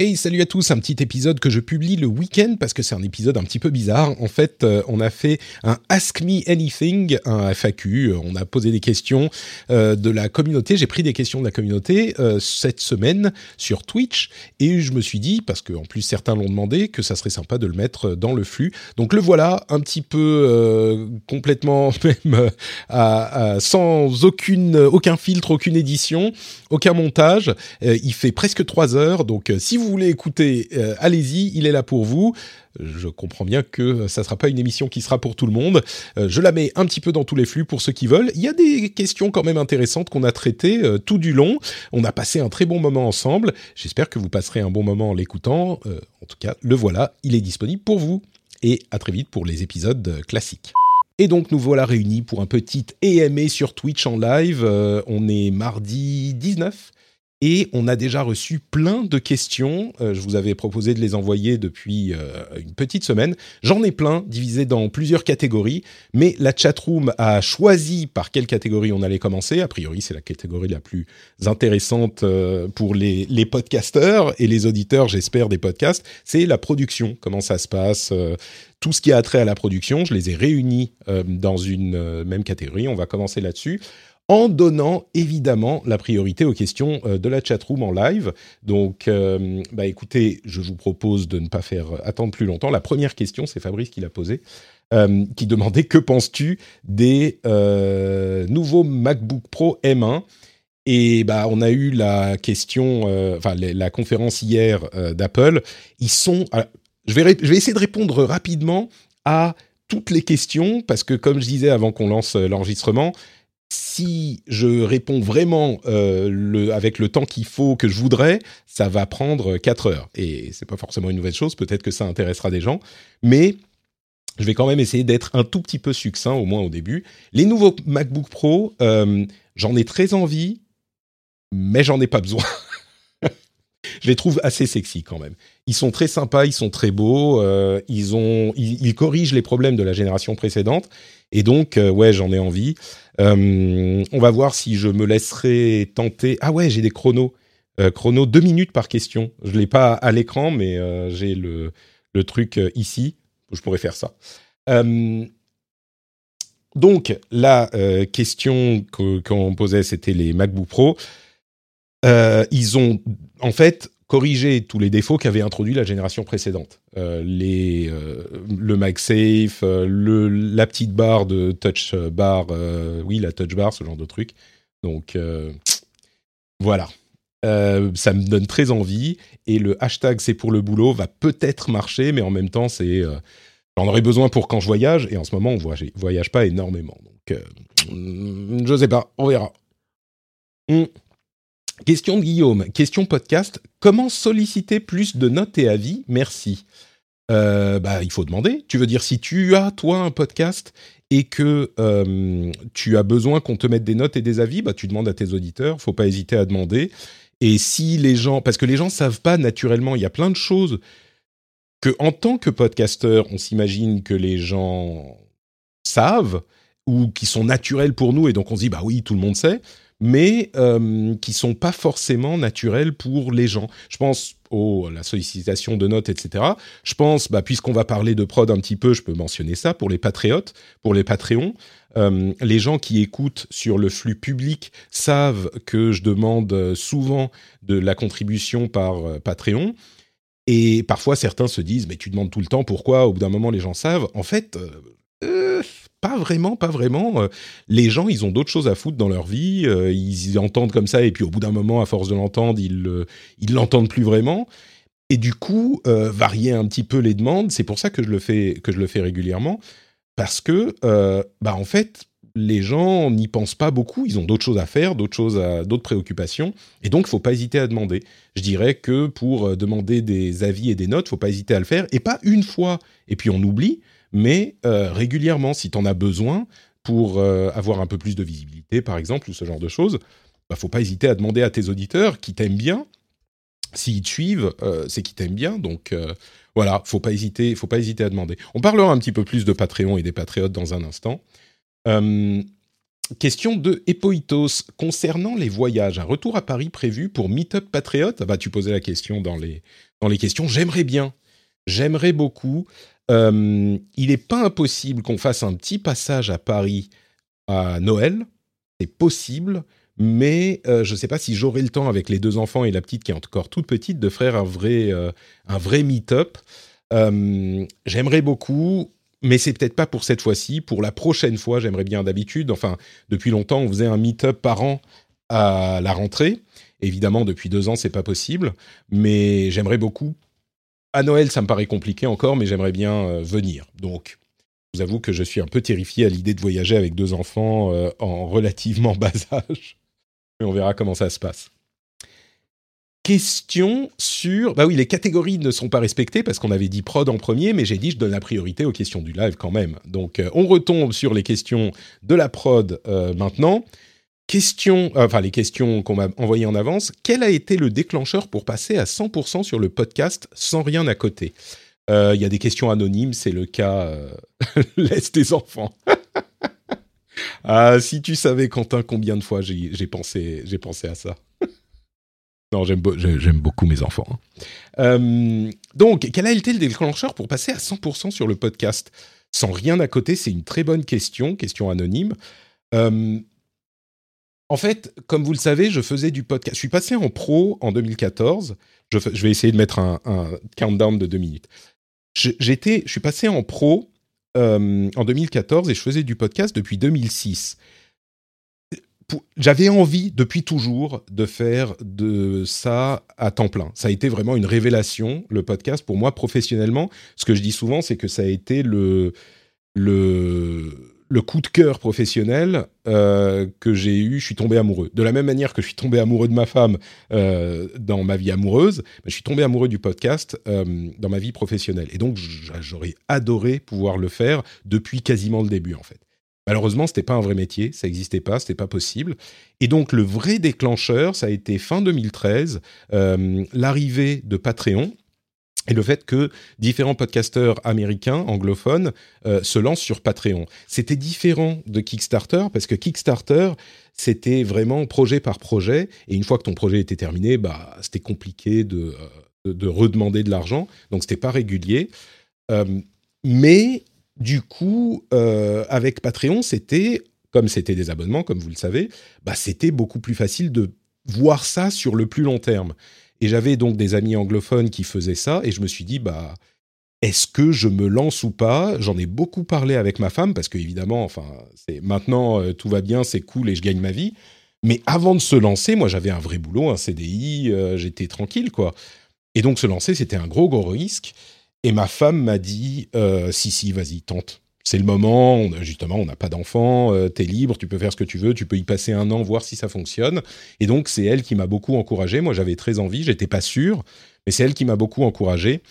Hey, salut à tous, un petit épisode que je publie le week-end parce que c'est un épisode un petit peu bizarre. En fait, euh, on a fait un Ask Me Anything, un FAQ, on a posé des questions euh, de la communauté, j'ai pris des questions de la communauté euh, cette semaine sur Twitch et je me suis dit, parce qu'en plus certains l'ont demandé, que ça serait sympa de le mettre dans le flux. Donc le voilà, un petit peu complètement même sans aucune, aucun filtre, aucune édition, aucun montage. il fait presque trois heures, donc si vous voulez écouter, euh, allez-y, il est là pour vous. Je comprends bien que ça sera pas une émission qui sera pour tout le monde. Euh, je la mets un petit peu dans tous les flux pour ceux qui veulent. Il y a des questions quand même intéressantes qu'on a traitées euh, tout du long. On a passé un très bon moment ensemble. J'espère que vous passerez un bon moment en l'écoutant. Euh, en tout cas, le voilà, il est disponible pour vous. Et à très vite pour les épisodes euh, classiques. Et donc nous voilà réunis pour un petit EMA sur Twitch en live. Euh, on est mardi 19 et on a déjà reçu plein de questions. Euh, je vous avais proposé de les envoyer depuis euh, une petite semaine. J'en ai plein, divisés dans plusieurs catégories. Mais la chatroom a choisi par quelle catégorie on allait commencer. A priori, c'est la catégorie la plus intéressante euh, pour les, les podcasteurs et les auditeurs, j'espère, des podcasts. C'est la production, comment ça se passe. tout ce qui a attrait à la production, je les ai réunis dans une même catégorie. On va commencer là-dessus en donnant évidemment la priorité aux questions euh, de la chatroom en live. Donc, euh, bah écoutez, je vous propose de ne pas faire attendre plus longtemps. La première question, c'est Fabrice qui l'a posée, euh, qui demandait que penses-tu des euh, nouveaux MacBook Pro M1 et bah, on a eu la question, euh, enfin la, conférence hier euh, d'Apple. Ils sont, ah, je vais, essayer de répondre rapidement à toutes les questions parce que comme je disais avant qu'on lance euh, l'enregistrement, si je réponds vraiment euh, avec le temps qu'il faut que je voudrais, ça va prendre 4 heures. Et c'est pas forcément une nouvelle chose, peut-être que ça intéressera des gens, mais je vais quand même essayer d'être un tout petit peu succinct, au moins au début. Les nouveaux MacBook Pro, euh, j'en ai très envie, mais j'en ai pas besoin. je les trouve assez sexy quand même. Ils sont très sympas, ils sont très beaux, euh, ils, ont, ils corrigent les problèmes de la génération précédente, et donc, euh, ouais, j'en ai envie. Euh, on va voir si je me laisserai tenter. Ah ouais, j'ai des chronos. Euh, chrono deux minutes par question. Je l'ai pas à l'écran, mais j'ai le, truc ici. Je pourrais faire ça. Donc, la question que- qu'on posait, c'était les MacBook Pro. Ils ont, en fait, corrigé tous les défauts qu'avait introduit la génération précédente. Euh, les, euh, le MagSafe, euh, la petite barre de touch bar, oui, la touch bar, ce genre de truc. Donc, voilà. Ça me donne très envie. Et le hashtag c'est pour le boulot va peut-être marcher, mais en même temps, c'est. J'en aurais besoin pour quand je voyage, et en ce moment, on voyage, voyage pas énormément. Donc, je sais pas, on verra. Hmm. Question de Guillaume, question podcast. Comment solliciter plus de notes et avis? Merci. Euh, bah, il faut demander. Tu veux dire si tu as toi un podcast et que euh, tu as besoin qu'on te mette des notes et des avis, bah tu demandes à tes auditeurs. Faut pas hésiter à demander. Et si les gens, parce que les gens savent pas naturellement, il y a plein de choses que en tant que podcasteur, on s'imagine que les gens savent ou qui sont naturels pour nous et donc on se dit bah oui tout le monde sait mais euh, qui sont pas forcément naturels pour les gens. Je pense au la sollicitation de notes, etc. Je pense, bah, puisqu'on va parler de prod un petit peu, je peux mentionner ça pour les patriotes, pour les Patreons. Euh, les gens qui écoutent sur le flux public savent que je demande euh, souvent de la contribution par euh, Patreon. Et parfois, certains se disent, mais tu demandes tout le temps, pourquoi? Au bout d'un moment, les gens savent. En fait, euh, pas vraiment, pas vraiment. Euh, Les gens, ils ont d'autres choses à foutre dans leur vie. euh, ils entendent comme ça, et puis au bout d'un moment, à force de l'entendre, ils euh, ils l'entendent plus vraiment. Et du coup, varier un petit peu les demandes, c'est pour ça que je le fais, que je le fais régulièrement, parce que, bah en fait, les gens n'y pensent pas beaucoup, ils ont d'autres choses à faire, d'autres choses, d'autres préoccupations, et donc faut pas hésiter à demander. Je dirais que pour demander des avis et des notes, faut pas hésiter à le faire, et pas une fois et puis on oublie, mais régulièrement si tu en as besoin pour avoir un peu plus de visibilité, par exemple, ou ce genre de choses. Bah, faut pas hésiter à demander à tes auditeurs qui t'aiment bien, s'ils te suivent, c'est qu'ils t'aiment bien, donc voilà, faut pas hésiter, faut pas hésiter à demander. On parlera un petit peu plus de Patreon et des patriotes dans un instant. Euh, question de Epoitos concernant les voyages. Un retour à Paris prévu pour Meetup Patriote. Ah bah, tu posais la question dans les, dans les questions. J'aimerais bien. J'aimerais beaucoup. Euh, il n'est pas impossible qu'on fasse un petit passage à Paris à Noël. C'est possible. Mais euh, je ne sais pas si j'aurai le temps avec les deux enfants et la petite qui est encore toute petite de faire un vrai, un vrai meet-up. J'aimerais beaucoup mais c'est peut-être pas pour cette fois-ci. Pour la prochaine fois, j'aimerais bien d'habitude. Enfin, depuis longtemps, on faisait un meet-up par an à la rentrée. Évidemment, depuis deux ans, c'est pas possible, mais j'aimerais beaucoup. À Noël, ça me paraît compliqué encore, mais j'aimerais bien euh, venir. Donc, je vous avoue que je suis un peu terrifié à l'idée de voyager avec deux enfants euh, en relativement bas âge. Mais on verra comment ça se passe question sur... Bah oui, les catégories ne sont pas respectées parce qu'on avait dit prod en premier, mais j'ai dit je donne la priorité aux questions du live quand même. Donc euh, on retombe sur les questions de la prod maintenant. Question, euh, enfin les questions qu'on m'a envoyées en avance. Quel a été le déclencheur pour passer à 100% sur le podcast sans rien à côté? Il y a des questions anonymes, c'est le cas laisse tes enfants. ah, si tu savais Quentin combien de fois j'ai pensé, j'ai pensé à ça. Non, j'aime, beaucoup mes enfants. Hein. Euh, donc, quel a été le déclencheur pour passer à 100% sur le podcast? Sans rien à côté, c'est une très bonne question, question anonyme. Euh, en fait, comme vous le savez, je faisais du podcast. Je suis passé en pro en 2014. Je, vais essayer de mettre un, countdown de deux minutes. Je, j'étais, je suis passé en pro euh, en 2014 et je faisais du podcast depuis 2006 j'avais envie depuis toujours de faire de ça à temps plein. Ça a été vraiment une révélation, le podcast, pour moi professionnellement. Ce que je dis souvent, c'est que ça a été le, le, le coup de cœur professionnel euh, que j'ai eu. Je suis tombé amoureux. De la même manière que je suis tombé amoureux de ma femme euh, dans ma vie amoureuse, je suis tombé amoureux du podcast euh, dans ma vie professionnelle. Et donc, j'aurais adoré pouvoir le faire depuis quasiment le début, en fait. Malheureusement, c'était pas un vrai métier, ça n'existait pas, c'était pas possible. Et donc le vrai déclencheur, ça a été fin 2013, euh, l'arrivée de Patreon. Et le fait que différents podcasteurs américains, anglophones, euh, se lancent sur Patreon. C'était différent de Kickstarter, parce que Kickstarter, c'était vraiment projet par projet, et une fois que ton projet était terminé, bah, c'était compliqué de, euh, de, redemander de l'argent, donc c'était pas régulier. mais du coup, euh, avec Patreon, c'était, comme c'était des abonnements, comme vous le savez, bah, c'était beaucoup plus facile de voir ça sur le plus long terme. Et j'avais donc des amis anglophones qui faisaient ça, et je me suis dit, bah, est-ce que je me lance ou pas? J'en ai beaucoup parlé avec ma femme, parce que évidemment, enfin, maintenant euh, tout va bien, c'est cool et je gagne ma vie. Mais avant de se lancer, moi j'avais un vrai boulot, un CDI, euh, j'étais tranquille, quoi. Et donc se lancer, c'était un gros, gros risque. Et ma femme m'a dit euh, si si vas-y tente. C'est le moment, justement, on n'a pas d'enfant, euh, tu es libre, tu peux faire ce que tu veux, tu peux y passer un an, voir si ça fonctionne. Et donc, c'est elle qui m'a beaucoup encouragé. Moi, j'avais très envie, j'étais pas sûr, mais c'est elle qui m'a beaucoup encouragé.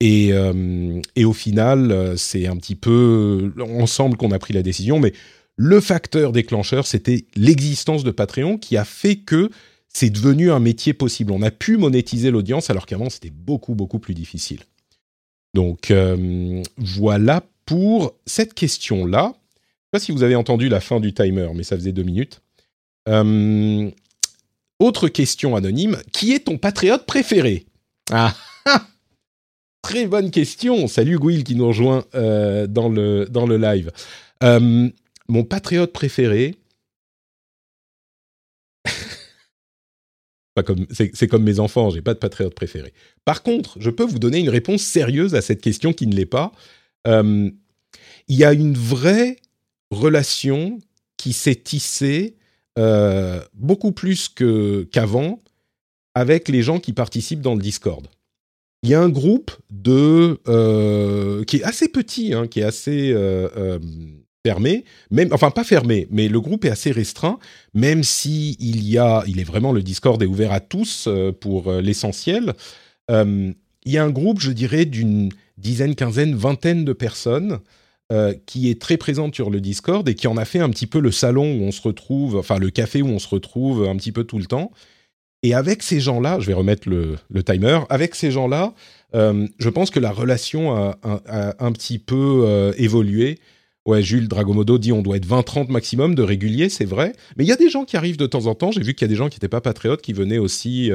Et, euh, et au final, c'est un petit peu ensemble qu'on a pris la décision. Mais le facteur déclencheur, c'était l'existence de Patreon qui a fait que c'est devenu un métier possible. On a pu monétiser l'audience alors qu'avant, c'était beaucoup, beaucoup plus difficile. Donc euh, voilà pour cette question-là. Je ne sais pas si vous avez entendu la fin du timer, mais ça faisait deux minutes. Euh, autre question anonyme. Qui est ton patriote préféré? Ah, ah, Très bonne question. Salut Gouil qui nous rejoint euh, dans, le, dans le live. mon patriote préféré, comme, c'est comme mes enfants, j'ai pas de patriote préféré. Par contre, je peux vous donner une réponse sérieuse à cette question qui ne l'est pas. Euh, il y a une vraie relation qui s'est tissée euh, beaucoup plus qu'avant avec les gens qui participent dans le Discord. Il y a un groupe de euh, qui est assez petit, hein, qui est assez fermé, même, enfin pas fermé, mais le groupe est assez restreint, même si il y a, il est vraiment le Discord est ouvert à tous pour l'essentiel. il y a un groupe, je dirais, d'une dizaine, quinzaine, vingtaine de personnes euh, qui est très présente sur le Discord et qui en a fait un petit peu le salon où on se retrouve, enfin le café où on se retrouve un petit peu tout le temps. Et avec ces gens-là, je vais remettre le, timer, avec ces gens-là, euh, je pense que la relation a, un petit peu euh, évolué. Ouais, Jules Dragomodo dit on doit être 20-30 maximum de réguliers, c'est vrai. Mais il y a des gens qui arrivent de temps en temps. J'ai vu qu'il y a des gens qui n'étaient pas patriotes qui venaient aussi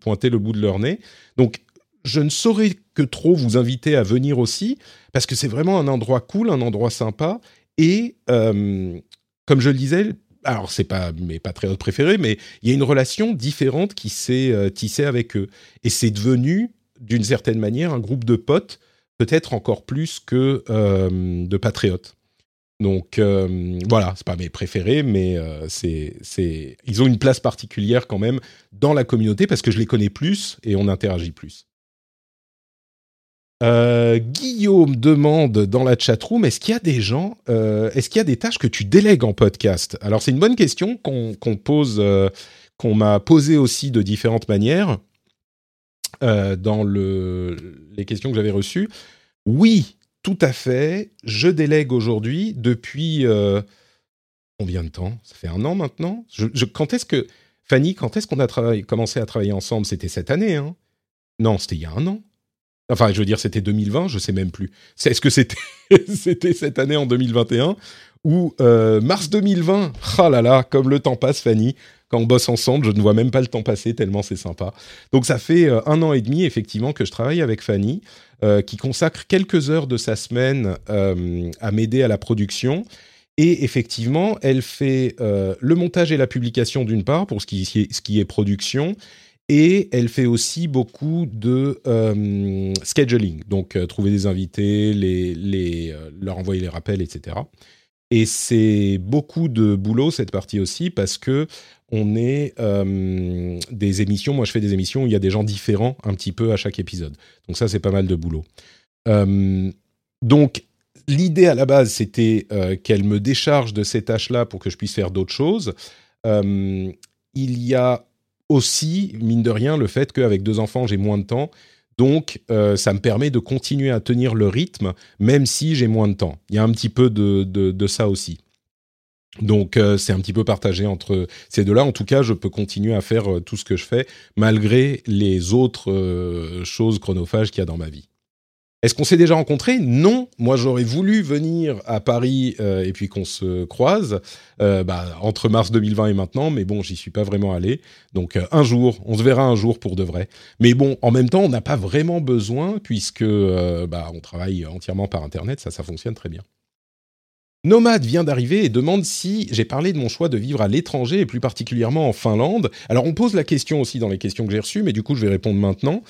pointer le bout de leur nez. Donc je ne saurais que trop vous inviter à venir aussi, parce que c'est vraiment un endroit cool, un endroit sympa. Et euh, comme je le disais, alors c'est pas mes patriotes préférés, mais il y a une relation différente qui s'est euh, tissée avec eux. Et c'est devenu, d'une certaine manière, un groupe de potes, peut-être encore plus que euh, de patriotes. Donc voilà, c'est pas mes préférés, mais c'est, ils ont une place particulière quand même dans la communauté parce que je les connais plus et on interagit plus. Euh, Guillaume demande dans la chatroom est-ce qu'il y a des gens, euh, est-ce qu'il y a des tâches que tu délègues en podcast? Alors c'est une bonne question qu'on pose, euh, qu'on m'a posée aussi de différentes manières dans le, les questions que j'avais reçues. Oui, tout à fait. Je délègue aujourd'hui depuis combien de temps? Ça fait un an maintenant? Je, quand est-ce que Fanny, quand est-ce qu'on a commencé à travailler ensemble? C'était cette année, hein? Non, c'était il y a un an. Enfin, je veux dire, c'était 2020, je sais même plus. Est-ce que c'était cette année en 2021 ou euh, mars 2020 Ah là là, comme le temps passe, Fanny. Quand on bosse ensemble, je ne vois même pas le temps passer tellement c'est sympa. Donc ça fait euh, un an et demi effectivement que je travaille avec Fanny, euh, qui consacre quelques heures de sa semaine à m'aider à la production. Et effectivement, elle fait le montage et la publication d'une part pour ce qui est production, et elle fait aussi beaucoup de euh, scheduling, donc euh, trouver des invités, euh, leur envoyer les rappels, etc. Et c'est beaucoup de boulot cette partie aussi parce que on est des émissions. Moi, je fais des émissions où il y a des gens différents un petit peu à chaque épisode. Donc ça, c'est pas mal de boulot. donc l'idée à la base, c'était qu'elle me décharge de ces tâches-là pour que je puisse faire d'autres choses. il y a aussi, mine de rien, le fait qu'avec deux enfants, j'ai moins de temps. Donc, euh, ça me permet de continuer à tenir le rythme, même si j'ai moins de temps. Il y a un petit peu de, ça aussi. Donc, euh, c'est un petit peu partagé entre ces deux-là. En tout cas, je peux continuer à faire euh, tout ce que je fais, malgré les autres choses chronophages qu'il y a dans ma vie. Est-ce qu'on s'est déjà rencontrés? Non. Moi, j'aurais voulu venir à Paris euh, et puis qu'on se croise euh, bah, entre mars 2020 et maintenant, mais bon, j'y suis pas vraiment allé. Donc euh, un jour, on se verra un jour pour de vrai. Mais bon, en même temps, on n'a pas vraiment besoin puisque bah, on travaille entièrement par Internet, ça, ça fonctionne très bien. Nomade vient d'arriver et demande si j'ai parlé de mon choix de vivre à l'étranger et plus particulièrement en Finlande. Alors on pose la question aussi dans les questions que j'ai reçues, mais du coup je vais répondre maintenant.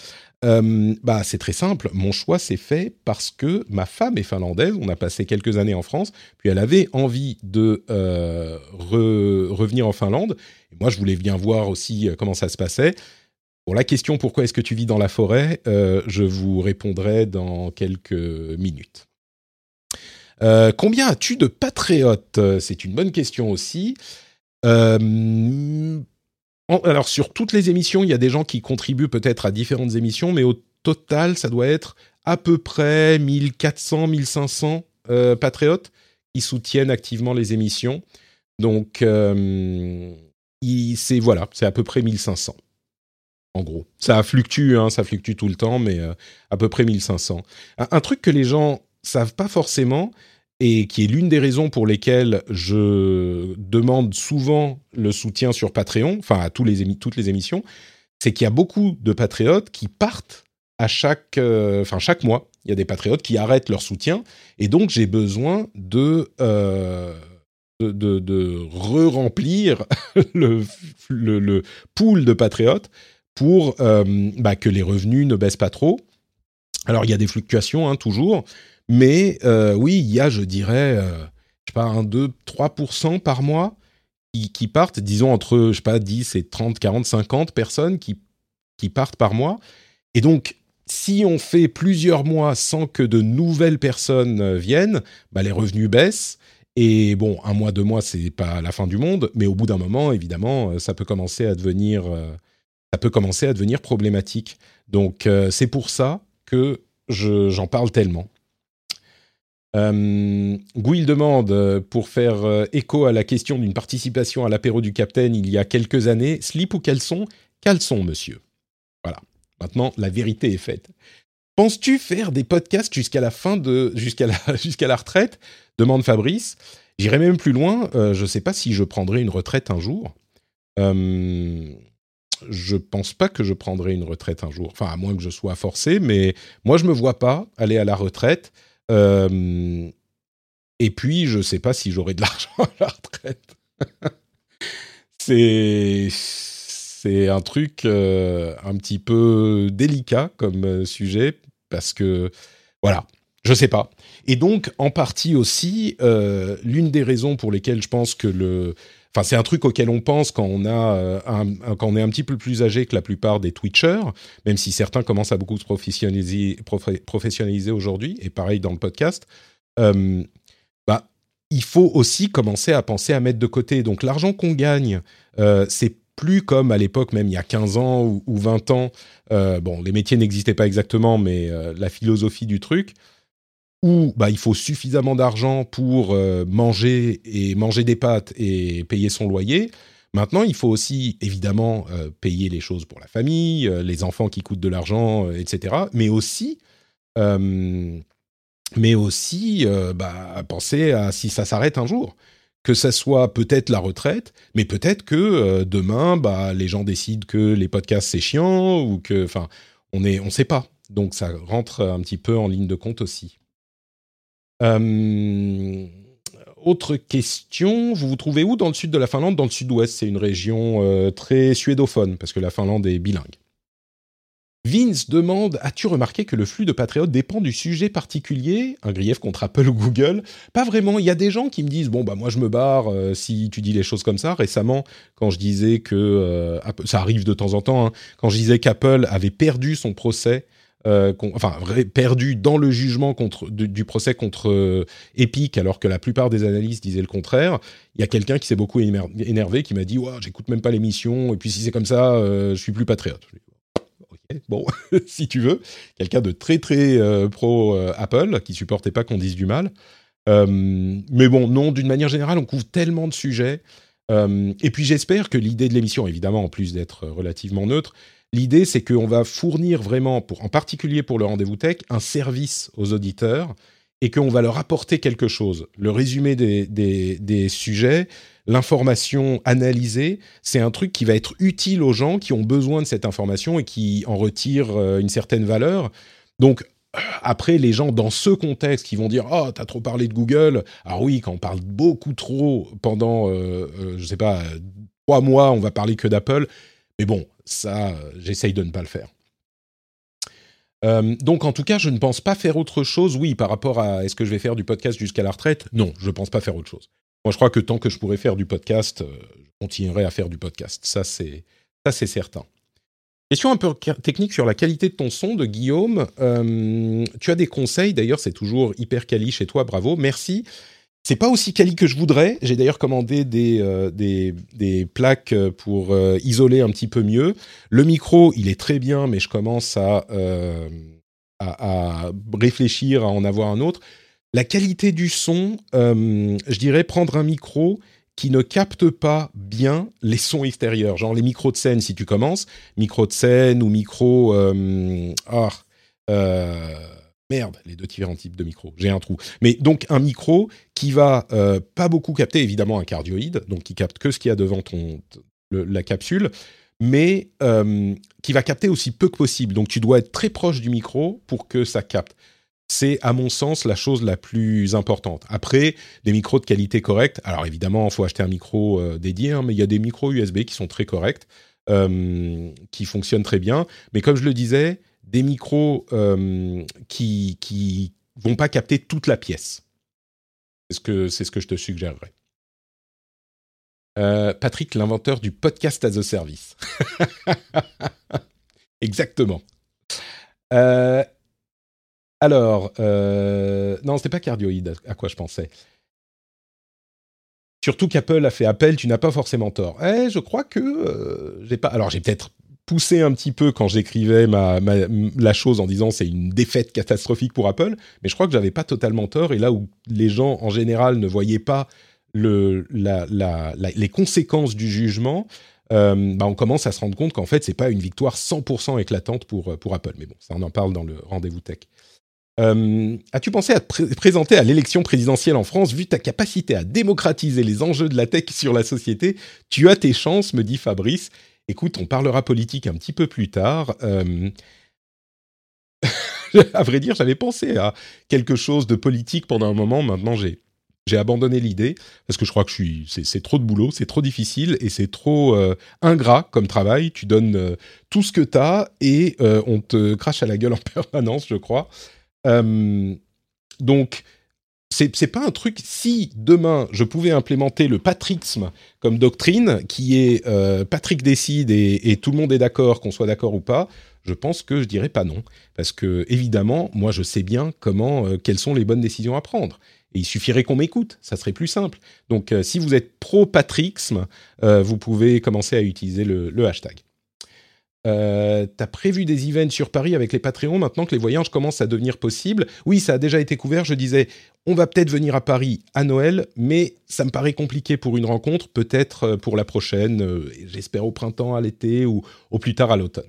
Euh, bah, c'est très simple. Mon choix s'est fait parce que ma femme est finlandaise. On a passé quelques années en France, puis elle avait envie de euh, revenir en Finlande. Et moi, je voulais bien voir aussi euh, comment ça se passait. Pour la question pourquoi est-ce que tu vis dans la forêt, je vous répondrai dans quelques minutes. combien as-tu de patriotes? C'est une bonne question aussi alors sur toutes les émissions, il y a des gens qui contribuent peut-être à différentes émissions, mais au total, ça doit être à peu près 1400, 1500 euh, patriotes qui soutiennent activement les émissions. Donc, euh, c'est voilà, c'est à peu près 1500. En gros, ça fluctue, hein, ça fluctue tout le temps, mais euh, à peu près 1500. un, truc que les gens savent pas forcément, et qui est l'une des raisons pour lesquelles je demande souvent le soutien sur Patreon, enfin à tous les toutes les émissions, c'est qu'il y a beaucoup de patriotes qui partent à chaque, euh, enfin chaque mois. Il y a des patriotes qui arrêtent leur soutien, et donc j'ai besoin de euh, de, de, re-remplir le, le, pool de patriotes pour euh, bah, que les revenus ne baissent pas trop. Alors il y a des fluctuations hein, toujours, mais euh, oui, il y a, je dirais, euh, je sais pas, un 2, 3% par mois qui, partent, disons entre, je sais pas, 10 et 30, 40, 50 personnes qui, qui partent par mois. Et donc, si on fait plusieurs mois sans que de nouvelles personnes viennent, bah, les revenus baissent. Et bon, un mois, deux mois, c'est pas la fin du monde, mais au bout d'un moment, évidemment, ça peut commencer à devenir, ça peut commencer à devenir problématique. Donc, c'est pour ça que j'en parle tellement. Euh, Gouil demande, euh, pour faire euh, écho à la question d'une participation à l'apéro du Capitaine il y a quelques années, slip ou caleçon? Caleçon, monsieur. Voilà. Maintenant, la vérité est faite. Penses-tu faire des podcasts jusqu'à la fin de jusqu'à la la retraite? Demande Fabrice. J'irai même plus loin. je ne sais pas si je prendrai une retraite un jour. Je je pense pas que je prendrai une retraite un jour. Enfin, à moins que je sois forcé, mais moi, je me vois pas aller à la retraite. Euh, et puis, je ne sais pas si j'aurai de l'argent à la retraite. c'est un truc euh, un petit peu délicat comme euh, sujet parce que voilà, je sais pas. Et donc, en partie aussi, l'une des raisons pour lesquelles je pense que le Enfin, c'est un truc auquel on pense quand on a euh, un, quand on est un petit peu plus âgé que la plupart des Twitchers, même si certains commencent à beaucoup se professionnaliser, aujourd'hui, et pareil dans le podcast. Euh, bah, il faut aussi commencer à penser à mettre de côté. Donc, l'argent qu'on gagne, euh, c'est plus comme à l'époque, même il y a 15 ans ou, ou 20 ans. Euh, bon, les métiers n'existaient pas exactement, mais euh, la philosophie du truc où bah, il faut suffisamment d'argent pour euh, manger et manger des pâtes et payer son loyer. Maintenant, il faut aussi évidemment euh, payer les choses pour la famille, euh, les enfants qui coûtent de l'argent, etc. Mais aussi, mais aussi bah, penser à si ça s'arrête un jour. Que ça soit peut-être la retraite, mais peut-être que demain, bah, les gens décident que les podcasts c'est chiant ou que, enfin, on est, on sait pas. Donc ça rentre un petit peu en ligne de compte aussi. Euh, autre question, vous vous trouvez où dans le sud de la Finlande? Dans le sud-ouest, c'est une région euh, très suédophone, parce que la Finlande est bilingue. Vince demande As-tu remarqué que le flux de patriotes dépend du sujet particulier? Un grief contre Apple ou Google? Pas vraiment. Il y a des gens qui me disent Bon, bah, moi, je me barre euh, si tu dis les choses comme ça. Récemment, quand je disais que. ça arrive de temps en temps, hein, quand je disais qu'Apple avait perdu son procès euh, enfin perdu dans le jugement du, procès contre euh, Epic, alors que la plupart des analystes disaient le contraire. Il y a quelqu'un qui s'est beaucoup énervé, qui m'a dit ouais, j'écoute même pas l'émission, et puis si c'est comme ça, euh, je suis plus patriote. Bon, si tu veux, quelqu'un de très très pro Apple, qui supportait pas qu'on dise du mal. mais bon, non, d'une manière générale, on couvre tellement de sujets. et puis j'espère que l'idée de l'émission, évidemment, en plus d'être relativement neutre, L'idée, c'est qu'on va fournir vraiment, en particulier pour le rendez-vous tech, un service aux auditeurs et qu'on va leur apporter quelque chose. Le résumé des, sujets, l'information analysée, c'est un truc qui va être utile aux gens qui ont besoin de cette information et qui en retirent euh, une certaine valeur. Donc, euh, après, les gens dans ce contexte qui vont dire oh t'as trop parlé de Google. Alors oui, quand on parle beaucoup trop pendant, euh, euh je sais pas, trois mois, on va parler que d'Apple. Mais bon, ça, euh, j'essaye de ne pas le faire. Euh, donc en tout cas, je ne pense pas faire autre chose. Oui, par rapport à est-ce que je vais faire du podcast jusqu'à la retraite? Non, je ne pense pas faire autre chose. Moi, je crois que tant que je pourrai faire du podcast, euh, je continuerai à faire du podcast. Ça, c'est ça, c'est certain. Question un peu technique sur la qualité de ton son de Guillaume. tu as des conseils, d'ailleurs, c'est toujours hyper quali chez toi, bravo, merci. C'est pas aussi quali que je voudrais. J'ai d'ailleurs commandé des, euh, des, des, plaques pour euh, isoler un petit peu mieux. Le micro, il est très bien, mais je commence à, euh, à, à, réfléchir à en avoir un autre. La qualité du son, je dirais prendre un micro qui ne capte pas bien les sons extérieurs, genre les micros de scène si tu commences, micro de scène ou micro... ah, Merde, les deux différents types de micros. J'ai un trou. Mais donc un micro qui va euh, pas beaucoup capter, évidemment un cardioïde, donc qui capte que ce qu'il y a devant ton la capsule, mais euh, qui va capter aussi peu que possible. Donc tu dois être très proche du micro pour que ça capte. C'est à mon sens la chose la plus importante. Après, des micros de qualité correcte. Alors évidemment, il faut acheter un micro euh, dédié, hein, mais il y a des micros USB qui sont très corrects, qui fonctionnent très bien. Mais comme je le disais, des micros euh, qui qui vont pas capter toute la pièce. C'est ce que c'est ce que je te suggérerais. Euh, Patrick, l'inventeur du podcast as a service. Exactement. Euh, alors, euh, non, c'était pas cardioïde à quoi je pensais. Surtout qu'Apple a fait appel, tu n'as pas forcément tort. Eh, je crois que j'ai pas. Alors, j'ai peut-être poussé un petit peu quand j'écrivais ma, la chose en disant c'est une défaite catastrophique pour Apple, mais je crois que j'avais pas totalement tort. Et là où les gens en général ne voyaient pas le, les conséquences du jugement, euh, bah on commence à se rendre compte qu'en fait c'est pas une victoire 100% éclatante pour pour Apple. Mais bon, ça on en parle dans le rendez-vous tech. Euh, as-tu pensé à te présenter à l'élection présidentielle en France Vu ta capacité à démocratiser les enjeux de la tech sur la société, tu as tes chances, me dit Fabrice. Écoute, on parlera politique un petit peu plus tard. Euh... à vrai dire, j'avais pensé à quelque chose de politique pendant un moment. Maintenant, j'ai j'ai abandonné l'idée parce que je crois que je suis c'est trop de boulot, c'est trop difficile et c'est trop euh, ingrat comme travail. Tu donnes euh, tout ce que tu as et on te crache à la gueule en permanence, je crois. donc c'est pas un truc. Si demain je pouvais implémenter le patrixme comme doctrine, qui est Patrick décide et, tout le monde est d'accord, qu'on soit d'accord ou pas, je pense que je dirais pas non, parce que évidemment, moi je sais bien comment, quelles sont les bonnes décisions à prendre. Et il suffirait qu'on m'écoute, ça serait plus simple. Donc euh, si vous êtes pro-patrixme, euh, vous pouvez commencer à utiliser le, hashtag. Euh, T'as prévu des events sur Paris avec les Patreons maintenant que les voyages commencent à devenir possibles? Oui, ça a déjà été couvert. Je disais, on va peut-être venir à Paris à Noël, mais ça me paraît compliqué pour une rencontre, peut-être euh, pour la prochaine, j'espère au printemps, à l'été ou au plus tard à l'automne.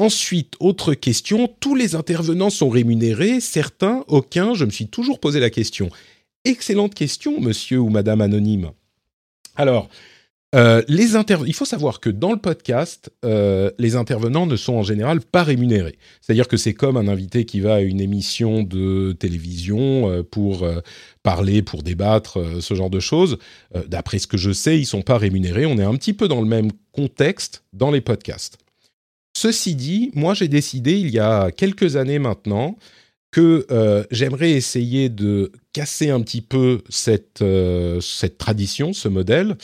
Ensuite, autre question, tous les intervenants sont rémunérés, certains, aucun, je me suis toujours posé la question. Excellente question, monsieur ou madame anonyme. Alors, euh, il faut savoir que dans le podcast, euh, les intervenants ne sont en général pas rémunérés. C'est-à-dire que c'est comme un invité qui va à une émission de télévision euh, pour parler, pour débattre, ce genre de choses. D'après ce que je sais, ils sont pas rémunérés. On est un petit peu dans le même contexte dans les podcasts. Ceci dit, moi j'ai décidé il y a quelques années maintenant que j'aimerais essayer de casser un petit peu cette tradition, ce modèle.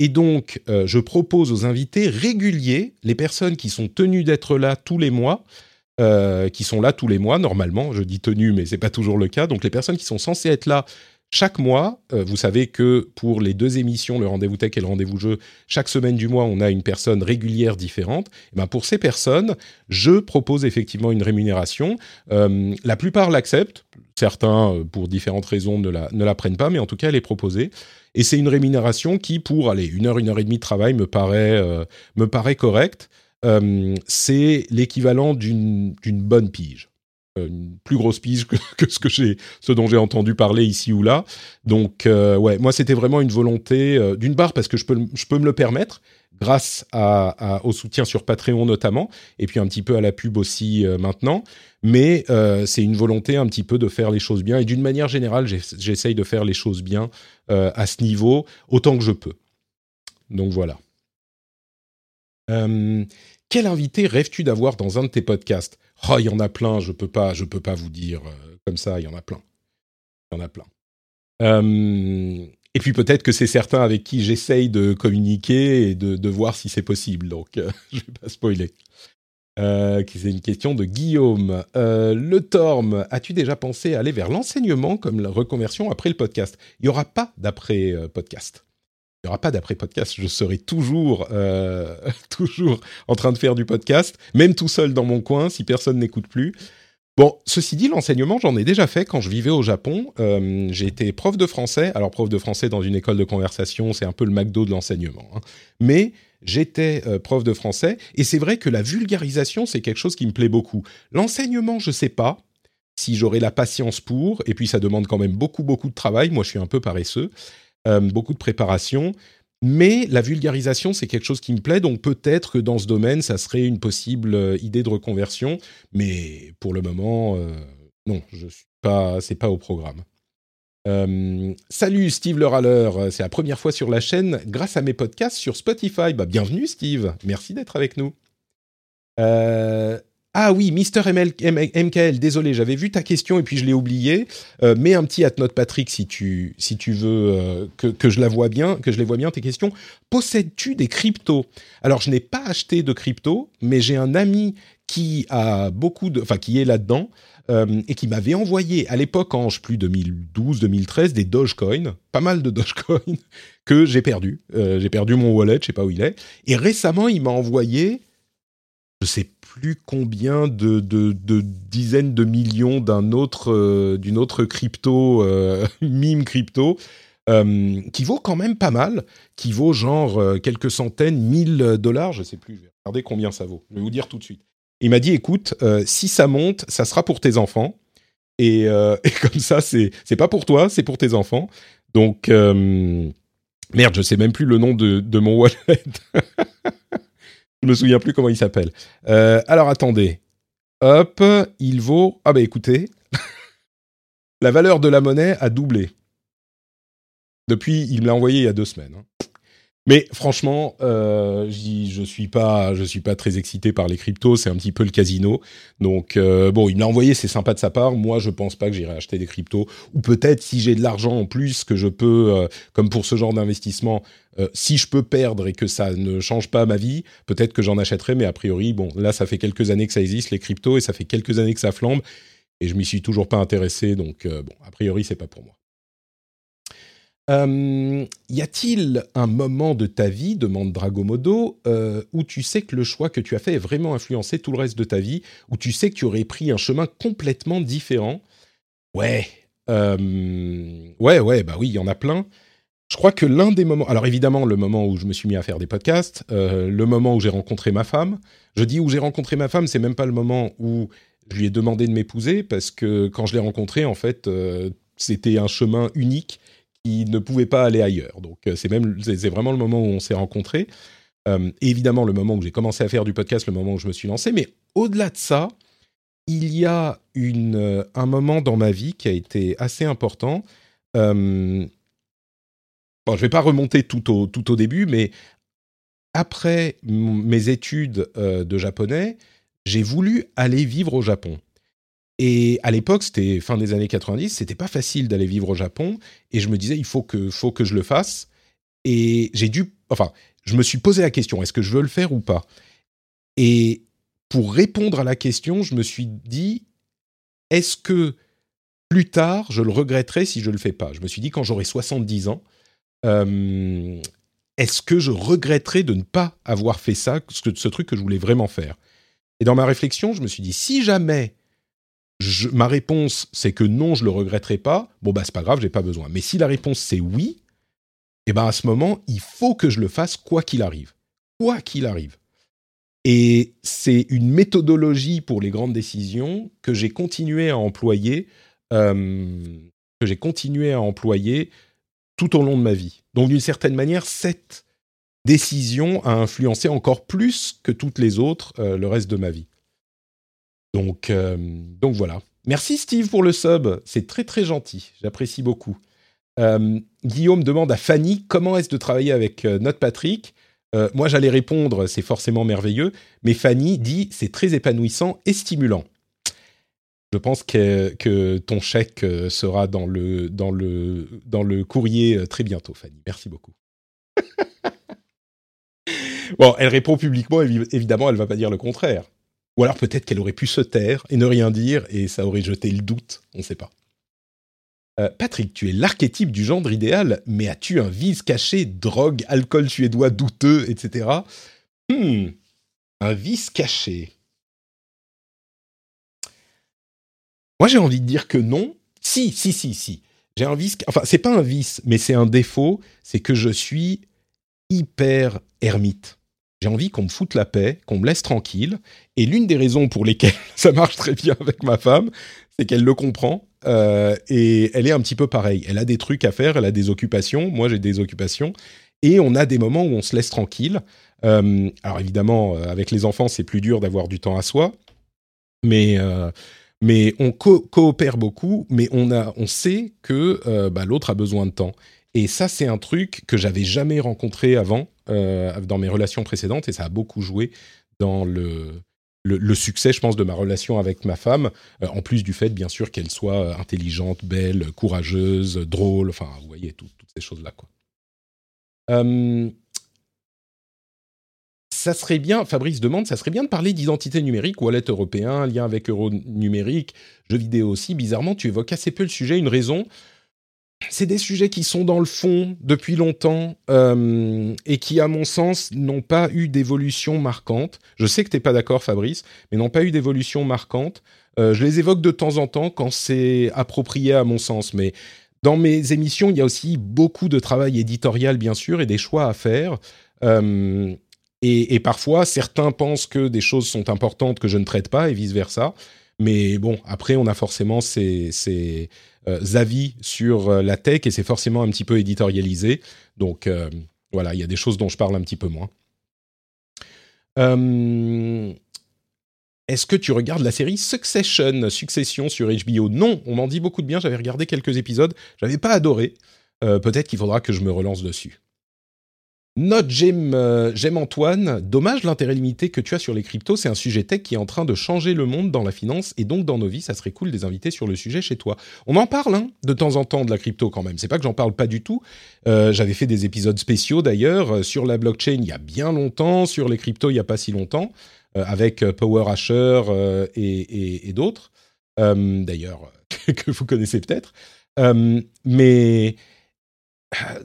Et donc, euh, je propose aux invités réguliers, les personnes qui sont tenues d'être là tous les mois, qui sont là tous les mois normalement, je dis tenues, mais c'est pas toujours le cas. Donc, les personnes qui sont censées être là chaque mois, euh, vous savez que pour les deux émissions, le rendez-vous tech et le rendez-vous jeu, chaque semaine du mois, on a une personne régulière différente. Et ben pour ces personnes, je propose effectivement une rémunération. Euh, la plupart l'acceptent. Certains, euh, pour différentes raisons, ne la, ne la prennent pas, mais en tout cas, elle est proposée. Et c'est une rémunération qui, pour aller une heure, une heure et demie de travail, me paraît, me paraît correcte. c'est l'équivalent d'une bonne pige une plus grosse pige que, ce que ce dont j'ai entendu parler ici ou là. Donc euh, ouais, moi c'était vraiment une volonté euh, d'une part parce que je peux, je peux me le permettre grâce au soutien sur Patreon notamment, et puis un petit peu à la pub aussi euh, maintenant. Mais c'est une volonté un petit peu de faire les choses bien, et d'une manière générale, j'essaye de faire les choses bien à ce niveau autant que je peux. Donc voilà. quel invité rêves-tu d'avoir dans un de tes podcasts? Oh, il y en a plein, je peux pas, je peux pas vous dire euh, comme ça, il y en a plein. Il y en a plein. Euh, et puis peut-être que c'est certains avec qui j'essaye de communiquer et de, voir si c'est possible. Donc, je euh, je vais pas spoiler. C'est une question de Guillaume. le Torm, as-tu déjà pensé aller vers l'enseignement comme la reconversion après le podcast? Il n'y aura pas d'après podcast il n'y aura pas d'après-podcast. Je serai toujours, euh, toujours en train de faire du podcast, même tout seul dans mon coin, si personne n'écoute plus. Bon, ceci dit, l'enseignement, j'en ai déjà fait quand je vivais au Japon. Euh, j'ai été prof de français. Alors, prof de français dans une école de conversation, c'est un peu le McDo de l'enseignement. Hein. Mais j'étais euh, prof de français, et c'est vrai que la vulgarisation, c'est quelque chose qui me plaît beaucoup. L'enseignement, je sais pas si j'aurai la patience pour, et puis ça demande quand même beaucoup, beaucoup de travail. Moi, je suis un peu paresseux. Euh, beaucoup de préparation. Mais la vulgarisation, c'est quelque chose qui me plaît, donc peut-être que dans ce domaine, ça serait une possible euh, idée de reconversion. Mais pour le moment, non, je suis pas, c'est pas au programme. Salut Steve le râleur, c'est la première fois sur la chaîne grâce à mes podcasts sur Spotify. Bah, bienvenue Steve, merci d'être avec nous. Ah oui, Mister MKL, désolé, j'avais vu ta question et puis je l'ai oublié. Euh, mets un petit at note Patrick si tu, si tu veux euh, que, que, je la vois bien, que je les vois bien tes questions. Possèdes-tu des cryptos? Alors je n'ai pas acheté de crypto, mais j'ai un ami qui a beaucoup de, enfin qui est là-dedans euh, et qui m'avait envoyé à l'époque en je plus 2012-2013 des Dogecoin, pas mal de Dogecoin que j'ai perdu. Euh, j'ai perdu mon wallet, je sais pas où il est. Et récemment, il m'a envoyé, je sais plus combien de, dizaines de millions d'un autre, euh, d'une autre crypto, mime crypto, qui vaut quand même pas mal, qui vaut genre quelques centaines, mille dollars, je sais plus, je vais regarder combien ça vaut. Je vais vous dire tout de suite. Il m'a dit, écoute, si ça monte, ça sera pour tes enfants. Et, et comme ça, c'est pas pour toi, c'est pour tes enfants. Donc merde, je sais même plus le nom de, de mon wallet. Je me souviens plus comment il s'appelle. Euh, alors attendez. Hop, il vaut. Ah bah écoutez, la valeur de la monnaie a doublé. Depuis, il me l'a envoyé il y a deux semaines. Hein. Mais franchement, euh, je suis pas, je suis pas très excité par les cryptos. C'est un petit peu le casino. Donc euh, bon, il me l'a envoyé, c'est sympa de sa part. Moi, je pense pas que j'irai acheter des cryptos. Ou peut-être si j'ai de l'argent en plus que je peux, euh, comme pour ce genre d'investissement, si je peux perdre et que ça ne change pas ma vie, peut-être que j'en achèterai. Mais a priori, bon, là, ça fait quelques années que ça existe les cryptos et ça fait quelques années que ça flambe et je m'y suis toujours pas intéressé. Donc bon, a priori, c'est pas pour moi. Euh, y a-t-il un moment de ta vie, demande Dragomodo, euh, où tu sais que le choix que tu as fait est vraiment influencé tout le reste de ta vie, où tu sais que tu aurais pris un chemin complètement différent? Ouais, euh, ouais, ouais, bah oui, il y en a plein. Je crois que l'un des moments, alors évidemment le moment où je me suis mis à faire des podcasts, le moment où j'ai rencontré ma femme. Je dis où j'ai rencontré ma femme, c'est même pas le moment où je lui ai demandé de m'épouser, parce que quand je l'ai rencontrée, en fait, c'était un chemin unique ne pouvait pas aller ailleurs. Donc euh, c'est même c'est vraiment le moment où on s'est rencontrés. Euh, évidemment, le moment où j'ai commencé à faire du podcast, le moment où je me suis lancé. Mais au-delà de ça, il y a une, euh, un moment dans ma vie qui a été assez important. bon, je vais pas remonter tout au, tout au début, mais après mes études de japonais, j'ai voulu aller vivre au Japon. Et à l'époque, c'était fin des années 90, c'était pas facile d'aller vivre au Japon. Et je me disais, il faut que, faut que je le fasse. Et j'ai dû, enfin, je me suis posé la question, est-ce que je veux le faire ou pas? Et pour répondre à la question, je me suis dit, est-ce que plus tard, je le regretterai si je le fais pas? Je me suis dit, quand j'aurai 70 ans, euh, est-ce que je regretterai de ne pas avoir fait ça, ce truc que je voulais vraiment faire? Et dans ma réflexion, je me suis dit, si jamais ma réponse c'est que non, je le regretterai pas, bon bah c'est pas grave, j'ai pas besoin. Mais si la réponse c'est oui, et eh ben à ce moment, il faut que je le fasse quoi qu'il arrive. Quoi qu'il arrive. Et c'est une méthodologie pour les grandes décisions que j'ai continué à employer, euh, que j'ai continué à employer tout au long de ma vie. Donc d'une certaine manière, cette décision a influencé encore plus que toutes les autres euh, le reste de ma vie. Donc, euh, donc voilà. Merci Steve pour le sub, c'est très très gentil, j'apprécie beaucoup. Euh, Guillaume demande à Fanny comment est-ce de travailler avec euh, notre Patrick? moi j'allais répondre c'est forcément merveilleux, mais Fanny dit c'est très épanouissant et stimulant. Je pense que, que, ton chèque sera dans le, dans, le, dans le courrier très bientôt, Fanny. Merci beaucoup. bon, elle répond publiquement, évidemment, elle ne va pas dire le contraire. Ou alors peut-être qu'elle aurait pu se taire et ne rien dire et ça aurait jeté le doute, on ne sait pas. Euh, Patrick, tu es l'archétype du gendre idéal, mais as-tu un vice caché, drogue, alcool suédois douteux, etc. Hmm, un vice caché. Moi, j'ai envie de dire que non. Si, si, si, si. J'ai un vice. Enfin, c'est pas un vice, mais c'est un défaut. C'est que je suis hyper ermite. J'ai envie qu'on me foute la paix, qu'on me laisse tranquille. Et l'une des raisons pour lesquelles ça marche très bien avec ma femme, c'est qu'elle le comprend. Euh, et elle est un petit peu pareille. Elle a des trucs à faire, elle a des occupations. Moi, j'ai des occupations. Et on a des moments où on se laisse tranquille. Euh, alors évidemment, euh, avec les enfants, c'est plus dur d'avoir du temps à soi. Mais, mais on coopère beaucoup, mais on, a, on sait que bah, l'autre a besoin de temps. Et ça, c'est un truc que j'avais jamais rencontré avant euh, dans mes relations précédentes et ça a beaucoup joué dans le, succès, je pense, de ma relation avec ma femme, en plus du fait, bien sûr, qu'elle soit intelligente, belle, courageuse, drôle, enfin, vous voyez, toutes ces choses-là, ça serait bien, Fabrice demande, ça serait bien de parler d'identité numérique, wallet européen, lien avec euro numérique, jeux vidéo aussi. Bizarrement, tu évoques assez peu le sujet. Une raison, c'est des sujets qui sont dans le fond depuis longtemps euh, et qui, à mon sens, n'ont pas eu d'évolution marquante. Je sais que tu n'es pas d'accord, Fabrice, mais n'ont pas eu d'évolution marquante. Euh, je les évoque de temps en temps quand c'est approprié à mon sens, mais dans mes émissions, il y a aussi beaucoup de travail éditorial, bien sûr, et des choix à faire. Euh, et, parfois, certains pensent que des choses sont importantes que je ne traite pas et vice-versa. Mais bon, après, on a forcément ces, euh, avis sur euh, la tech et c'est forcément un petit peu éditorialisé. Donc euh, voilà, il y a des choses dont je parle un petit peu moins. Est-ce que tu regardes la série Succession, Succession sur HBO Non, on m'en dit beaucoup de bien. J'avais regardé quelques épisodes, j'avais pas adoré. Peut-être qu'il faudra que je me relance dessus. Note j'aime, euh, Antoine. Dommage l'intérêt limité que tu as sur les cryptos. C'est un sujet tech qui est en train de changer le monde dans la finance et donc dans nos vies. Ça serait cool des invités sur le sujet chez toi. On en parle hein, de temps en temps de la crypto quand même. C'est pas que j'en parle pas du tout. Euh, j'avais fait des épisodes spéciaux d'ailleurs euh, sur la blockchain il y a bien longtemps, sur les cryptos il y a pas si longtemps, avec Power Asher et, et, d'autres. d'ailleurs que vous connaissez peut-être. mais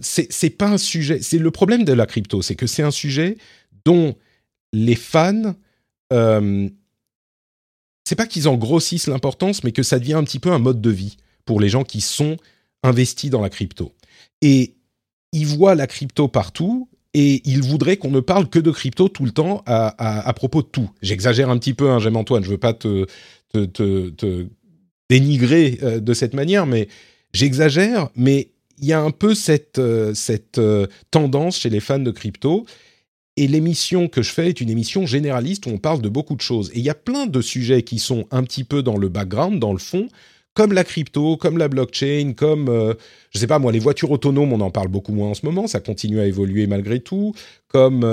c'est pas un sujet. C'est le problème de la crypto, c'est que c'est un sujet dont les fans, euh, c'est pas qu'ils en grossissent l'importance, mais que ça devient un petit peu un mode de vie pour les gens qui sont investis dans la crypto. Et ils voient la crypto partout et ils voudraient qu'on ne parle que de crypto tout le temps à, propos de tout. J'exagère un petit peu, hein, j'aime Antoine, je veux pas te, te dénigrer euh, de cette manière, mais j'exagère, mais il y a un peu cette, euh, euh, tendance chez les fans de crypto. Et l'émission que je fais est une émission généraliste où on parle de beaucoup de choses. Et il y a plein de sujets qui sont un petit peu dans le background, dans le fond, comme la crypto, comme la blockchain, comme, euh, je sais pas moi, les voitures autonomes, on en parle beaucoup moins en ce moment, ça continue à évoluer malgré tout, comme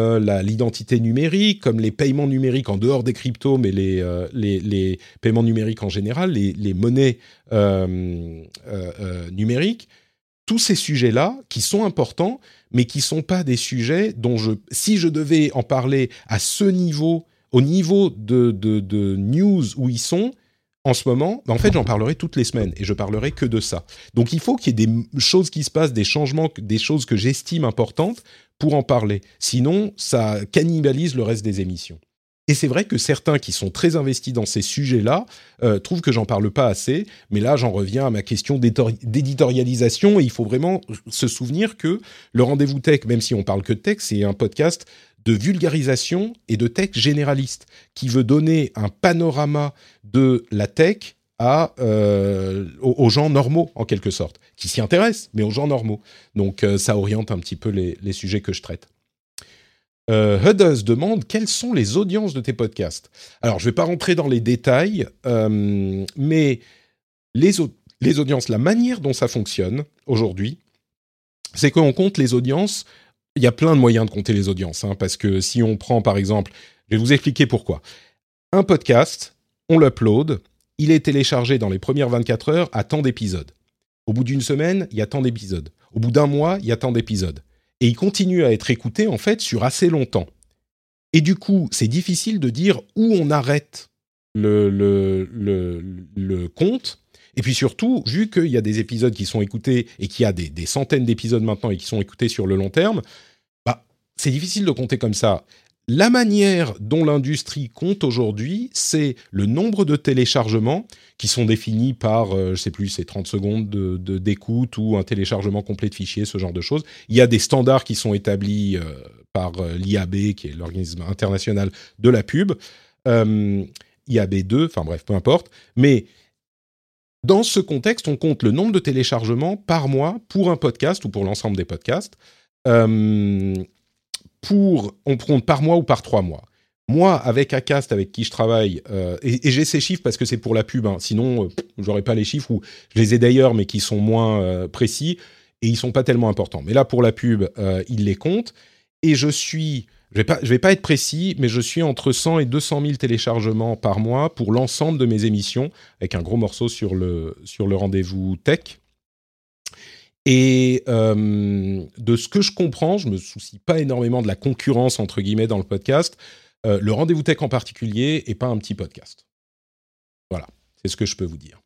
l'identité numérique, comme les paiements numériques en dehors des cryptos, mais les, paiements numériques en général, les monnaies numériques tous ces sujets-là qui sont importants, mais qui sont pas des sujets dont je, si je devais en parler à ce niveau, au niveau de, de, news où ils sont, en ce moment, ben en fait, j'en parlerai toutes les semaines et je parlerai que de ça. Donc, il faut qu'il y ait des choses qui se passent, des changements, des choses que j'estime importantes pour en parler. Sinon, ça cannibalise le reste des émissions. Et c'est vrai que certains qui sont très investis dans ces sujets-là euh, trouvent que j'en parle pas assez. Mais là, j'en reviens à ma question d'éditorialisation. Et il faut vraiment se souvenir que le rendez-vous tech, même si on parle que de tech, c'est un podcast de vulgarisation et de tech généraliste qui veut donner un panorama de la tech euh, aux, gens normaux, en quelque sorte, qui s'y intéressent, mais aux gens normaux. Donc euh, ça oriente un petit peu les sujets que je traite. Euh, demande quelles sont les audiences de tes podcasts? Alors, je ne vais pas rentrer dans les détails, euh, mais les, audiences, la manière dont ça fonctionne aujourd'hui, c'est qu'on compte les audiences. Il y a plein de moyens de compter les audiences, hein, parce que si on prend par exemple, je vais vous expliquer pourquoi. Un podcast, on l'upload, il est téléchargé dans les premières 24 heures à tant d'épisodes. Au bout d'une semaine, il y a tant d'épisodes. Au bout d'un mois, il y a tant d'épisodes et il continue à être écouté en fait sur assez longtemps. Et du coup, c'est difficile de dire où on arrête le, le, le, compte. Et puis surtout, vu qu'il y a des épisodes qui sont écoutés et qu'il y a des, des centaines d'épisodes maintenant et qui sont écoutés sur le long terme, bah, c'est difficile de compter comme ça. La manière dont l'industrie compte aujourd'hui, c'est le nombre de téléchargements qui sont définis par, euh, je sais plus, c'est 30 secondes de, d'écoute ou un téléchargement complet de fichiers, ce genre de choses. Il y a des standards qui sont établis euh, par euh, l'IAB, qui est l'organisme international de la pub. IAB2, enfin bref, peu importe. Mais dans ce contexte, on compte le nombre de téléchargements par mois pour un podcast ou pour l'ensemble des podcasts pour, on compte par mois ou par trois mois. Moi, avec Acast, avec qui je travaille, euh, et, j'ai ces chiffres parce que c'est pour la pub, hein, sinon euh, j'aurais pas les chiffres, ou je les ai d'ailleurs, mais qui sont moins euh, précis, et ils sont pas tellement importants. Mais là, pour la pub, il les compte, et je suis je vais pas, je vais pas être précis, mais je suis entre 100 et 200 000 téléchargements par mois pour l'ensemble de mes émissions, avec un gros morceau sur le, sur le rendez-vous tech. Et euh, de ce que je comprends, je me soucie pas énormément de la concurrence entre guillemets dans le podcast. Euh, le rendez-vous tech en particulier est pas un petit podcast. Voilà, c'est ce que je peux vous dire.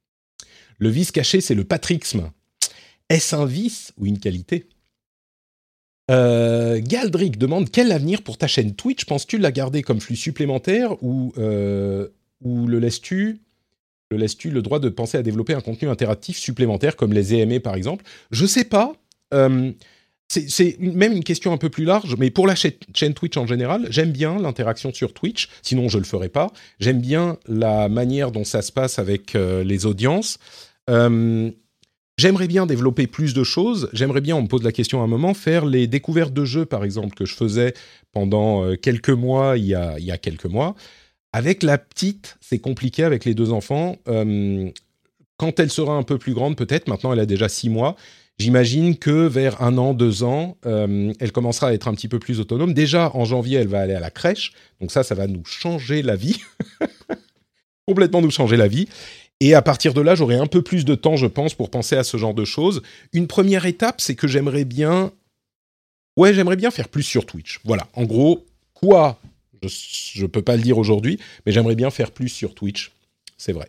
Le vice caché, c'est le patrixme. Est-ce un vice ou une qualité? Euh, Galdric demande quel avenir pour ta chaîne Twitch? Penses-tu la garder comme flux supplémentaire ou, euh, ou le laisses-tu le laisses-tu le droit de penser à développer un contenu interactif supplémentaire comme les EMA par exemple? Je sais pas. Euh, c'est même une question un peu plus large, mais pour la chaîne Twitch en général, j'aime bien l'interaction sur Twitch, sinon je le ferais pas. J'aime bien la manière dont ça se passe avec euh, les audiences. Euh, j'aimerais bien développer plus de choses. J'aimerais bien, on me pose la question à un moment, faire les découvertes de jeux, par exemple, que je faisais pendant quelques mois, il y, a, il y a quelques mois. Avec la petite, c'est compliqué avec les deux enfants. quand elle sera un peu plus grande, peut-être, maintenant elle a déjà six mois, J'imagine que vers un an, deux ans, euh, elle commencera à être un petit peu plus autonome. Déjà, en janvier, elle va aller à la crèche. Donc ça, ça va nous changer la vie. Complètement nous changer la vie. Et à partir de là, j'aurai un peu plus de temps, je pense, pour penser à ce genre de choses. Une première étape, c'est que j'aimerais bien... Ouais, j'aimerais bien faire plus sur Twitch. Voilà, en gros, quoi Je ne peux pas le dire aujourd'hui, mais j'aimerais bien faire plus sur Twitch. C'est vrai.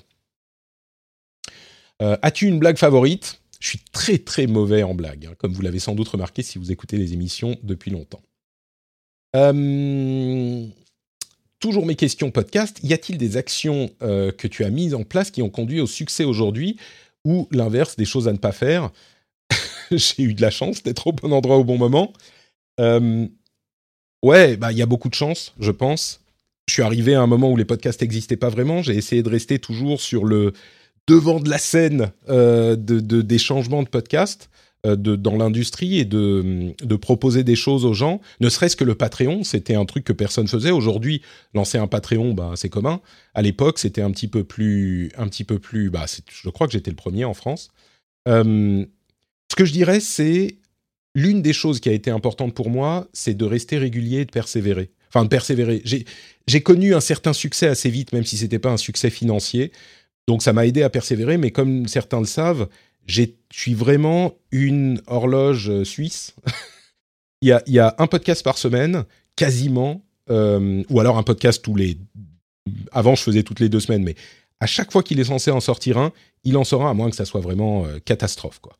Euh, as-tu une blague favorite? Je suis très très mauvais en blague, hein, comme vous l'avez sans doute remarqué si vous écoutez les émissions depuis longtemps. Euh, toujours mes questions podcast. Y a-t-il des actions euh, que tu as mises en place qui ont conduit au succès aujourd'hui ou l'inverse, des choses à ne pas faire? J'ai eu de la chance d'être au bon endroit au bon moment. Ouais, bah il y a beaucoup de chance, je pense. Je suis arrivé à un moment où les podcasts n'existaient pas vraiment. J'ai essayé de rester toujours sur le devant de la scène euh, de, des changements de podcast euh, de, dans l'industrie et de, de, proposer des choses aux gens, ne serait-ce que le Patreon, c'était un truc que personne faisait. Aujourd'hui, lancer un Patreon, bah, c'est commun. À l'époque, c'était un petit peu plus, un petit peu plus. Bah, je crois que j'étais le premier en France. Euh, ce que je dirais, c'est l'une des choses qui a été importante pour moi, c'est de rester régulier et de persévérer. Enfin, de persévérer. J'ai connu un certain succès assez vite, même si c'était pas un succès financier. Donc ça m'a aidé à persévérer, mais comme certains le savent, je suis vraiment une horloge euh, suisse. il, y a, un podcast par semaine, quasiment, euh, ou alors un podcast tous les... Avant, je faisais toutes les deux semaines, mais à chaque fois qu'il est censé en sortir un, il en un, à moins que ça soit vraiment euh, catastrophe, quoi.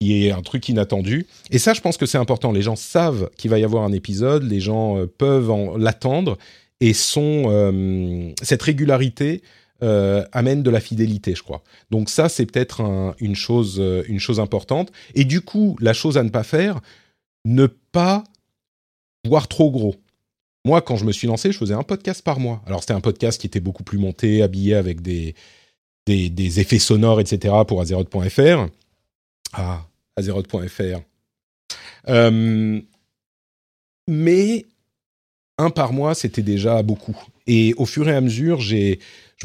Il y a un truc inattendu. Et ça, je pense que c'est important. Les gens savent qu'il va y avoir un épisode, les gens peuvent l'attendre, et sont, cette régularité euh, amène de la fidélité, je crois. Donc ça, c'est peut-être une, chose, euh, une chose importante. Et du coup, la chose à ne pas faire, ne pas voir trop gros. Moi, quand je me suis lancé, je faisais un podcast par mois. Alors c'était un podcast qui était beaucoup plus monté, habillé avec des, des, effets sonores, etc. pour Azeroth.fr. Ah, Azeroth.fr. Euh, mais un par mois, c'était déjà beaucoup. Et au fur et à mesure, je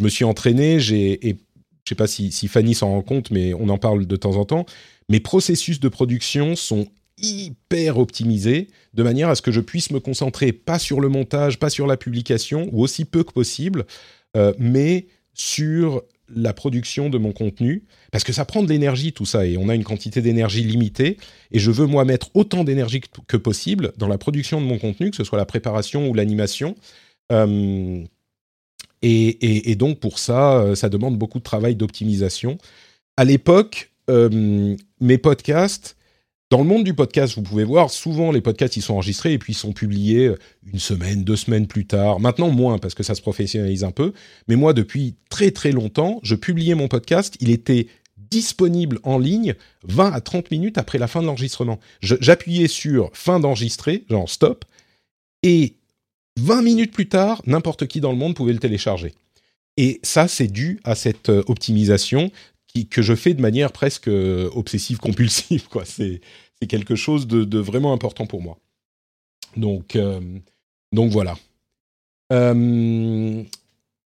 me suis entraîné, j'ai, et je sais pas si, Fanny s'en rend compte, mais on en parle de temps en temps. Mes processus de production sont hyper optimisés de manière à ce que je puisse me concentrer pas sur le montage, pas sur la publication, ou aussi peu que possible, euh, mais sur la production de mon contenu, parce que ça prend de l'énergie tout ça, et on a une quantité d'énergie limitée, et je veux moi mettre autant d'énergie que, possible dans la production de mon contenu, que ce soit la préparation ou l'animation. Euh, et, donc pour ça, euh, ça demande beaucoup de travail d'optimisation. À l'époque, euh, mes podcasts, dans le monde du podcast, vous pouvez voir, souvent les podcasts, ils sont enregistrés et puis ils sont publiés euh, une semaine, deux semaines plus tard. Maintenant, moins, parce que ça se professionnalise un peu. Mais moi, depuis très très longtemps, je publiais mon podcast, il était disponible en ligne 20 à 30 minutes après la fin de l'enregistrement. J'appuyais sur fin d'enregistrer, genre stop, et 20 minutes plus tard, n'importe qui dans le monde pouvait le télécharger. Et ça, c'est dû à cette euh, optimisation que je fais de manière presque euh, obsessive-compulsive. Quoi. C'est, quelque chose de, vraiment important pour moi. Donc, euh, donc voilà. Euh,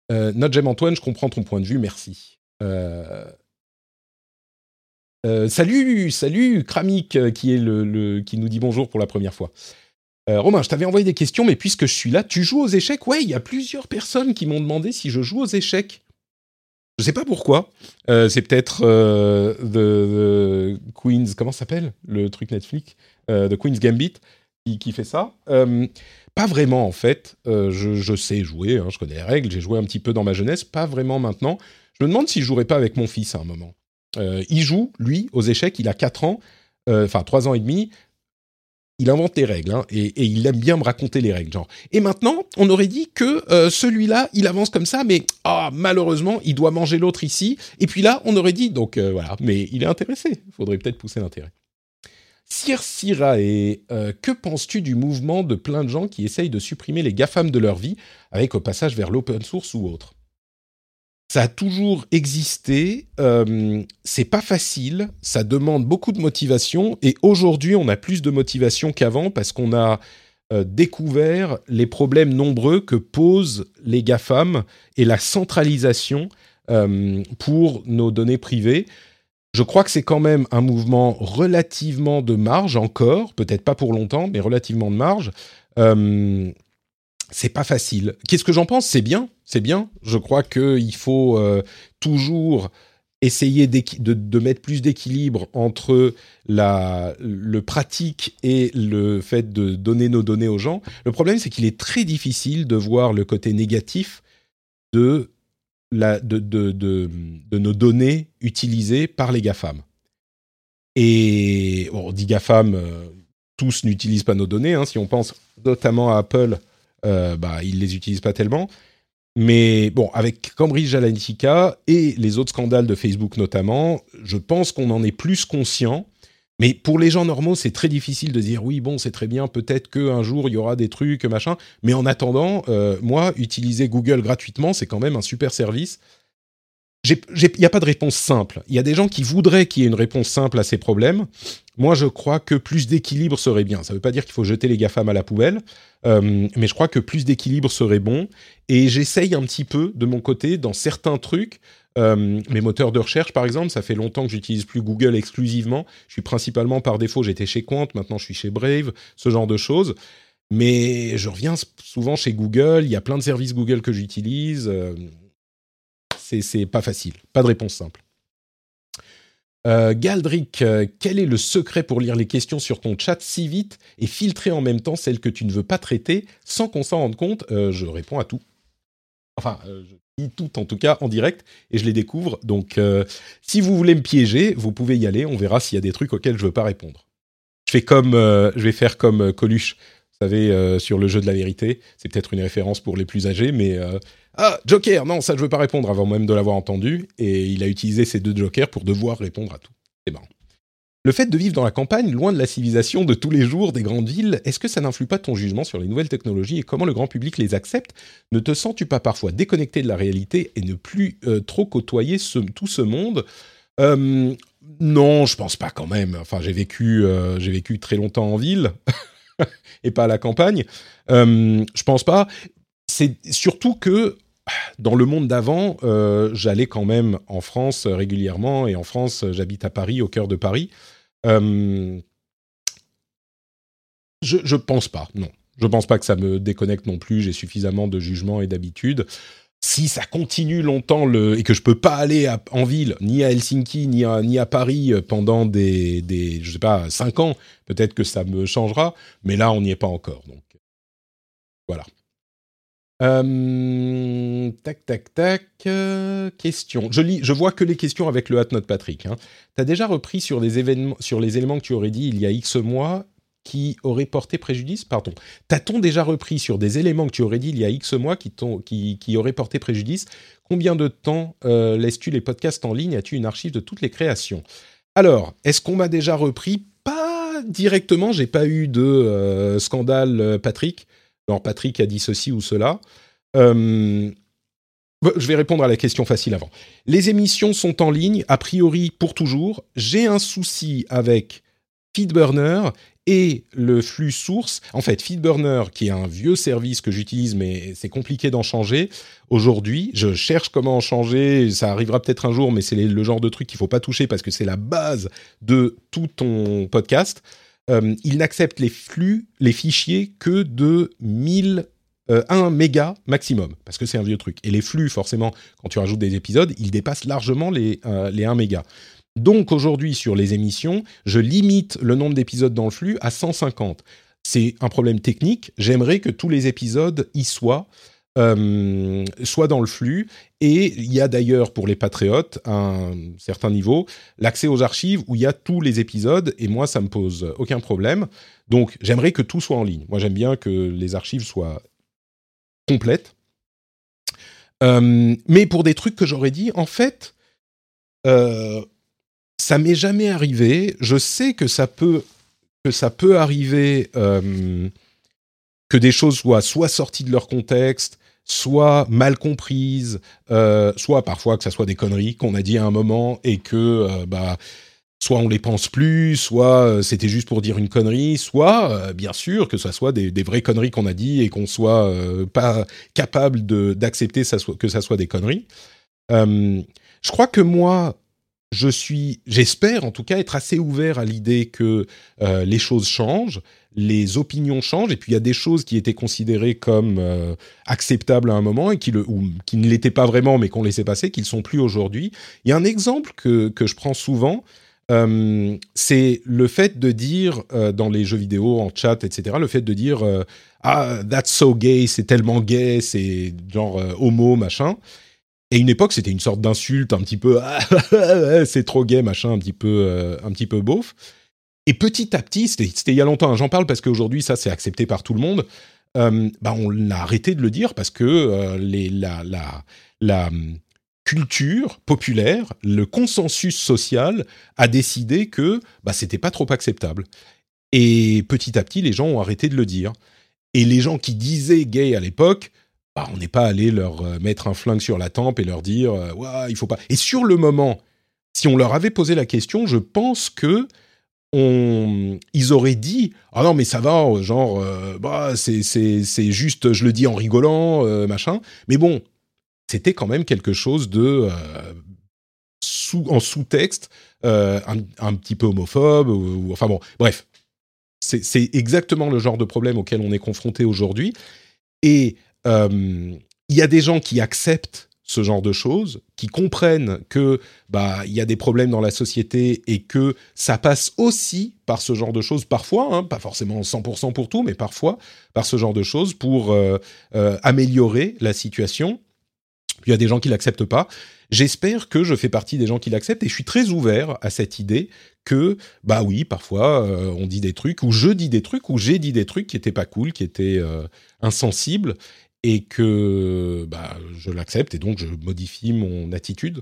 Notre Antoine, je comprends ton point de vue, merci. salut, salut Kramik qui est le, qui nous dit bonjour pour la première fois. Euh, Romain, je t'avais envoyé des questions, mais puisque je suis là, tu joues aux échecs? Ouais, il y a plusieurs personnes qui m'ont demandé si je joue aux échecs. Je sais pas pourquoi. Euh, c'est peut-être euh, the, Queen's, comment s'appelle le truc Netflix, euh, The Queen's Gambit qui, fait ça. pas vraiment en fait. Je, je, sais jouer, hein, je connais les règles. J'ai joué un petit peu dans ma jeunesse, pas vraiment maintenant. Je me demande si je jouerais pas avec mon fils à un moment. il joue, lui, aux échecs. Il a 4 ans, enfin 3 ans et demi il invente les règles hein, et, il aime bien me raconter les règles. Genre. Et maintenant, on aurait dit que euh, celui-là, il avance comme ça, mais ah, malheureusement, il doit manger l'autre ici. Et puis là, on aurait dit, donc euh, voilà, mais il est intéressé. Il faudrait peut-être pousser l'intérêt. Sir Sirae, euh, que penses-tu du mouvement de plein de gens qui essayent de supprimer les GAFAM de leur vie avec au passage vers l'open source ou autre? Ça a toujours existé. Euh, c'est pas facile. Ça demande beaucoup de motivation. Et aujourd'hui, on a plus de motivation qu'avant parce qu'on a euh, découvert les problèmes nombreux que posent les GAFAM et la centralisation euh, pour nos données privées. Je crois que c'est quand même un mouvement relativement de marge encore, peut-être pas pour longtemps, mais relativement de marge. Euh, c'est pas facile. Qu'est-ce que j'en pense? C'est bien, c'est bien. Je crois qu'il faut euh, toujours essayer de, mettre plus d'équilibre entre la, le pratique et le fait de donner nos données aux gens. Le problème, c'est qu'il est très difficile de voir le côté négatif de, nos données utilisées par les GAFAM. Et on dit GAFAM, euh, tous n'utilisent pas nos données. Hein. si on pense notamment à Apple, euh, bah, ils les utilisent pas tellement. Mais bon, avec Cambridge Analytica et les autres scandales de Facebook notamment, je pense qu'on en est plus conscient. Mais pour les gens normaux, c'est très difficile de dire oui, bon, c'est très bien, peut-être qu'un jour il y aura des trucs, machin. Mais en attendant, euh, moi, utiliser Google gratuitement, c'est quand même un super service. Il n'y a pas de réponse simple. Il y a des gens qui voudraient qu'il y ait une réponse simple à ces problèmes. Moi, je crois que plus d'équilibre serait bien. Ça ne veut pas dire qu'il faut jeter les GAFAM à la poubelle, euh, mais je crois que plus d'équilibre serait bon. Et j'essaye un petit peu, de mon côté, dans certains trucs, euh, mes moteurs de recherche, par exemple, ça fait longtemps que j'utilise plus Google exclusivement. Je suis principalement par défaut, j'étais chez Quant, maintenant je suis chez Brave, ce genre de choses. Mais je reviens souvent chez Google. Il y a plein de services Google que j'utilise. Euh, c'est pas facile. Pas de réponse simple. Euh, Galdric, euh, quel est le secret pour lire les questions sur ton chat si vite et filtrer en même temps celles que tu ne veux pas traiter sans qu'on s'en rende compte? Euh, Je réponds à tout. Enfin, je dis tout en tout cas en direct et je les découvre. Donc, si vous voulez me piéger, vous pouvez y aller. On verra s'il y a des trucs auxquels je ne veux pas répondre. Je fais comme, je vais faire comme Coluche, vous savez, sur le jeu de la vérité. C'est peut-être une référence pour les plus âgés, mais ah, Joker, non, ça je veux pas répondre avant même de l'avoir entendu. Et il a utilisé ces deux Jokers pour devoir répondre à tout. C'est marrant. Le fait de vivre dans la campagne, loin de la civilisation de tous les jours des grandes villes, est-ce que ça n'influe pas ton jugement sur les nouvelles technologies et comment le grand public les accepte? Ne te sens-tu pas parfois déconnecté de la réalité et ne plus euh, trop côtoyer tout ce monde? Euh, Non, je pense pas quand même. Enfin, j'ai vécu, euh, j'ai vécu très longtemps en ville et pas à la campagne. je pense pas. C'est surtout que dans le monde d'avant, euh, j'allais quand même en France régulièrement, et en France, j'habite à Paris, au cœur de Paris. Euh, je, ne pense pas, non. Je pense pas que ça me déconnecte non plus. J'ai suffisamment de jugement et d'habitude. Si ça continue longtemps et que je peux pas aller en ville, ni à Helsinki, ni à, à Paris pendant des, des, je sais pas, cinq ans, peut-être que ça me changera. Mais là, on n'y est pas encore. Donc, voilà. Euh, tac, tac, tac. Euh, question. Je, lis, je vois que les questions avec le hat-note Patrick. Hein. Tu as déjà repris sur, les événements, sur les éléments que tu aurais dit il y a X mois qui auraient porté préjudice? Pardon. T'as-t-on déjà repris sur des éléments que tu aurais dit il y a X mois qui, qui, qui auraient porté préjudice? Combien de temps euh, laisses-tu les podcasts en ligne? As-tu une archive de toutes les créations? Alors, est-ce qu'on m'a déjà repris? Pas directement, j'ai pas eu de scandale, Patrick. Alors Patrick a dit ceci ou cela. Euh, je vais répondre à la question facile avant. Les émissions sont en ligne, a priori pour toujours. J'ai un souci avec Feedburner et le flux source. En fait, Feedburner, qui est un vieux service que j'utilise, mais c'est compliqué d'en changer. Aujourd'hui, je cherche comment en changer. Ça arrivera peut-être un jour, mais c'est le genre de truc qu'il faut pas toucher parce que c'est la base de tout ton podcast. Il n'accepte les flux, les fichiers que de 1000 1 méga maximum, parce que c'est un vieux truc. Et les flux, forcément, quand tu rajoutes des épisodes, ils dépassent largement les, les 1 méga. Donc aujourd'hui, sur les émissions, je limite le nombre d'épisodes dans le flux à 150. C'est un problème technique. J'aimerais que tous les épisodes y soient. Euh, soit dans le flux. Et il y a d'ailleurs pour les patriotes, un certain niveau, l'accès aux archives où il y a tous les épisodes. Et moi, ça me pose aucun problème. Donc, j'aimerais que tout soit en ligne. Moi, j'aime bien que les archives soient complètes. Euh, mais pour des trucs que j'aurais dit, en fait, euh, ça m'est jamais arrivé. Je sais que ça peut, que ça peut arriver que des choses soient soit sorties de leur contexte, soit mal comprises, euh, soit parfois que ça soit des conneries qu'on a dit à un moment et que euh, bah soit on les pense plus, soit euh, c'était juste pour dire une connerie, soit bien sûr que ça soit des, des vraies conneries qu'on a dit et qu'on soit pas capable d'accepter que ça soit des conneries. je crois que moi, je suis, j'espère en tout cas être assez ouvert à l'idée que les choses changent les opinions changent et puis il y a des choses qui étaient considérées comme euh, acceptables à un moment et qui, ou, qui ne l'étaient pas vraiment mais qu'on laissait passer, qu'ils sont plus aujourd'hui. Il y a un exemple que, que je prends souvent, euh, c'est le fait de dire euh, dans les jeux vidéo, en chat, etc., le fait de dire Ah, that's so gay, c'est tellement gay, c'est genre homo, machin. Et une époque, c'était une sorte d'insulte un petit peu c'est trop gay, machin, un petit peu, un petit peu beauf. Et petit à petit, c'était il y a longtemps, hein, j'en parle parce qu'aujourd'hui, ça, c'est accepté par tout le monde. Euh, bah, on a arrêté de le dire parce que euh, les, la, la, la hum, culture populaire, le consensus social a décidé que bah, c'était pas trop acceptable. Et petit à petit, les gens ont arrêté de le dire. Et les gens qui disaient gay à l'époque, bah, on n'est pas allé leur euh, mettre un flingue sur la tempe et leur dire ouais, il faut pas. Et sur le moment, si on leur avait posé la question, je pense que ils auraient dit ah non mais ça va genre euh, bah c'est c'est juste je le dis en rigolant euh, machin. Mais bon c'était quand même quelque chose de euh, sous en sous-texte un, petit peu homophobe ou, enfin bon bref. C'est exactement le genre de problème auquel on est confronté aujourd'hui. Et il y a des gens qui acceptent ce genre de choses, qui comprennent que bah il y a des problèmes dans la société et que ça passe aussi par ce genre de choses parfois, hein, pas forcément 100% pour tout, mais parfois par ce genre de choses pour euh, euh, améliorer la situation. Il y a des gens qui l'acceptent pas. J'espère que je fais partie des gens qui l'acceptent et je suis très ouvert à cette idée que bah oui parfois euh, on dit des trucs ou je dis des trucs ou j'ai dit des trucs qui étaient pas cool, qui étaient insensibles et que bah, je l'accepte et donc je modifie mon attitude.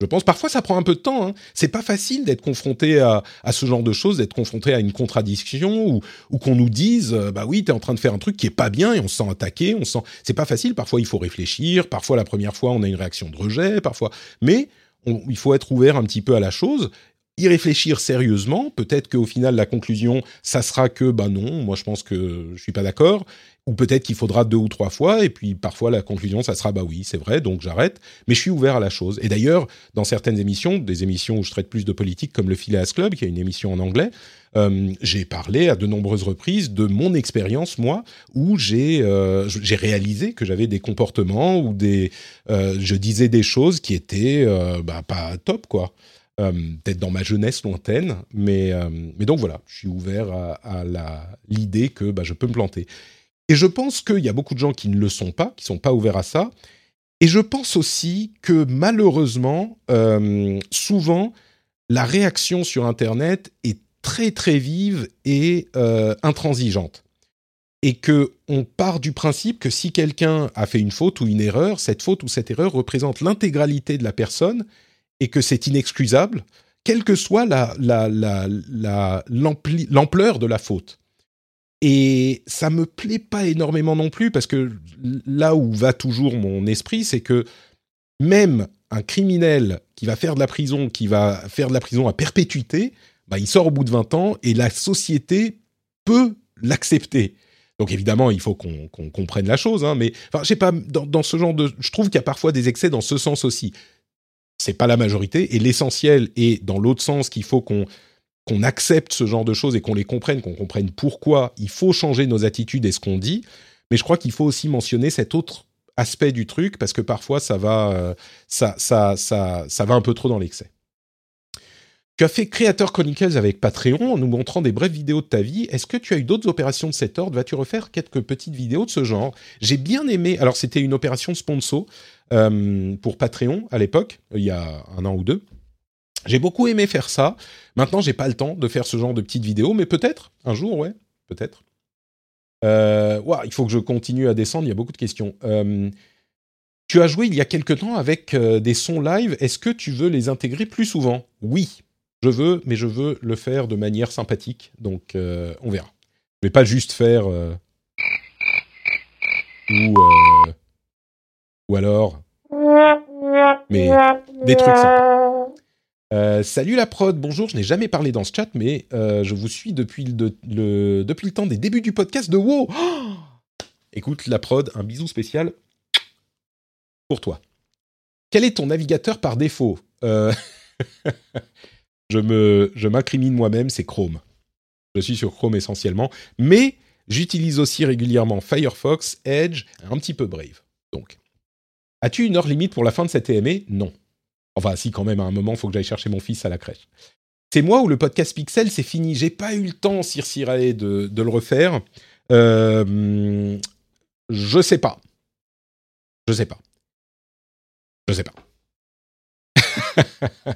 Je pense parfois ça prend un peu de temps. Hein. C'est pas facile d'être confronté à, ce genre de choses, d'être confronté à une contradiction ou, ou qu'on nous dise euh, bah oui t'es en train de faire un truc qui est pas bien et on se sent attaqué, on sent c'est pas facile. Parfois il faut réfléchir, parfois la première fois on a une réaction de rejet, parfois mais il faut être ouvert un petit peu à la chose y réfléchir sérieusement. Peut-être qu'au final, la conclusion, ça sera que, bah non, moi je pense que je suis pas d'accord. Ou peut-être qu'il faudra deux ou trois fois, et puis parfois la conclusion, ça sera bah oui, c'est vrai, donc j'arrête. Mais je suis ouvert à la chose. Et d'ailleurs, dans certaines émissions, des émissions où je traite plus de politique, comme le Phileas Club, qui est une émission en anglais, euh, j'ai parlé à de nombreuses reprises de mon expérience, moi, où j'ai euh, réalisé que j'avais des comportements ou des, euh, je disais des choses qui étaient bah, pas top, quoi. Peut-être dans ma jeunesse lointaine, mais, mais donc voilà, je suis ouvert à, l'idée que bah, je peux me planter. Et je pense qu'il y a beaucoup de gens qui ne le sont pas, qui sont pas ouverts à ça. Et je pense aussi que malheureusement, euh, souvent, la réaction sur Internet est très très vive et euh, intransigeante. Et que on part du principe que si quelqu'un a fait une faute ou une erreur, cette faute ou cette erreur représente l'intégralité de la personne et que c'est inexcusable, quelle que soit l'ampleur de la faute. Et ça me plaît pas énormément non plus parce que là où va toujours mon esprit, c'est que même un criminel qui va faire de la prison, qui va faire de la prison à perpétuité, bah, il sort au bout de 20 ans et la société peut l'accepter. Donc évidemment, il faut qu'on comprenne la chose, hein, mais enfin, je sais pas, dans, ce genre de, je trouve qu'il y a parfois des excès dans ce sens aussi. C'est pas la majorité, et l'essentiel est dans l'autre sens qu'il faut qu'on accepte ce genre de choses et qu'on les comprenne, qu'on comprenne pourquoi il faut changer nos attitudes et ce qu'on dit. Mais je crois qu'il faut aussi mentionner cet autre aspect du truc parce que parfois ça va, euh, ça, ça, ça, va un peu trop dans l'excès. Tu as fait Creator Chronicles avec Patreon en nous montrant des brèves vidéos de ta vie? Est-ce que tu as eu d'autres opérations de cet ordre? Vas-tu refaire quelques petites vidéos de ce genre? J'ai bien aimé. Alors, c'était une opération sponsor pour Patreon à l'époque, il y a un an ou deux. J'ai beaucoup aimé faire ça. Maintenant, j'ai pas le temps de faire ce genre de petites vidéos, mais peut-être un jour, ouais, peut-être. Euh, il faut que je continue à descendre. Il y a beaucoup de questions. Euh, tu as joué il y a quelque temps avec euh, des sons live. Est-ce que tu veux les intégrer plus souvent? Oui, je veux, mais je veux le faire de manière sympathique. Donc, euh, on verra. Je vais pas juste faire euh, ou ou alors, mais des trucs sympas. Euh, salut la prod, bonjour, je n'ai jamais parlé dans ce chat, mais euh, je vous suis depuis le, depuis le temps des débuts du podcast de WoW. Écoute la prod, un bisou spécial pour toi. Quel est ton navigateur par défaut? Euh, Je me, je m'incrimine moi-même, c'est Chrome. Je suis sur Chrome essentiellement, mais j'utilise aussi régulièrement Firefox, Edge, un petit peu Brave. Donc, as-tu une heure limite pour la fin de cette EME Non. Enfin, si, quand même, à un moment, il faut que j'aille chercher mon fils à la crèche. C'est moi où le podcast Pixel, c'est fini. J'ai pas eu le temps, Sir de, de le refaire. Euh, je sais pas. Je sais pas. Je sais pas.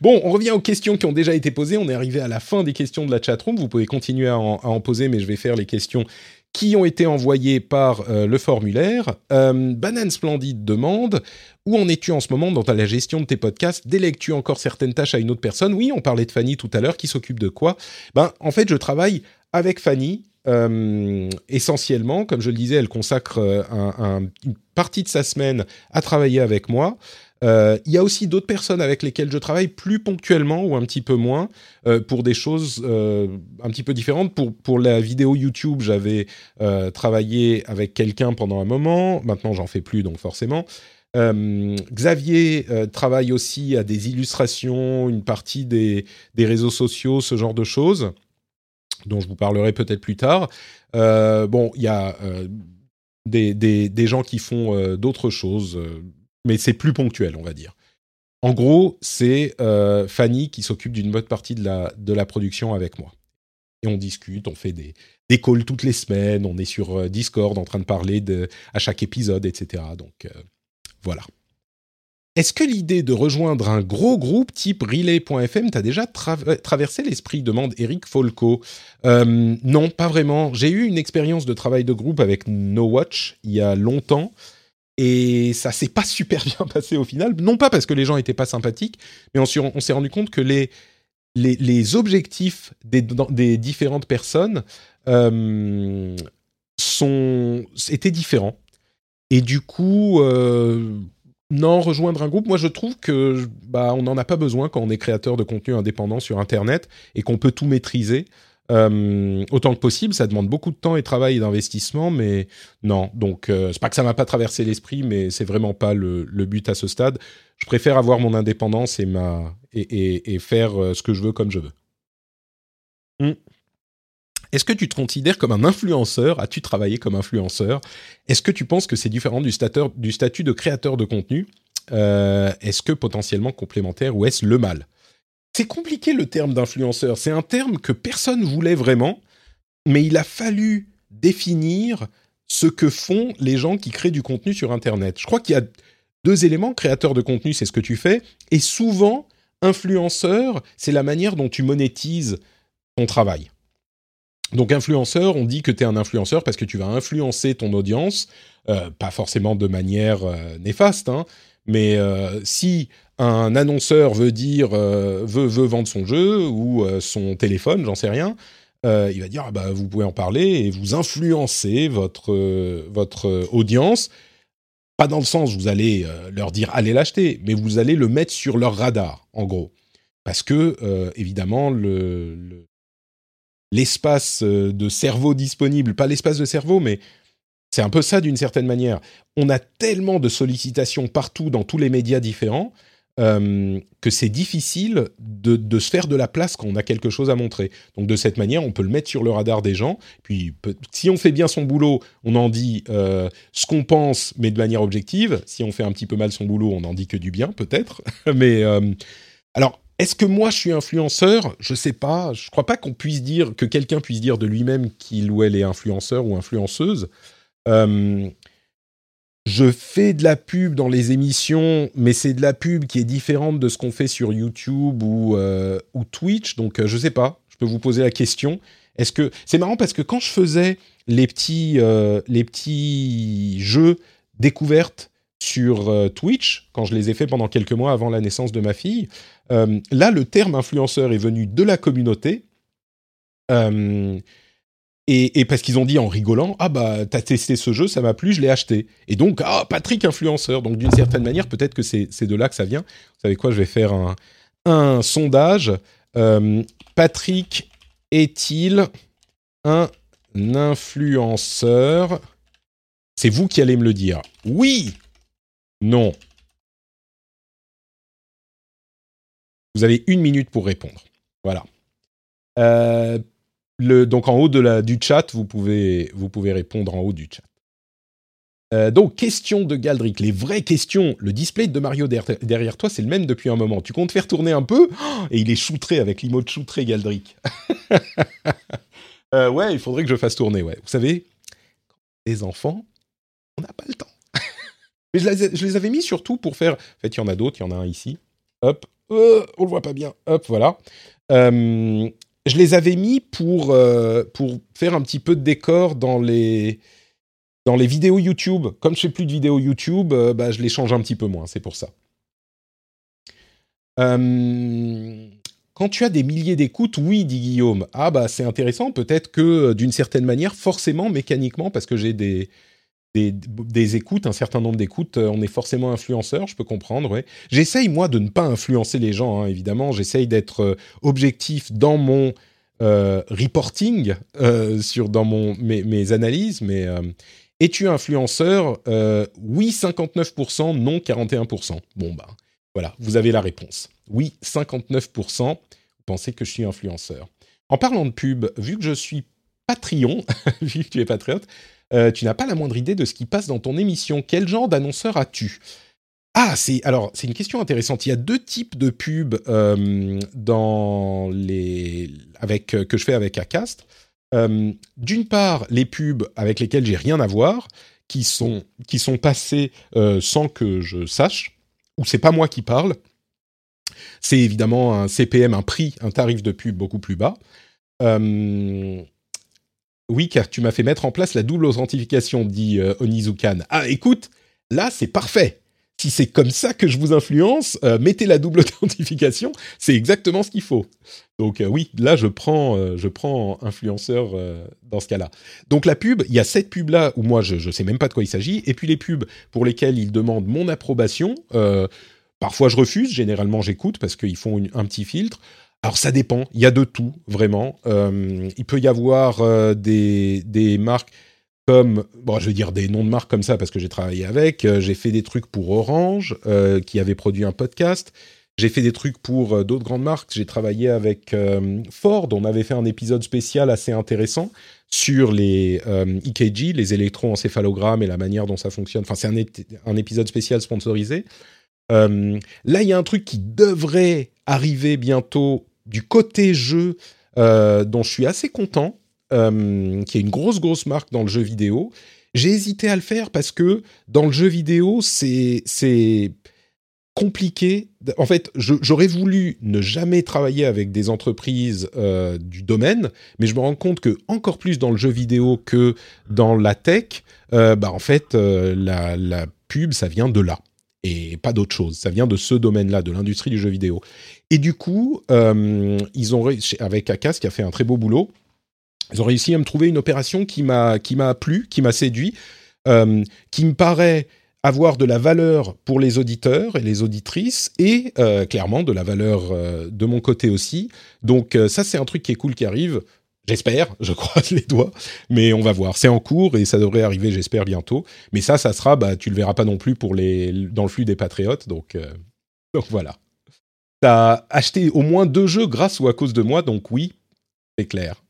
bon, on revient aux questions qui ont déjà été posées. On est arrivé à la fin des questions de la chatroom. Vous pouvez continuer à en poser, mais je vais faire les questions qui ont été envoyés par euh, le formulaire. Euh, Banane Splendide demande Où en es-tu en ce moment dans la gestion de tes podcasts? Délègues-tu encore certaines tâches à une autre personne? Oui, on parlait de Fanny tout à l'heure, qui s'occupe de quoi? Ben, en fait, je travaille avec Fanny. Euh, essentiellement, comme je le disais, elle consacre une partie de sa semaine à travailler avec moi. Euh, il y a aussi d'autres personnes avec lesquelles je travaille plus ponctuellement ou un petit peu moins euh, pour des choses euh, un petit peu différentes. Pour, pour la vidéo YouTube, j'avais travaillé avec quelqu'un pendant un moment. Maintenant, j'en fais plus, donc forcément. Xavier travaille aussi à des illustrations, une partie des, des, réseaux sociaux, ce genre de choses, dont je vous parlerai peut-être plus tard. bon, il y a des, des, des, gens qui font d'autres choses mais c'est plus ponctuel, on va dire. En gros, c'est euh, Fanny qui s'occupe d'une bonne partie de la, de la production avec moi. Et on discute, on fait des, des calls toutes les semaines, on est sur euh, Discord en train de parler à chaque épisode, etc. Donc euh, voilà. Est-ce que l'idée de rejoindre un gros groupe type Relay.fm t'a déjà traversé l'esprit demande Eric Folco. non, pas vraiment. J'ai eu une expérience de travail de groupe avec No Watch il y a longtemps. Et ça s'est pas super bien passé au final. Non pas parce que les gens étaient pas sympathiques, mais on, s'est rendu compte que les, les, objectifs des, des, différentes personnes euh, sont, étaient différents. Et du coup, euh, non, rejoindre un groupe, moi je trouve que bah, on n'en a pas besoin quand on est créateur de contenu indépendant sur Internet et qu'on peut tout maîtriser. Euh, autant que possible. Ça demande beaucoup de temps et de travail et d'investissement, mais non. Donc, euh, c'est pas que ça m'a pas traversé l'esprit, mais c'est vraiment pas le, but à ce stade. Je préfère avoir mon indépendance et ma et, faire euh, ce que je veux comme je veux. Hmm. Est-ce que tu te considères comme un influenceur? As-tu travaillé comme influenceur? Est-ce que tu penses que c'est différent du, du, statut de créateur de contenu? Est-ce que potentiellement complémentaire ou est-ce le mal? C'est compliqué le terme d'influenceur. C'est un terme que personne voulait vraiment, mais il a fallu définir ce que font les gens qui créent du contenu sur Internet. Je crois qu'il y a deux éléments. Créateur de contenu, c'est ce que tu fais. Et souvent, influenceur, c'est la manière dont tu monétises ton travail. Donc influenceur, on dit que tu es un influenceur parce que tu vas influencer ton audience, euh, pas forcément de manière euh, néfaste, hein, mais euh, si un annonceur veut dire euh, veut, veut vendre son jeu ou euh, son téléphone, j'en sais rien, il va dire ah bah, vous pouvez en parler et vous influencer votre votre audience. Pas dans le sens vous allez leur dire allez l'acheter, mais vous allez le mettre sur leur radar, en gros, parce que évidemment le, l'espace de cerveau disponible, pas l'espace de cerveau, mais c'est un peu ça d'une certaine manière. On a tellement de sollicitations partout dans tous les médias différents que c'est difficile de, se faire de la place quand on a quelque chose à montrer. Donc de cette manière, on peut le mettre sur le radar des gens. Puis si on fait bien son boulot, on en dit ce qu'on pense, mais de manière objective. Si on fait un petit peu mal son boulot, on en dit que du bien, peut-être. mais alors, est-ce que moi je suis influenceur? Je sais pas. Je crois pas qu'on puisse dire que quelqu'un puisse dire de lui-même qu'il ou elle est influenceur ou influenceuse. Euh, je fais de la pub dans les émissions, mais c'est de la pub qui est différente de ce qu'on fait sur YouTube ou, euh, Twitch. Donc, euh, je sais pas. Je peux vous poser la question. Est-ce que c'est marrant parce que quand je faisais les petits, les petits jeux découvertes sur Twitch, quand je les ai fait pendant quelques mois avant la naissance de ma fille, là, le terme influenceur est venu de la communauté. Et, parce qu'ils ont dit en rigolant, ah bah t'as testé ce jeu, ça m'a plu, je l'ai acheté. Et donc, ah Patrick influenceur. Donc d'une certaine manière, peut-être que c'est de là que ça vient. Vous savez quoi, je vais faire un, sondage. Euh, Patrick est-il un influenceur? C'est vous qui allez me le dire. Oui Non Vous avez une minute pour répondre. Voilà. Euh, donc en haut de la, du chat, vous pouvez, vous pouvez répondre en haut du chat. Euh, donc, question de Galdric, les vraies questions. Le display de Mario derrière toi, c'est le même depuis un moment. Tu comptes faire tourner un peu? Et il est shootré avec l'imote shootré, Galdric. Euh, ouais, il faudrait que je fasse tourner, ouais. Vous savez, les enfants, on n'a pas le temps. Mais je les, je les, avais mis surtout pour faire... En fait, il y en a d'autres, il y en a un ici. Hop, euh, on le voit pas bien. Hop, voilà. Euh, je les avais mis pour, euh, pour faire un petit peu de décor dans les, vidéos YouTube. Comme je fais plus de vidéos YouTube, bah, je les change un petit peu moins, c'est pour ça. quand tu as des milliers d'écoutes, oui, dit Guillaume. Ah bah c'est intéressant, peut-être que d'une certaine manière, forcément, mécaniquement, parce que j'ai des, des, écoutes, un certain nombre d'écoutes, euh, on est forcément influenceur, je peux comprendre. J'essaye, moi, de ne pas influencer les gens, hein, évidemment. J'essaye d'être euh, objectif dans mon euh, reporting, sur, dans mon, mes, analyses. Mais es-tu influenceur Oui, 59%, non, 41%. Bon, bah, voilà, vous avez la réponse. Oui, 59%, vous pensez que je suis influenceur. En parlant de pub, vu que je suis Patreon, vu que tu es patriote, euh, tu n'as pas la moindre idée de ce qui passe dans ton émission. Quel genre d'annonceur as-tu? Ah, c'est alors c'est une question intéressante. Il y a deux types de pubs euh, dans les avec euh, que je fais avec Acast. D'une part, les pubs avec lesquelles j'ai rien à voir, qui sont qui sont passées sans que je sache, ou c'est pas moi qui parle. C'est évidemment un CPM, un prix, un tarif de pub beaucoup plus bas. Oui, car tu m'as fait mettre en place la double authentification, dit euh, Onizukan. Ah, écoute, là, c'est parfait. Si c'est comme ça que je vous influence, euh, mettez la double authentification, c'est exactement ce qu'il faut. Donc euh, oui, là, je prends, je prends influenceur dans ce cas-là. Donc la pub, il y a cette pub-là où moi, je ne sais même pas de quoi il s'agit, et puis les pubs pour lesquelles ils demandent mon approbation. parfois, je refuse, généralement, j'écoute parce qu'ils font un petit filtre. Alors ça dépend, il y a de tout, vraiment. Euh, il peut y avoir euh, des, des, marques comme, bon, je vais dire des noms de marques comme ça parce que j'ai travaillé avec. Euh, j'ai fait des trucs pour Orange, qui avait produit un podcast. J'ai fait des trucs pour d'autres grandes marques. J'ai travaillé avec Ford. On avait fait un épisode spécial assez intéressant sur les EKG, les électroencéphalogrammes et la manière dont ça fonctionne. Enfin, c'est un, un, épisode spécial sponsorisé. là, il y a un truc qui devrait arriver bientôt du côté jeu euh, dont je suis assez content, euh, qui est une grosse grosse marque dans le jeu vidéo. J'ai hésité à le faire parce que dans le jeu vidéo, c'est compliqué. En fait, j'aurais voulu ne jamais travailler avec des entreprises euh, du domaine, mais je me rends compte que encore plus dans le jeu vidéo que dans la tech, bah en fait, la, la pub, ça vient de là et pas d'autre chose. Ça vient de ce domaine-là, de l'industrie du jeu vidéo. Et du coup, euh, ils ont avec Akas qui a fait un très beau boulot, ils ont réussi à me trouver une opération qui m'a qui m'a plu, qui m'a séduit, euh, qui me paraît avoir de la valeur pour les auditeurs et les auditrices et euh, clairement de la valeur de mon côté aussi. Donc ça c'est un truc qui est cool qui arrive. J'espère, je croise les doigts, mais on va voir. C'est en cours et ça devrait arriver, j'espère, bientôt. Mais ça, ça sera, bah, tu le verras pas non plus pour les, dans le flux des patriotes, donc donc voilà. T'as acheté au moins deux jeux grâce ou à cause de moi, donc oui, c'est clair.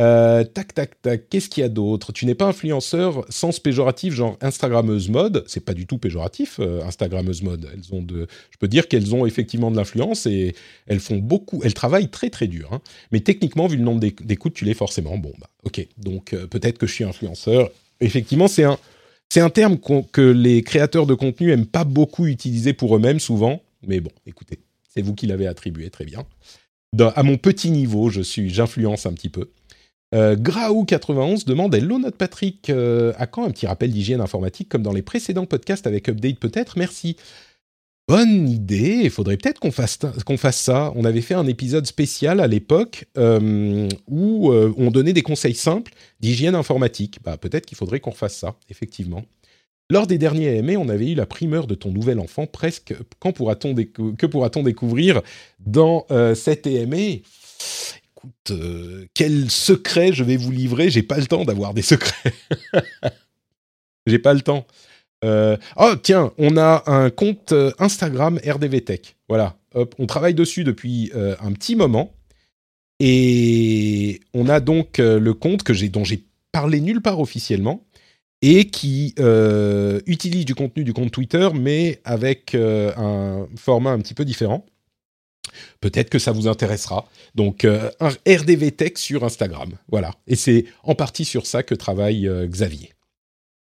Euh, tac, tac, tac. Qu'est-ce qu'il y a d'autre? Tu n'es pas influenceur sens péjoratif, genre Instagrammeuse mode? C'est pas du tout péjoratif, euh, Instagrammeuse mode. Elles ont de, je peux dire qu'elles ont effectivement de l'influence et elles font beaucoup. Elles travaillent très très dur. Hein. Mais techniquement, vu le nombre d'écoutes, tu l'es forcément. Bon, bah, ok. Donc euh, peut-être que je suis influenceur. Effectivement, c'est un, un terme que les créateurs de contenu aiment pas beaucoup utiliser pour eux-mêmes souvent. Mais bon, écoutez, c'est vous qui l'avez attribué, très bien. à mon petit niveau, je suis, j'influence un petit peu. Euh, Graou91 demande Hello notre Patrick, euh, à quand un petit rappel d'hygiène informatique comme dans les précédents podcasts avec Update peut-être? Merci. Bonne idée, il faudrait peut-être qu'on fasse, ça. On avait fait un épisode spécial à l'époque euh, où on donnait des conseils simples d'hygiène informatique. Bah, peut-être qu'il faudrait qu'on fasse ça, effectivement. Lors des derniers AMA, on avait eu la primeur de ton nouvel enfant, presque. Quand pourra-t-on que pourra-t-on découvrir dans cet AMA écoute, euh, quel secret je vais vous livrer? J'ai pas le temps d'avoir des secrets. J'ai pas le temps. Euh, oh tiens, on a un compte euh, Instagram RDV Tech. Voilà, on travaille dessus depuis un petit moment et on a donc le compte que j'ai dont j'ai parlé nulle part officiellement et qui utilise du contenu du compte Twitter mais avec un format un petit peu différent. Peut-être que ça vous intéressera. Donc, euh, un RDV Tech sur Instagram. Voilà. Et c'est en partie sur ça que travaille euh, Xavier.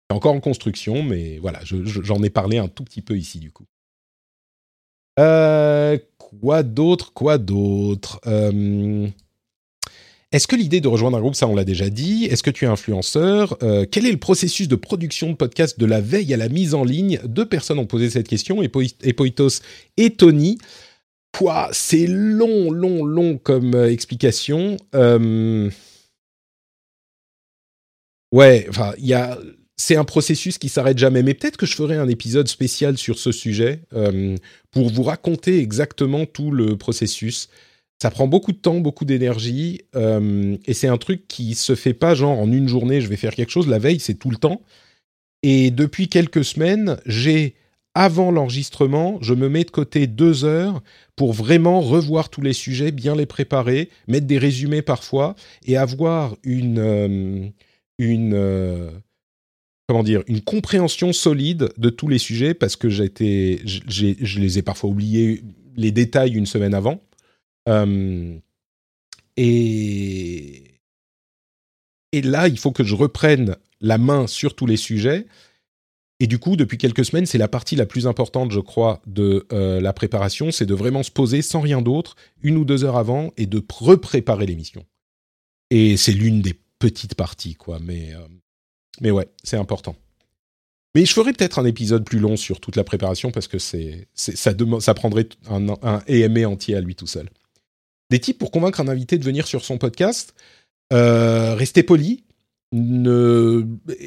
Encore en construction, mais voilà, j'en ai parlé un tout petit peu ici, du coup. Euh, quoi d'autre Quoi d'autre? Est-ce que l'idée de rejoindre un groupe, ça on l'a déjà dit? Est-ce que tu es influenceur? Quel est le processus de production de podcast de la veille à la mise en ligne? Deux personnes ont posé cette question, Epoitos et Tony. Quoi, c'est long, long, long comme euh, explication. Euh, ouais, enfin, a, c'est un processus qui s'arrête jamais. Mais peut-être que je ferai un épisode spécial sur ce sujet euh, pour vous raconter exactement tout le processus. Ça prend beaucoup de temps, beaucoup d'énergie, et c'est un truc qui se fait pas genre en une journée. Je vais faire quelque chose. La veille, c'est tout le temps. Et depuis quelques semaines, j'ai avant l'enregistrement, je me mets de côté deux heures pour vraiment revoir tous les sujets, bien les préparer, mettre des résumés parfois et avoir une, euh, une euh, comment dire, une compréhension solide de tous les sujets parce que j'étais, je les ai parfois oubliés les détails une semaine avant. Euh, et, là, il faut que je reprenne la main sur tous les sujets et du coup, depuis quelques semaines, c'est la partie la plus importante, je crois, de euh, la préparation, c'est de vraiment se poser sans rien d'autre, une ou deux heures avant, et de repréparer l'émission. Et c'est l'une des petites parties, quoi. Mais, euh, mais ouais, c'est important. Mais je ferai peut-être un épisode plus long sur toute la préparation parce que c'est, ça, ça prendrait un, un EMA entier à lui tout seul. Des tips pour convaincre un invité de venir sur son podcast. Euh, restez poli, ne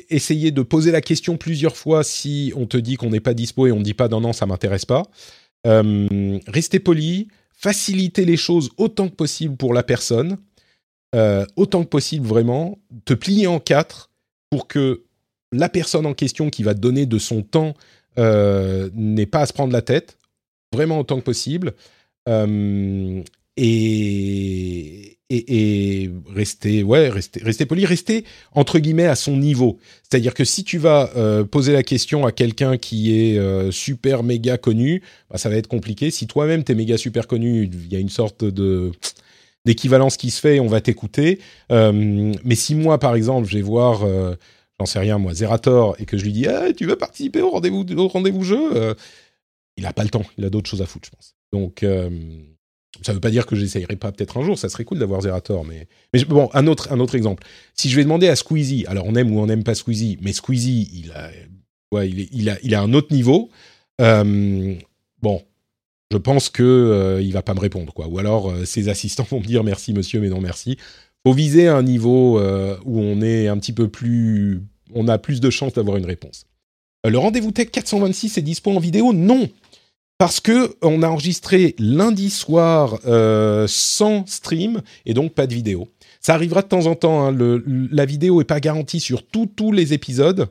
essayer de poser la question plusieurs fois si on te dit qu'on n'est pas dispo et on ne dit pas non non ça m'intéresse pas. Euh, rester poli, faciliter les choses autant que possible pour la personne, euh, autant que possible vraiment, te plier en quatre pour que la personne en question qui va donner de son temps euh, n'ait pas à se prendre la tête, vraiment autant que possible. Et, rester, ouais, rester, rester poli, rester entre guillemets à son niveau. C'est-à-dire que si tu vas euh, poser la question à quelqu'un qui est euh, super méga connu, bah, ça va être compliqué. Si toi-même t'es méga super connu, il y a une sorte d'équivalence qui se fait on va t'écouter. Euh, mais si moi, par exemple, je vais voir, j'en sais rien moi, Zerator et que je lui dis, ah, tu veux participer au rendez-vous rendez-vous jeu, il a pas le temps, il a d'autres choses à foutre, je pense. Donc ça ne veut pas dire que j'essayerai pas peut-être un jour, ça serait cool d'avoir Zerator, mais, bon, un autre, exemple. Si je vais demander à Squeezie, alors on aime ou on n'aime pas Squeezie, mais Squeezie, il a, ouais, il, a, il a un autre niveau. Euh, bon, je pense que euh, il va pas me répondre, quoi. Ou alors euh, ses assistants vont me dire merci monsieur, mais non merci. Faut viser un niveau où on est un petit peu plus, on a plus de chances d'avoir une réponse. le rendez-vous tech 426 est dispo en vidéo? Non, parce que on a enregistré lundi soir euh, sans stream et donc pas de vidéo. Ça arrivera de temps en temps. Hein. la vidéo est pas garantie sur tous les épisodes,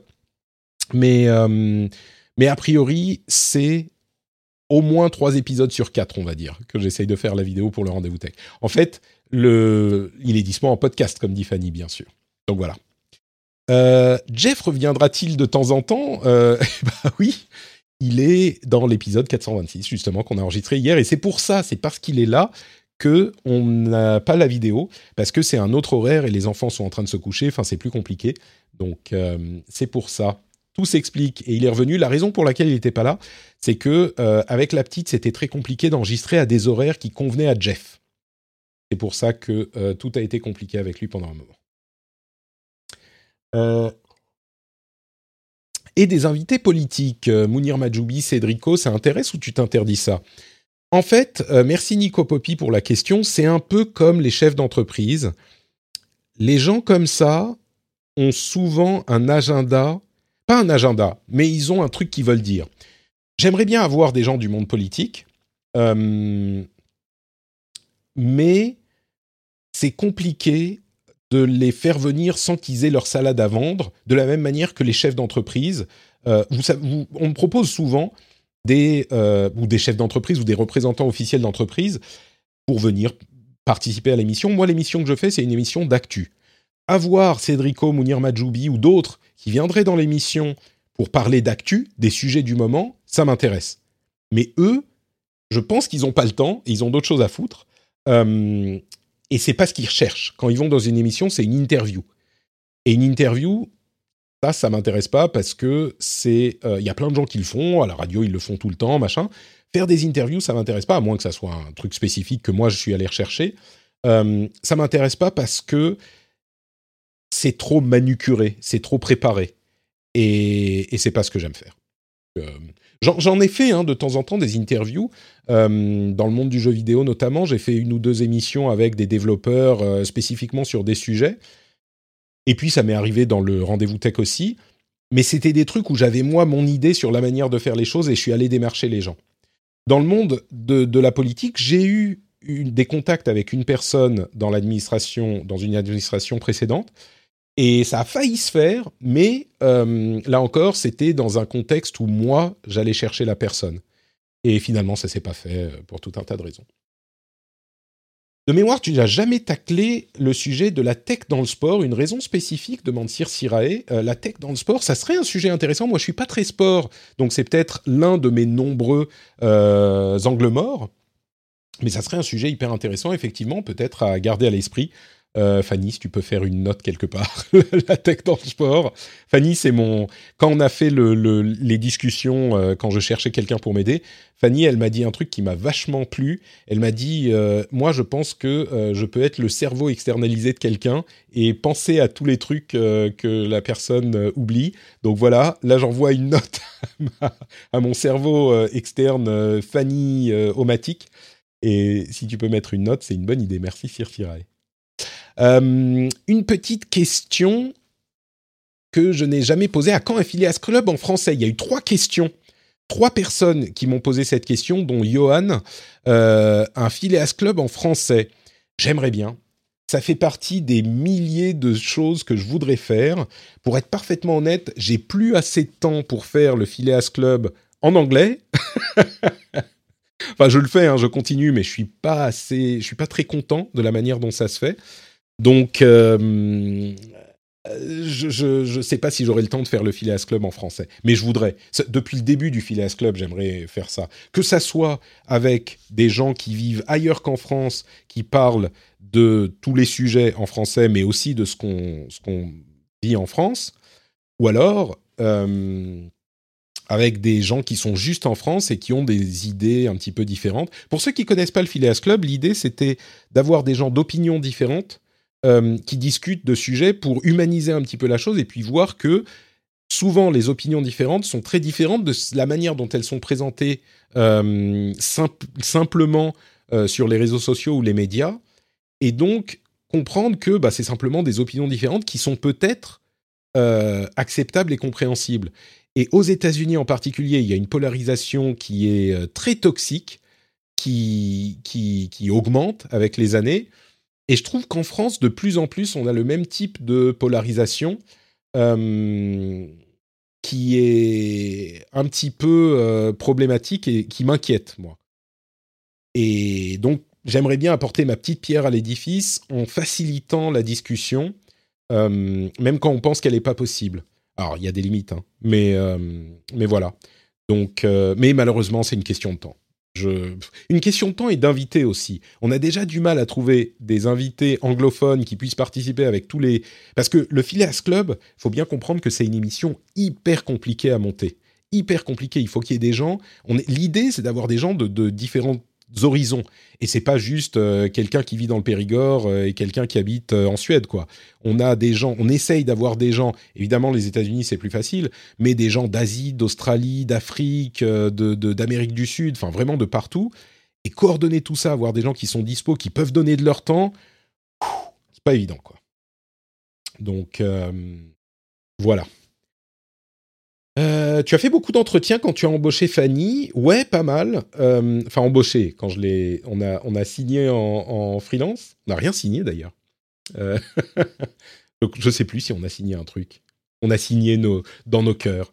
mais euh, mais a priori c'est au moins trois épisodes sur quatre, on va dire, que j'essaye de faire la vidéo pour le rendez-vous tech. En fait, il est disponible en podcast, comme dit Fanny, bien sûr. Donc voilà. Euh, Jeff reviendra-t-il de temps en temps? Euh, Bah oui, il est dans l'épisode 426, justement, qu'on a enregistré hier. Et c'est pour ça, c'est parce qu'il est là que on n'a pas la vidéo, parce que c'est un autre horaire et les enfants sont en train de se coucher. Enfin, c'est plus compliqué. Donc, euh, c'est pour ça. Tout s'explique et il est revenu. La raison pour laquelle il n'était pas là, c'est que avec la petite, c'était très compliqué d'enregistrer à des horaires qui convenaient à Jeff. C'est pour ça que tout a été compliqué avec lui pendant un moment. Euh, et des invités politiques. Euh, Mounir Majoubi, Cédrico, ça intéresse ou tu t'interdis ça? En fait, euh, merci Nico pour la question. C'est un peu comme les chefs d'entreprise. Les gens comme ça ont souvent un agenda, pas un agenda, mais ils ont un truc qu'ils veulent dire. J'aimerais bien avoir des gens du monde politique, mais c'est compliqué de les faire venir sans qu'ils aient leur salade à vendre, de la même manière que les chefs d'entreprise. Euh, on me propose souvent des, euh, ou des chefs d'entreprise ou des représentants officiels d'entreprise pour venir participer à l'émission. Moi, l'émission que je fais, c'est une émission d'actu. Avoir Cédrico, Mounir Majoubi ou d'autres qui viendraient dans l'émission pour parler d'actu, des sujets du moment, ça m'intéresse. Mais eux, je pense qu'ils n'ont pas le temps ils ont d'autres choses à foutre. Euh, et c'est pas ce qu'ils recherchent. Quand ils vont dans une émission, c'est une interview. Et une interview, ça, ça m'intéresse pas parce que c'est, euh, il y a plein de gens qui le font. À la radio, ils le font tout le temps, machin. Faire des interviews, ça m'intéresse pas, à moins que ça soit un truc spécifique que moi je suis allé rechercher. Euh, ça m'intéresse pas parce que c'est trop manucuré, c'est trop préparé, et, et c'est pas ce que j'aime faire. Euh, J'en ai fait hein, de temps en temps des interviews euh, dans le monde du jeu vidéo notamment. J'ai fait une ou deux émissions avec des développeurs euh, spécifiquement sur des sujets. Et puis ça m'est arrivé dans le rendez-vous tech aussi. Mais c'était des trucs où j'avais moi mon idée sur la manière de faire les choses et je suis allé démarcher les gens. Dans le monde de, la politique, j'ai eu des contacts avec une personne dans l'administration, dans une administration précédente, et ça a failli se faire, mais euh, là encore, c'était dans un contexte où moi, j'allais chercher la personne. Et finalement, ça s'est pas fait euh, pour tout un tas de raisons. De mémoire, tu n'as jamais taclé le sujet de la tech dans le sport. Une raison spécifique, demande Sir Sirae. Euh, la tech dans le sport, ça serait un sujet intéressant. Moi, je suis pas très sport, donc c'est peut-être l'un de mes nombreux angles morts. Mais ça serait un sujet hyper intéressant, effectivement, peut-être à garder à l'esprit euh, Fanny, si tu peux faire une note quelque part, la tech dans le sport. Fanny, c'est mon. Quand on a fait les discussions, euh, quand je cherchais quelqu'un pour m'aider, Fanny, elle m'a dit un truc qui m'a vachement plu. Elle m'a dit euh, Moi, je pense que je peux être le cerveau externalisé de quelqu'un et penser à tous les trucs que la personne oublie. Donc voilà, là, j'envoie une note à mon cerveau externe, Fanny Omatique. Et si tu peux mettre une note, c'est une bonne idée. Merci, Sir euh, une petite question que je n'ai jamais posée. À quand un Phileas Club en français? Il y a eu trois questions. Trois personnes qui m'ont posé cette question, dont Johan. Euh, un Phileas Club en français. J'aimerais bien. Ça fait partie des milliers de choses que je voudrais faire. Pour être parfaitement honnête, j'ai plus assez de temps pour faire le Phileas Club en anglais. enfin, je le fais, hein, je continue, mais je suis pas assez, je suis pas très content de la manière dont ça se fait. Donc, euh, je ne sais pas si j'aurai le temps de faire le Phileas Club en français, mais je voudrais. Depuis le début du Phileas Club, j'aimerais faire ça. Que ça soit avec des gens qui vivent ailleurs qu'en France, qui parlent de tous les sujets en français, mais aussi de ce qu'on qu'on vit en France, ou alors euh, avec des gens qui sont juste en France et qui ont des idées un petit peu différentes. Pour ceux qui connaissent pas le Phileas Club, l'idée c'était d'avoir des gens d'opinions différentes euh, qui discutent de sujets pour humaniser un petit peu la chose et puis voir que souvent les opinions différentes sont très différentes de la manière dont elles sont présentées euh, simplement euh, sur les réseaux sociaux ou les médias. Et donc comprendre que bah, c'est simplement des opinions différentes qui sont peut-être acceptables et compréhensibles. Et aux États-Unis en particulier, il y a une polarisation qui est très toxique, qui, qui, qui augmente avec les années. Et je trouve qu'en France, de plus en plus, on a le même type de polarisation euh, qui est un petit peu problématique et qui m'inquiète moi. Et donc j'aimerais bien apporter ma petite pierre à l'édifice en facilitant la discussion, même quand on pense qu'elle n'est pas possible. Alors il y a des limites, hein, mais mais voilà. Donc, mais malheureusement c'est une question de temps. Une question de temps et d'invités aussi. On a déjà du mal à trouver des invités anglophones qui puissent participer avec tous les... Parce que le Phileas Club, faut bien comprendre que c'est une émission hyper compliquée à monter. Hyper compliquée. Il faut qu'il y ait des gens... L'idée, c'est d'avoir des gens de, de différentes horizons. Et c'est pas juste euh, quelqu'un qui vit dans le Périgord euh, et quelqu'un qui habite euh, en Suède, quoi. On a des gens, on essaye d'avoir des gens. Évidemment, les États-Unis c'est plus facile, mais des gens d'Asie, d'Australie, d'Afrique, de d'Amérique du Sud, enfin vraiment de partout. Et coordonner tout ça, avoir des gens qui sont dispo, qui peuvent donner de leur temps, c'est pas évident, quoi. Donc voilà. Euh, tu as fait beaucoup d'entretiens quand tu as embauché Fanny. Ouais, pas mal. Euh, enfin, embauché, quand je l'ai. On a, on a signé en, freelance. On n'a rien signé d'ailleurs. Euh, je sais plus si on a signé un truc. On a signé nos, dans nos cœurs.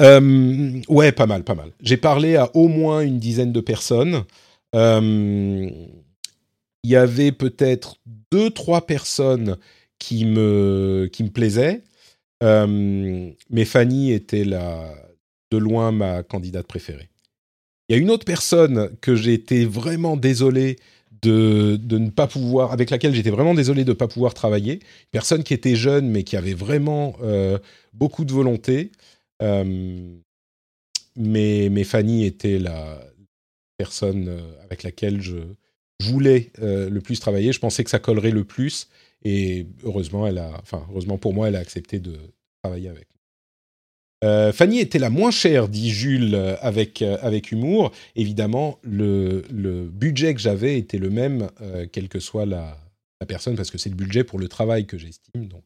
ouais, pas mal, pas mal. J'ai parlé à au moins une dizaine de personnes. Il y avait peut-être deux, trois personnes qui me, qui me plaisaient. Euh, mais Fanny était la, de loin ma candidate préférée. Il y a une autre personne que j'ai été vraiment désolé de, de, ne pas pouvoir, avec laquelle j'étais vraiment désolé de ne pas pouvoir travailler. Une personne qui était jeune mais qui avait vraiment euh, beaucoup de volonté. Euh, mais, mais, Fanny était la personne avec laquelle je voulais le plus travailler. Je pensais que ça collerait le plus. Et heureusement, elle a, enfin, heureusement pour moi, elle a accepté de travailler avec. Euh, Fanny était la moins chère, dit Jules euh, avec, euh, avec humour. Évidemment, le, budget que j'avais était le même, quelle que soit la, personne, parce que c'est le budget pour le travail que j'estime. Donc,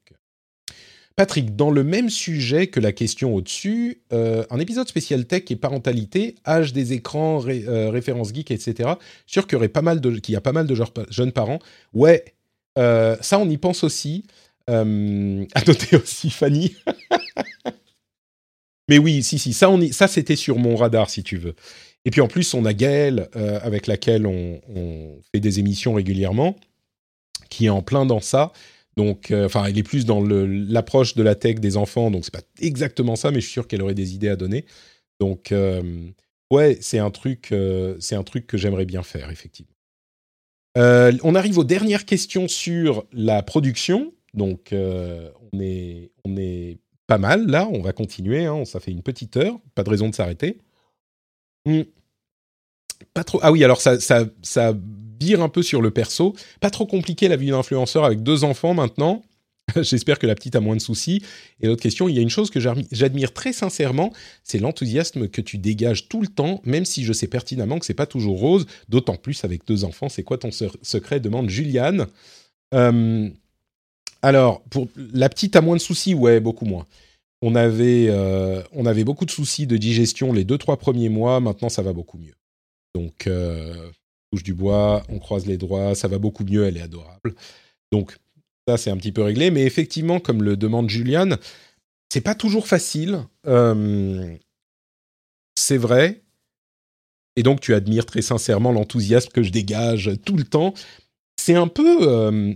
Patrick, dans le même sujet que la question au-dessus, un épisode spécial tech et parentalité, âge des écrans, références geek, etc. Sûr aurait pas mal qu'il y a pas mal de jeunes parents. Ouais, ça, on y pense aussi. Euh, à noter aussi Fanny. Mais oui, si, si, ça, ça c'était sur mon radar, si tu veux. Et puis en plus, on a Gaëlle, euh, avec laquelle on, fait des émissions régulièrement, qui est en plein dans ça. Donc, euh, enfin, il est plus dans l'approche de la tech des enfants, donc c'est pas exactement ça, mais je suis sûr qu'elle aurait des idées à donner. Donc, ouais, c'est un truc, c'est un truc que j'aimerais bien faire, effectivement. On arrive aux dernières questions sur la production. Donc, euh, on, est, pas mal là. On va continuer. Hein, ça fait une petite heure. Pas de raison de s'arrêter. Hmm. Pas trop. Ah oui, alors ça, ça, ça un peu sur le perso. Pas trop compliqué la vie d'influenceur avec deux enfants maintenant. J'espère que la petite a moins de soucis. Et l'autre question, il y a une chose que j'admire très sincèrement, c'est l'enthousiasme que tu dégages tout le temps, même si je sais pertinemment que c'est pas toujours rose, d'autant plus avec deux enfants. C'est quoi ton secret? demande Juliane. Alors, pour la petite a moins de soucis, ouais, beaucoup moins. On avait, euh, on avait beaucoup de soucis de digestion les deux, trois premiers mois. Maintenant, ça va beaucoup mieux. Donc, euh, touche du bois, on croise les doigts, ça va beaucoup mieux, elle est adorable. Donc, ça, c'est un petit peu réglé. Mais effectivement, comme le demande Juliane, c'est pas toujours facile. Euh, c'est vrai. Et donc, tu admires très sincèrement l'enthousiasme que je dégage tout le temps. C'est un peu euh,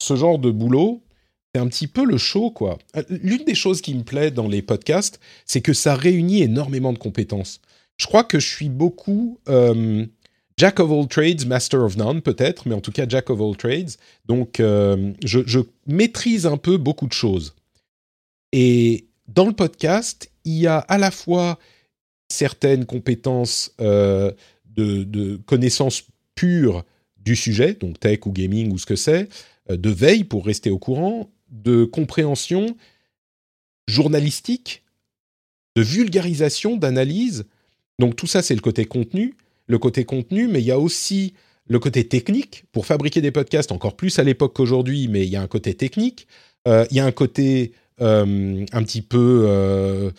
ce genre de boulot, c'est un petit peu le show, quoi. Euh, l'une des choses qui me plaît dans les podcasts, c'est que ça réunit énormément de compétences. Je crois que je suis beaucoup Jack of all trades, master of none, peut-être, mais en tout cas Jack of all trades. Donc, euh, je, maîtrise un peu beaucoup de choses. Et dans le podcast, il y a à la fois certaines compétences de, de connaissances pures du sujet, donc tech ou gaming ou ce que c'est, euh, de veille pour rester au courant, de compréhension journalistique, de vulgarisation, d'analyse. Donc tout ça, c'est le côté contenu. Le côté contenu, mais il y a aussi le côté technique pour fabriquer des podcasts, encore plus à l'époque qu'aujourd'hui, mais il y a un côté technique. Euh, il y a un côté euh, un petit peu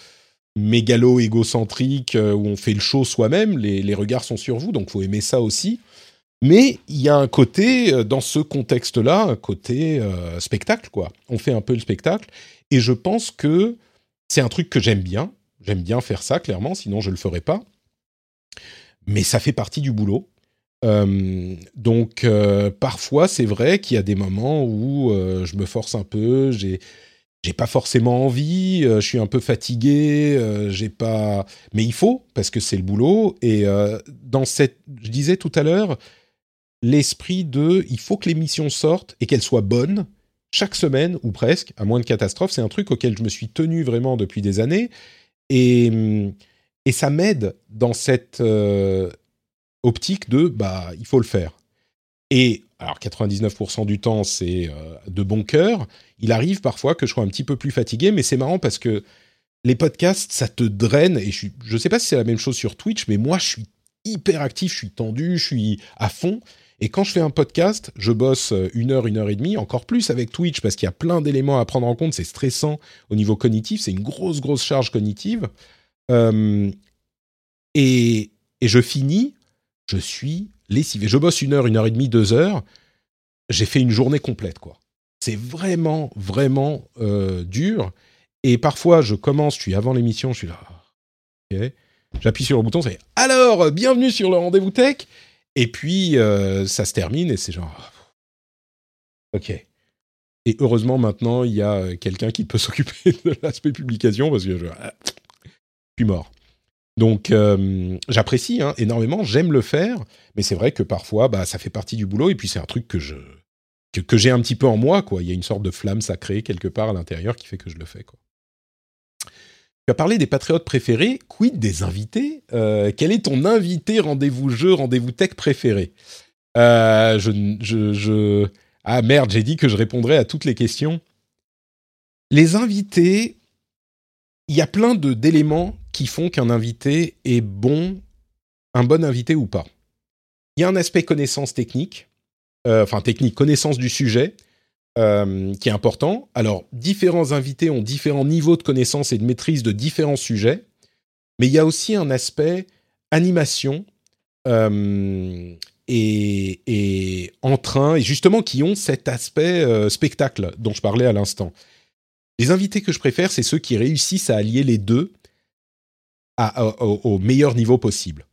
mégalo, égocentrique, où on fait le show soi-même, les, les, regards sont sur vous, donc faut aimer ça aussi. Mais il y a un côté, euh, dans ce contexte-là, un côté euh, spectacle, quoi. On fait un peu le spectacle. Et je pense que c'est un truc que j'aime bien. j'aime bien faire ça clairement, sinon je le ferais pas. Mais ça fait partie du boulot. Euh, donc parfois c'est vrai qu'il y a des moments où je me force un peu, j'ai j'ai pas forcément envie, je suis un peu fatigué, j'ai pas mais il faut parce que c'est le boulot et dans cette je disais tout à l'heure l'esprit de il faut que l'émission sorte et qu'elle soit bonne chaque semaine ou presque, à moins de catastrophe. C'est un truc auquel je me suis tenu vraiment depuis des années et, et ça m'aide dans cette euh, optique de bah il faut le faire. Et alors 99% du temps c'est euh, de bon cœur. Il arrive parfois que je sois un petit peu plus fatigué, mais c'est marrant parce que les podcasts ça te draine et je ne sais pas si c'est la même chose sur Twitch, mais moi je suis hyper actif, je suis tendu, je suis à fond. Et quand je fais un podcast, je bosse euh, une heure, une heure et demie, encore plus avec Twitch, parce qu'il y a plein d'éléments à prendre en compte, c'est stressant au niveau cognitif, c'est une grosse, grosse charge cognitive. Euh, et, je finis, je suis lessivé. Je bosse une heure, une heure et demie, deux heures, j'ai fait une journée complète, quoi. C'est vraiment, vraiment euh, dur. Et parfois, je commence, je suis avant l'émission, je suis là. Ok. J'appuie sur le bouton, c'est alors, bienvenue sur le rendez-vous tech. Et puis, euh, ça se termine et c'est genre. Ok. Et heureusement, maintenant, il y a quelqu'un qui peut s'occuper de l'aspect publication parce que je, ah, suis mort. Donc, euh, j'apprécie hein, énormément, j'aime le faire, mais c'est vrai que parfois, bah, ça fait partie du boulot et puis c'est un truc que je que, que j'ai un petit peu en moi, quoi. Il y a une sorte de flamme sacrée quelque part à l'intérieur qui fait que je le fais, quoi. Tu as parlé des patriotes préférés, quid des invités? Euh, Quel est ton invité rendez-vous jeu, rendez-vous tech préféré? Euh, Ah merde, j'ai dit que je répondrais à toutes les questions. Les invités, il y a plein d'éléments qui font qu'un invité est bon, un bon invité ou pas. Il y a un aspect connaissance technique, euh, enfin technique, connaissance du sujet. Euh, qui est important. Alors, différents invités ont différents niveaux de connaissance et de maîtrise de différents sujets, mais il y a aussi un aspect animation euh, et, et entrain, et justement qui ont cet aspect spectacle dont je parlais à l'instant. Les invités que je préfère, c'est ceux qui réussissent à allier les deux au, meilleur niveau possible.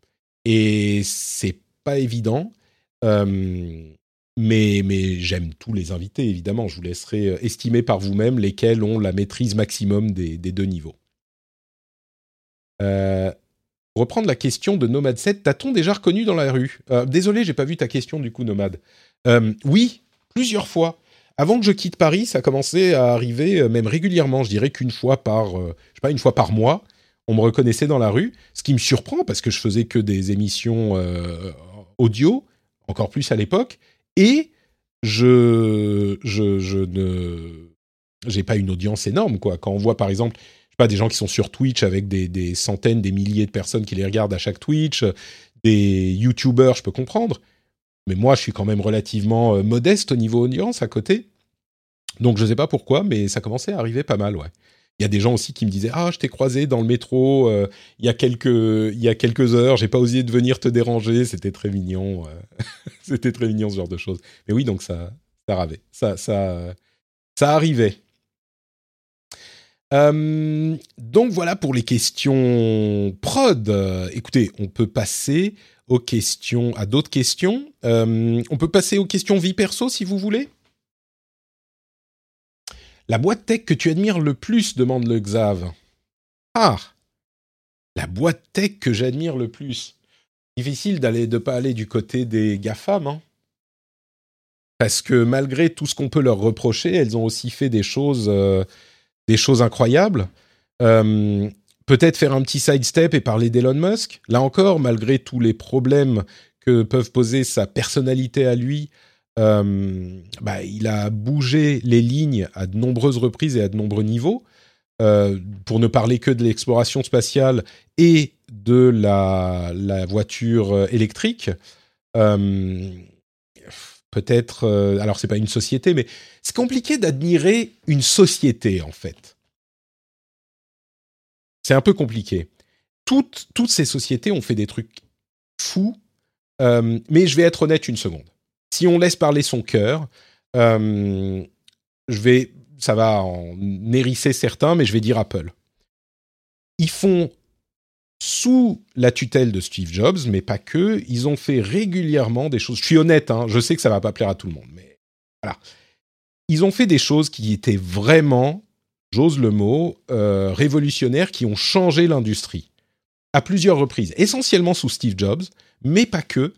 Et c'est pas évident. Euh, mais, mais j'aime tous les invités, évidemment. Je vous laisserai euh, estimer par vous-même lesquels ont la maîtrise maximum des, deux niveaux. Euh, reprendre la question de Nomad 7, t'as-t-on déjà reconnu dans la rue? Désolé, j'ai pas vu ta question du coup, Nomad. Euh, oui, plusieurs fois. Avant que je quitte Paris, ça commençait à arriver même régulièrement. Je dirais qu'une fois par, je sais pas, une fois par mois, on me reconnaissait dans la rue. Ce qui me surprend parce que je faisais que des émissions audio, encore plus à l'époque et je, je, je ne, j'ai pas une audience énorme quoi. Quand on voit par exemple, pas des gens qui sont sur Twitch avec des, des centaines, des milliers de personnes qui les regardent à chaque Twitch, des YouTubers, je peux comprendre. Mais moi, je suis quand même relativement euh, modeste au niveau audience à côté. Donc je sais pas pourquoi, mais ça commençait à arriver pas mal, ouais. Il y a des gens aussi qui me disaient ah je t'ai croisé dans le métro euh, il y a quelques il y a quelques heures j'ai pas osé de venir te déranger c'était très mignon euh. c'était très mignon ce genre de choses mais oui donc ça ça arrivait ça ça ça arrivait euh, donc voilà pour les questions prod. écoutez, on peut passer aux questions, à d'autres questions. on peut passer aux questions vie perso si vous voulez? La boîte tech que tu admires le plus demande le Xav. Ah La boîte tech que j'admire le plus. Difficile d'aller de pas aller du côté des GAFAM, hein parce que malgré tout ce qu'on peut leur reprocher, elles ont aussi fait des choses, euh, des choses incroyables. Euh, peut-être faire un petit sidestep et parler d'Elon Musk. Là encore, malgré tous les problèmes que peuvent poser sa personnalité à lui, bah, il a bougé les lignes à de nombreuses reprises et à de nombreux niveaux. Euh, pour ne parler que de l'exploration spatiale et de la, voiture euh, électrique. Peut-être, alors c'est pas une société, mais c'est compliqué d'admirer une société en fait. C'est un peu compliqué. Toutes, toutes ces sociétés ont fait des trucs fous, mais je vais être honnête une seconde si on laisse parler son cœur, euh, je vais, ça va en hérisser certains, mais je vais dire Apple. ils font sous la tutelle de Steve Jobs, mais pas que. Ils ont fait régulièrement des choses. Je suis honnête, hein, je sais que ça va pas plaire à tout le monde, mais voilà. Ils ont fait des choses qui étaient vraiment, j'ose le mot, euh, révolutionnaires, qui ont changé l'industrie à plusieurs reprises, essentiellement sous Steve Jobs, mais pas que.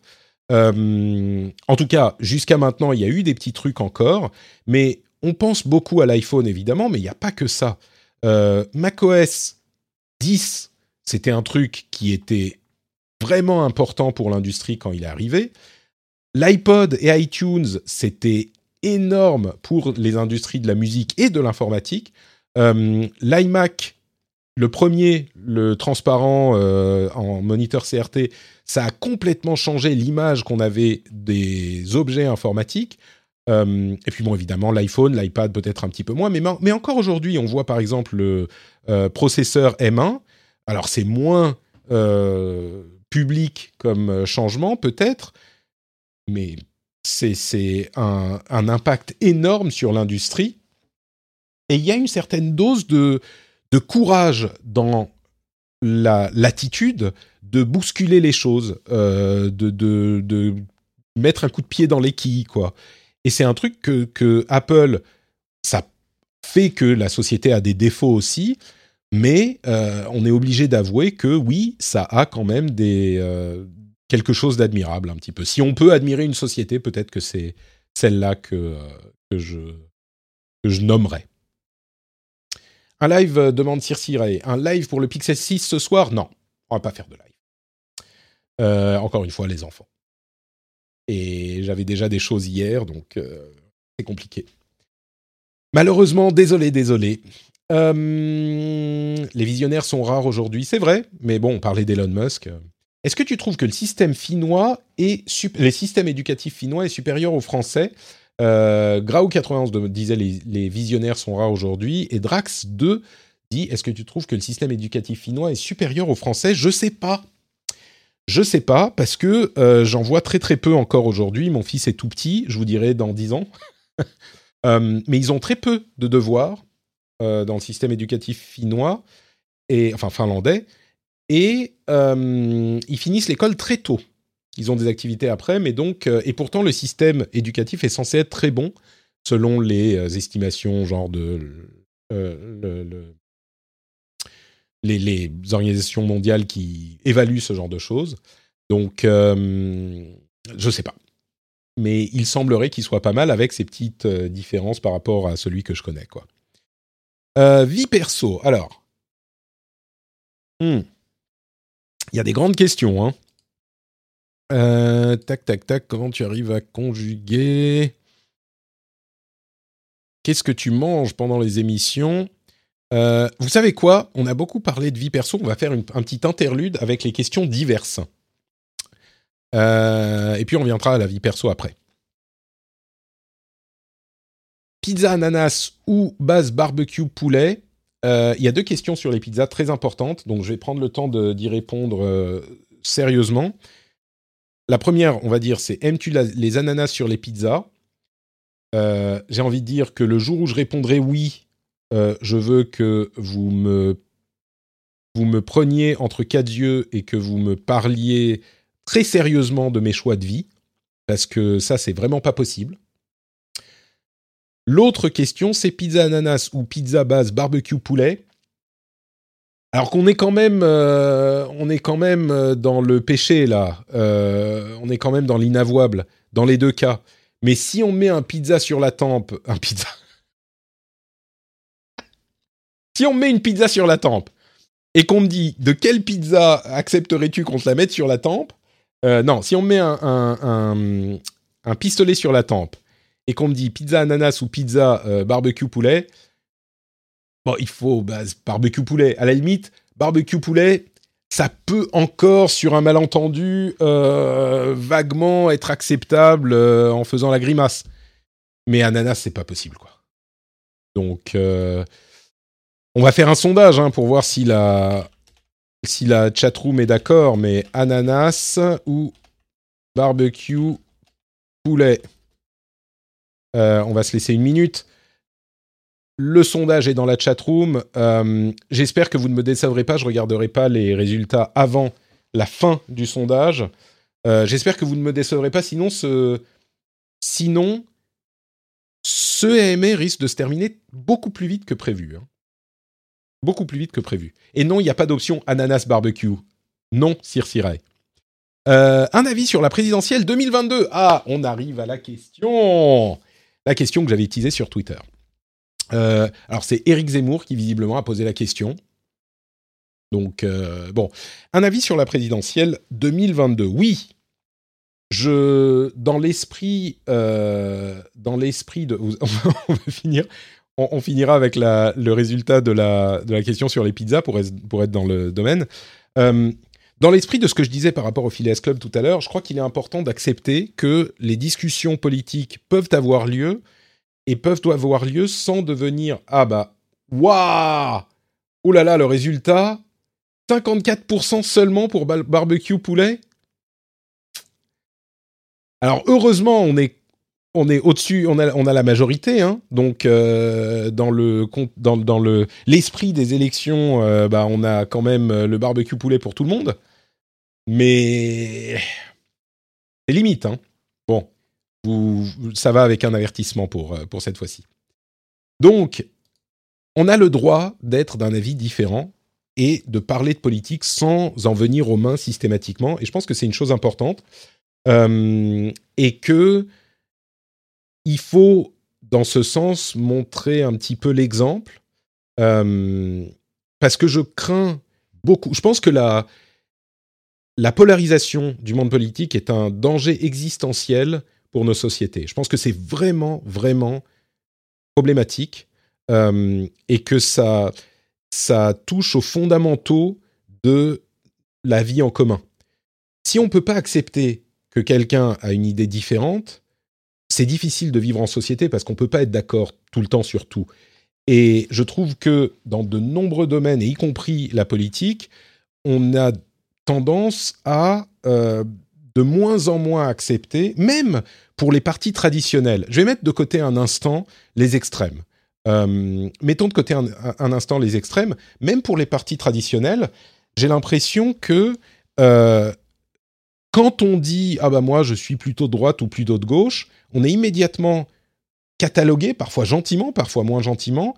Euh, en tout cas, jusqu'à maintenant, il y a eu des petits trucs encore, mais on pense beaucoup à l'iPhone évidemment, mais il n'y a pas que ça. Euh, macOS 10 c'était un truc qui était vraiment important pour l'industrie quand il est arrivé. L'iPod et iTunes, c'était énorme pour les industries de la musique et de l'informatique. Euh, L'iMac, le premier, le transparent euh, en moniteur CRT, ça a complètement changé l'image qu'on avait des objets informatiques. Euh, et puis bon, évidemment, l'iPhone, l'iPad peut-être un petit peu moins, mais, encore aujourd'hui, on voit par exemple le processeur M1 alors c'est moins euh, public comme euh, changement peut-être, mais c'est un, impact énorme sur l'industrie. Et il y a une certaine dose de, courage dans l'attitude de bousculer les choses, euh, de, mettre un coup de pied dans les quilles, quoi. Et c'est un truc que, Apple, ça fait que la société a des défauts aussi, mais euh, on est obligé d'avouer que oui, ça a quand même des, euh, quelque chose d'admirable un petit peu. Si on peut admirer une société, peut-être que c'est celle-là que, que, je, que je nommerais. Un live, demande Circe Ray. Un live pour le Pixel 6 ce soir? Non, on va pas faire de live. encore une fois, les enfants. Et j'avais déjà des choses hier, donc c'est compliqué. Malheureusement, désolé, désolé. Euh, les visionnaires sont rares aujourd'hui, c'est vrai, mais bon, on parlait d'Elon Musk. Est-ce que tu trouves que le système finnois et les systèmes éducatifs finnois est supérieur aux français? Euh, Grau91 disait les, les, visionnaires sont rares aujourd'hui et Drax2 dit est-ce que tu trouves que le système éducatif finnois est supérieur aux français? Je sais pas. Je sais pas parce que euh, j'en vois très très peu encore aujourd'hui. Mon fils est tout petit, je vous dirai dans 10 ans. Euh, mais ils ont très peu de devoirs dans le système éducatif finnois, et, enfin finlandais, et ils finissent l'école très tôt. Ils ont des activités après, mais donc, euh, et pourtant le système éducatif est censé être très bon, selon les estimations, genre de les, les, organisations mondiales qui évaluent ce genre de choses. Donc, je sais pas. Mais il semblerait qu'il soit pas mal avec ces petites différences par rapport à celui que je connais, quoi. Euh, vie perso. Alors, hmm. il y a des grandes questions. Hein. Euh, tac, tac, tac. Comment tu arrives à conjuguer? Qu'est-ce que tu manges pendant les émissions? Euh, Vous savez quoi? On a beaucoup parlé de vie perso. On va faire un petit interlude avec les questions diverses. et puis on viendra à la vie perso après pizza ananas ou base barbecue poulet? Euh, il y a deux questions sur les pizzas très importantes, donc je vais prendre le temps d'y répondre euh, sérieusement. La première, on va dire, c'est aimes-tu les ananas sur les pizzas? Euh, J'ai envie de dire que le jour où je répondrai oui, je veux que vous me, vous me preniez entre quatre yeux et que vous me parliez très sérieusement de mes choix de vie, parce que ça, c'est vraiment pas possible. L'autre question, c'est pizza ananas ou pizza base barbecue poulet? Alors qu'on est quand même, euh, on est quand même euh, dans le péché là. Euh, on est quand même dans l'inavouable dans les deux cas. Mais si on met un pizza sur la tempe, un pizza. si on met une pizza sur la tempe et qu'on me dit de quelle pizza accepterais-tu qu'on te la mette sur la tempe? Non, si on met un, un pistolet sur la tempe et qu'on me dit pizza ananas ou pizza barbecue poulet, bon, il faut bah, barbecue poulet. À la limite, barbecue poulet, ça peut encore, sur un malentendu, euh, vaguement être acceptable euh, en faisant la grimace. Mais ananas, c'est pas possible, quoi. Donc, on va faire un sondage hein, pour voir si la, si la chatroom est d'accord, mais ananas ou barbecue poulet. Euh, on va se laisser une minute. Le sondage est dans la chatroom. Euh, J'espère que vous ne me décevrez pas. Je regarderai pas les résultats avant la fin du sondage. Euh, J'espère que vous ne me décevrez pas. Sinon, ce, sinon, ce AMA risque de se terminer beaucoup plus vite que prévu. Hein. Beaucoup plus vite que prévu. Et non, il n'y a pas d'option ananas barbecue. Non, Sir. Euh, un avis sur la présidentielle 2022. Ah, on arrive à la question. La question que j'avais teasée sur Twitter. Euh, alors, c'est Eric Zemmour qui visiblement a posé la question. Donc, euh, bon, un avis sur la présidentielle 2022. Oui, je, dans l'esprit, dans l'esprit de, on va finir, on, finira avec la, le résultat de la, de la question sur les pizzas pour, pour être dans le domaine. Dans l'esprit de ce que je disais par rapport au Phileas Club tout à l'heure, je crois qu'il est important d'accepter que les discussions politiques peuvent avoir lieu et peuvent avoir lieu sans devenir ah bah waouh oh là là le résultat 54% seulement pour barbecue poulet? Alors heureusement on est on est au-dessus, on a, on a la majorité, hein, donc euh, dans le dans, dans le l'esprit des élections, euh, bah on a quand même le barbecue poulet pour tout le monde. Mais c'est limite, hein. Bon, ça va avec un avertissement pour, euh, pour cette fois-ci. Donc, on a le droit d'être d'un avis différent et de parler de politique sans en venir aux mains systématiquement. Et je pense que c'est une chose importante. Euh, et que il faut, dans ce sens, montrer un petit peu l'exemple. Euh, parce que je crains beaucoup. Je pense que la, la polarisation du monde politique est un danger existentiel pour nos sociétés. Je pense que c'est vraiment, vraiment problématique euh, et que ça, ça touche aux fondamentaux de la vie en commun. Si on ne peut pas accepter que quelqu'un a une idée différente, c'est difficile de vivre en société parce qu'on ne peut pas être d'accord tout le temps sur tout. Et je trouve que dans de nombreux domaines, et y compris la politique, on a tendance à euh, de moins en moins accepter, même pour les partis traditionnels. Je vais mettre de côté un instant les extrêmes. Euh, mettons de côté un, instant les extrêmes. Même pour les partis traditionnels, j'ai l'impression que euh, quand on dit ah bah moi je suis plutôt de droite ou plutôt de gauche, on est immédiatement catalogué, parfois gentiment, parfois moins gentiment,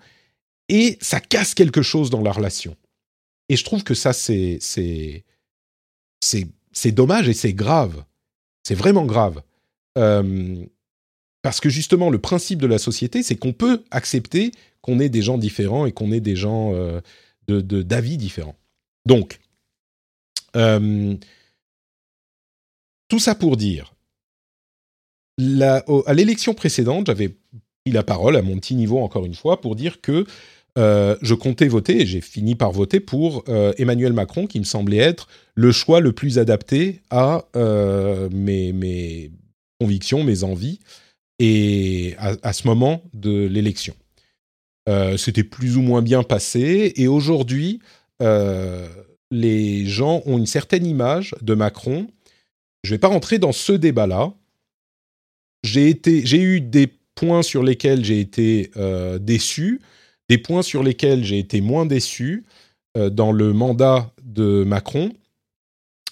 et ça casse quelque chose dans la relation. Et je trouve que ça c'est c'est dommage et c'est grave. C'est vraiment grave. Euh, parce que justement, le principe de la société, c'est qu'on peut accepter qu'on ait des gens différents et qu'on ait des gens euh, d'avis différents. Donc, euh, tout ça pour dire, à l'élection précédente, j'avais pris la parole à mon petit niveau encore une fois pour dire que euh, je comptais voter et j'ai fini par voter pour euh, Emmanuel Macron, qui me semblait être le choix le plus adapté à euh, mes, convictions, mes envies, et à, ce moment de l'élection. C'était plus ou moins bien passé, et aujourd'hui, les gens ont une certaine image de Macron. Je ne vais pas rentrer dans ce débat-là. J'ai eu des points sur lesquels j'ai été déçu des points sur lesquels j'ai été moins déçu euh, dans le mandat de Macron,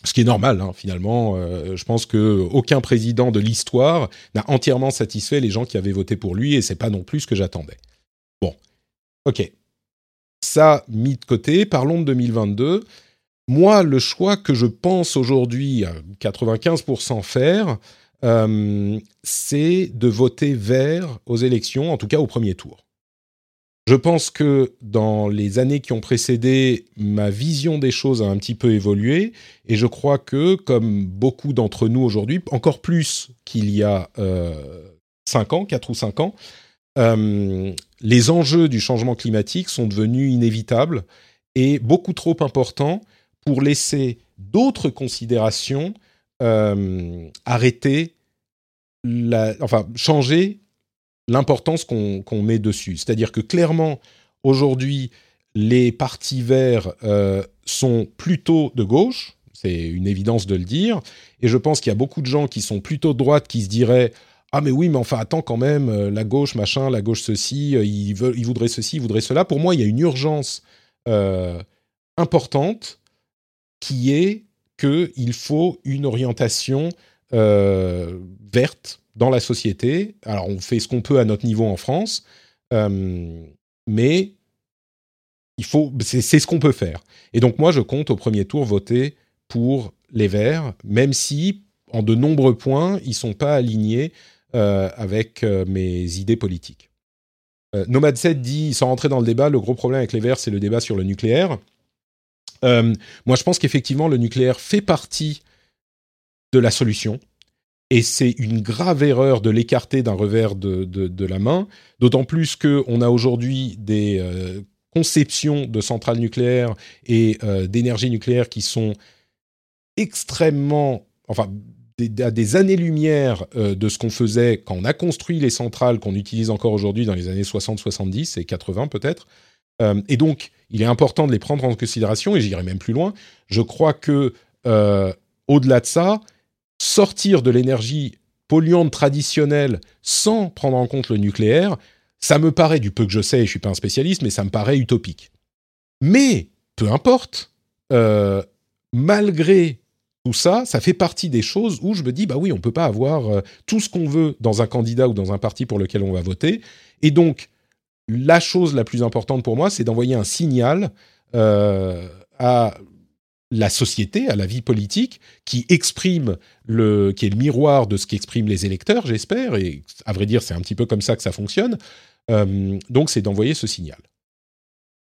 ce qui est normal hein, finalement. Euh, je pense que aucun président de l'histoire n'a entièrement satisfait les gens qui avaient voté pour lui, et c'est pas non plus ce que j'attendais. Bon, ok. Ça mis de côté. Parlons de 2022. Moi, le choix que je pense aujourd'hui à 95% faire, euh, c'est de voter vert aux élections, en tout cas au premier tour. Je pense que dans les années qui ont précédé, ma vision des choses a un petit peu évolué et je crois que, comme beaucoup d'entre nous aujourd'hui, encore plus qu'il y a euh, 5 ans, 4 ou 5 ans, euh, les enjeux du changement climatique sont devenus inévitables et beaucoup trop importants pour laisser d'autres considérations euh, arrêter, la, enfin changer l'importance qu'on met dessus. C'est-à-dire que clairement, aujourd'hui, les partis verts euh, sont plutôt de gauche, c'est une évidence de le dire, et je pense qu'il y a beaucoup de gens qui sont plutôt de droite qui se diraient ah mais oui, mais enfin attends quand même, euh, la gauche machin, la gauche ceci, euh, ils veulent, voudraient ceci, ils voudraient cela. Pour moi, il y a une urgence importante qui est qu'il faut une orientation verte dans la société. Alors on fait ce qu'on peut à notre niveau en France, mais il faut, c'est ce qu'on peut faire. Et donc moi, je compte au premier tour voter pour les Verts, même si en de nombreux points, ils sont pas alignés euh, avec euh, mes idées politiques. Euh, Nomad 7 dit, sans rentrer dans le débat, le gros problème avec les Verts, c'est le débat sur le nucléaire. moi, je pense qu'effectivement, le nucléaire fait partie de la solution. Et c'est une grave erreur de l'écarter d'un revers de, la main, d'autant plus qu'on a aujourd'hui des conceptions de centrales nucléaires et d'énergie nucléaire qui sont extrêmement, enfin, à des années-lumière euh, de ce qu'on faisait quand on a construit les centrales qu'on utilise encore aujourd'hui dans les années 60-70 et 80 peut-être. Euh, et donc, il est important de les prendre en considération, et j'irai même plus loin. Je crois que, euh, au-delà de ça, sortir de l'énergie polluante traditionnelle sans prendre en compte le nucléaire, ça me paraît, du peu que je sais, je ne suis pas un spécialiste, mais ça me paraît utopique. Mais, peu importe, malgré tout ça, ça fait partie des choses où je me dis, bah oui, on peut pas avoir euh, tout ce qu'on veut dans un candidat ou dans un parti pour lequel on va voter. Et donc, la chose la plus importante pour moi, c'est d'envoyer un signal euh, à la société, à la vie politique, qui exprime le, qui est le miroir de ce qu'expriment les électeurs, j'espère. Et à vrai dire, c'est un petit peu comme ça que ça fonctionne. Euh, donc, c'est d'envoyer ce signal.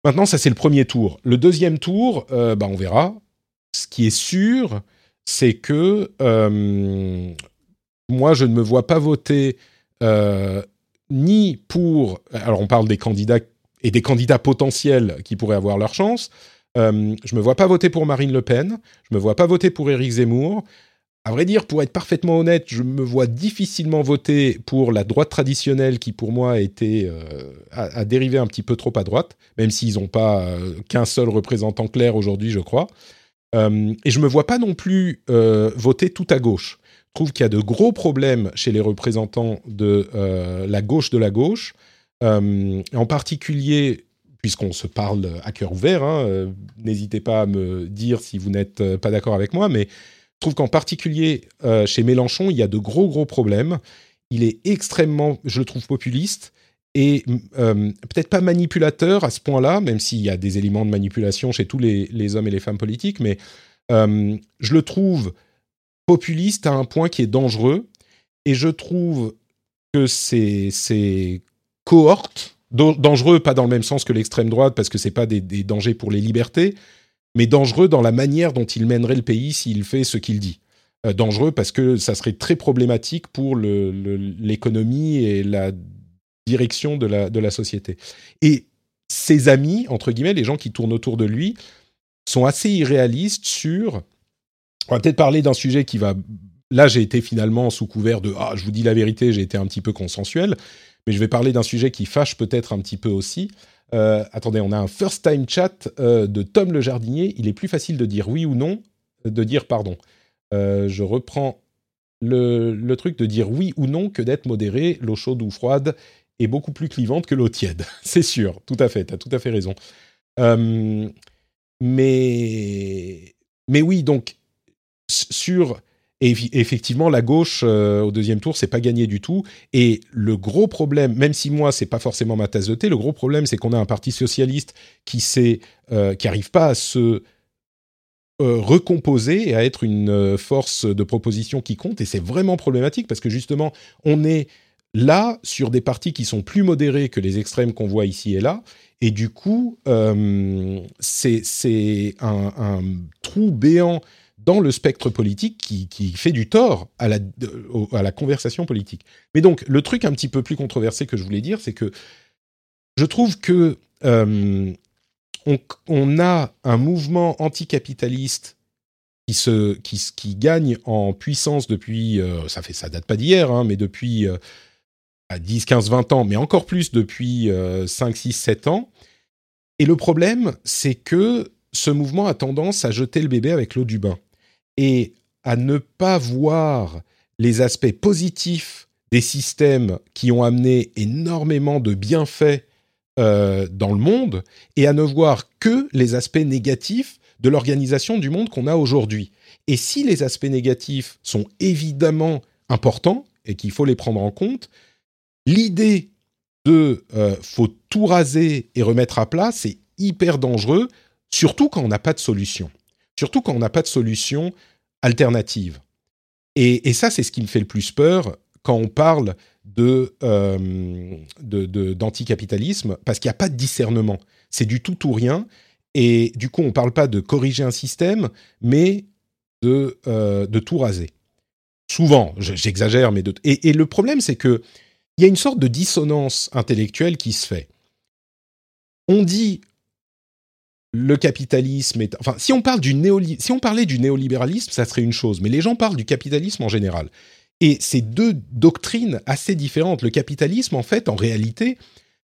Maintenant, ça c'est le premier tour. Le deuxième tour, bah, on verra. Ce qui est sûr, c'est que euh, moi, je ne me vois pas voter euh, ni pour... Alors, on parle des candidats et des candidats potentiels qui pourraient avoir leur chance. Euh, je ne me vois pas voter pour Marine Le Pen. Je ne me vois pas voter pour Éric Zemmour. À vrai dire, pour être parfaitement honnête, je me vois difficilement voter pour la droite traditionnelle qui, pour moi, a, été, a, dérivé un petit peu trop à droite, même s'ils n'ont pas qu'un seul représentant clair aujourd'hui, je crois. Euh, et je me vois pas non plus euh, voter tout à gauche. Je trouve qu'il y a de gros problèmes chez les représentants de euh, la gauche de la gauche, en particulier puisqu'on se parle à cœur ouvert. Hein, n'hésitez pas à me dire si vous n'êtes pas d'accord avec moi, mais je trouve qu'en particulier chez Mélenchon, il y a de gros gros problèmes. Il est extrêmement, je le trouve populiste et euh, peut-être pas manipulateur à ce point-là, même s'il y a des éléments de manipulation chez tous les, hommes et les femmes politiques, mais euh, je le trouve populiste à un point qui est dangereux, et je trouve que ces, cohortes, dangereux pas dans le même sens que l'extrême droite, parce que ce pas des, dangers pour les libertés, mais dangereux dans la manière dont il mènerait le pays s'il fait ce qu'il dit. Euh, dangereux parce que ça serait très problématique pour l'économie et la direction de la société. Et ses amis, entre guillemets, les gens qui tournent autour de lui, sont assez irréalistes sur... On va peut-être parler d'un sujet qui va... Là, j'ai été finalement sous couvert de... Ah, je vous dis la vérité, j'ai été un petit peu consensuel, mais je vais parler d'un sujet qui fâche peut-être un petit peu aussi. Euh, attendez, on a un first time chat euh, de Tom le jardinier. Il est plus facile de dire oui ou non, de dire pardon. Euh, je reprends le, le, truc de dire oui ou non que d'être modéré, l'eau chaude ou froide est beaucoup plus clivante que l'eau tiède. C'est sûr, tout à fait, tu as tout à fait raison. Euh, mais, mais oui, donc, sur. Effectivement, la gauche euh, au deuxième tour, c'est pas gagné du tout. Et le gros problème, même si moi c'est pas forcément ma tasse de thé, le gros problème c'est qu'on a un parti socialiste qui sait, euh, qui arrive pas à se recomposer et à être une force de proposition qui compte. Et c'est vraiment problématique parce que justement, on est là sur des partis qui sont plus modérés que les extrêmes qu'on voit ici et là. Et du coup, euh, c'est un, trou béant dans le spectre politique qui, fait du tort à la, conversation politique. Mais donc, le truc un petit peu plus controversé que je voulais dire, c'est que je trouve que euh, on, a un mouvement anticapitaliste qui, se, qui, gagne en puissance depuis, euh, ça fait ça date pas d'hier, hein, mais depuis à 10, 15, 20 ans, mais encore plus depuis 5, 6, 7 ans. Et le problème, c'est que ce mouvement a tendance à jeter le bébé avec l'eau du bain et à ne pas voir les aspects positifs des systèmes qui ont amené énormément de bienfaits euh, dans le monde et à ne voir que les aspects négatifs de l'organisation du monde qu'on a aujourd'hui. Et si les aspects négatifs sont évidemment importants et qu'il faut les prendre en compte, l'idée de euh, faut tout raser et remettre à plat, c'est hyper dangereux, surtout quand on n'a pas de solution. Surtout quand on n'a pas de solution alternative. Et, ça, c'est ce qui me fait le plus peur quand on parle de, euh, d'anticapitalisme, parce qu'il n'y a pas de discernement. C'est du tout ou rien. Et du coup, on ne parle pas de corriger un système, mais de, euh, de tout raser. Souvent, j'exagère, mais de... Et, et le problème, c'est que il y a une sorte de dissonance intellectuelle qui se fait. On dit le capitalisme est. Enfin, si on, parle du si on parlait du néolibéralisme, ça serait une chose, mais les gens parlent du capitalisme en général. Et c'est deux doctrines assez différentes. Le capitalisme, en fait, en réalité,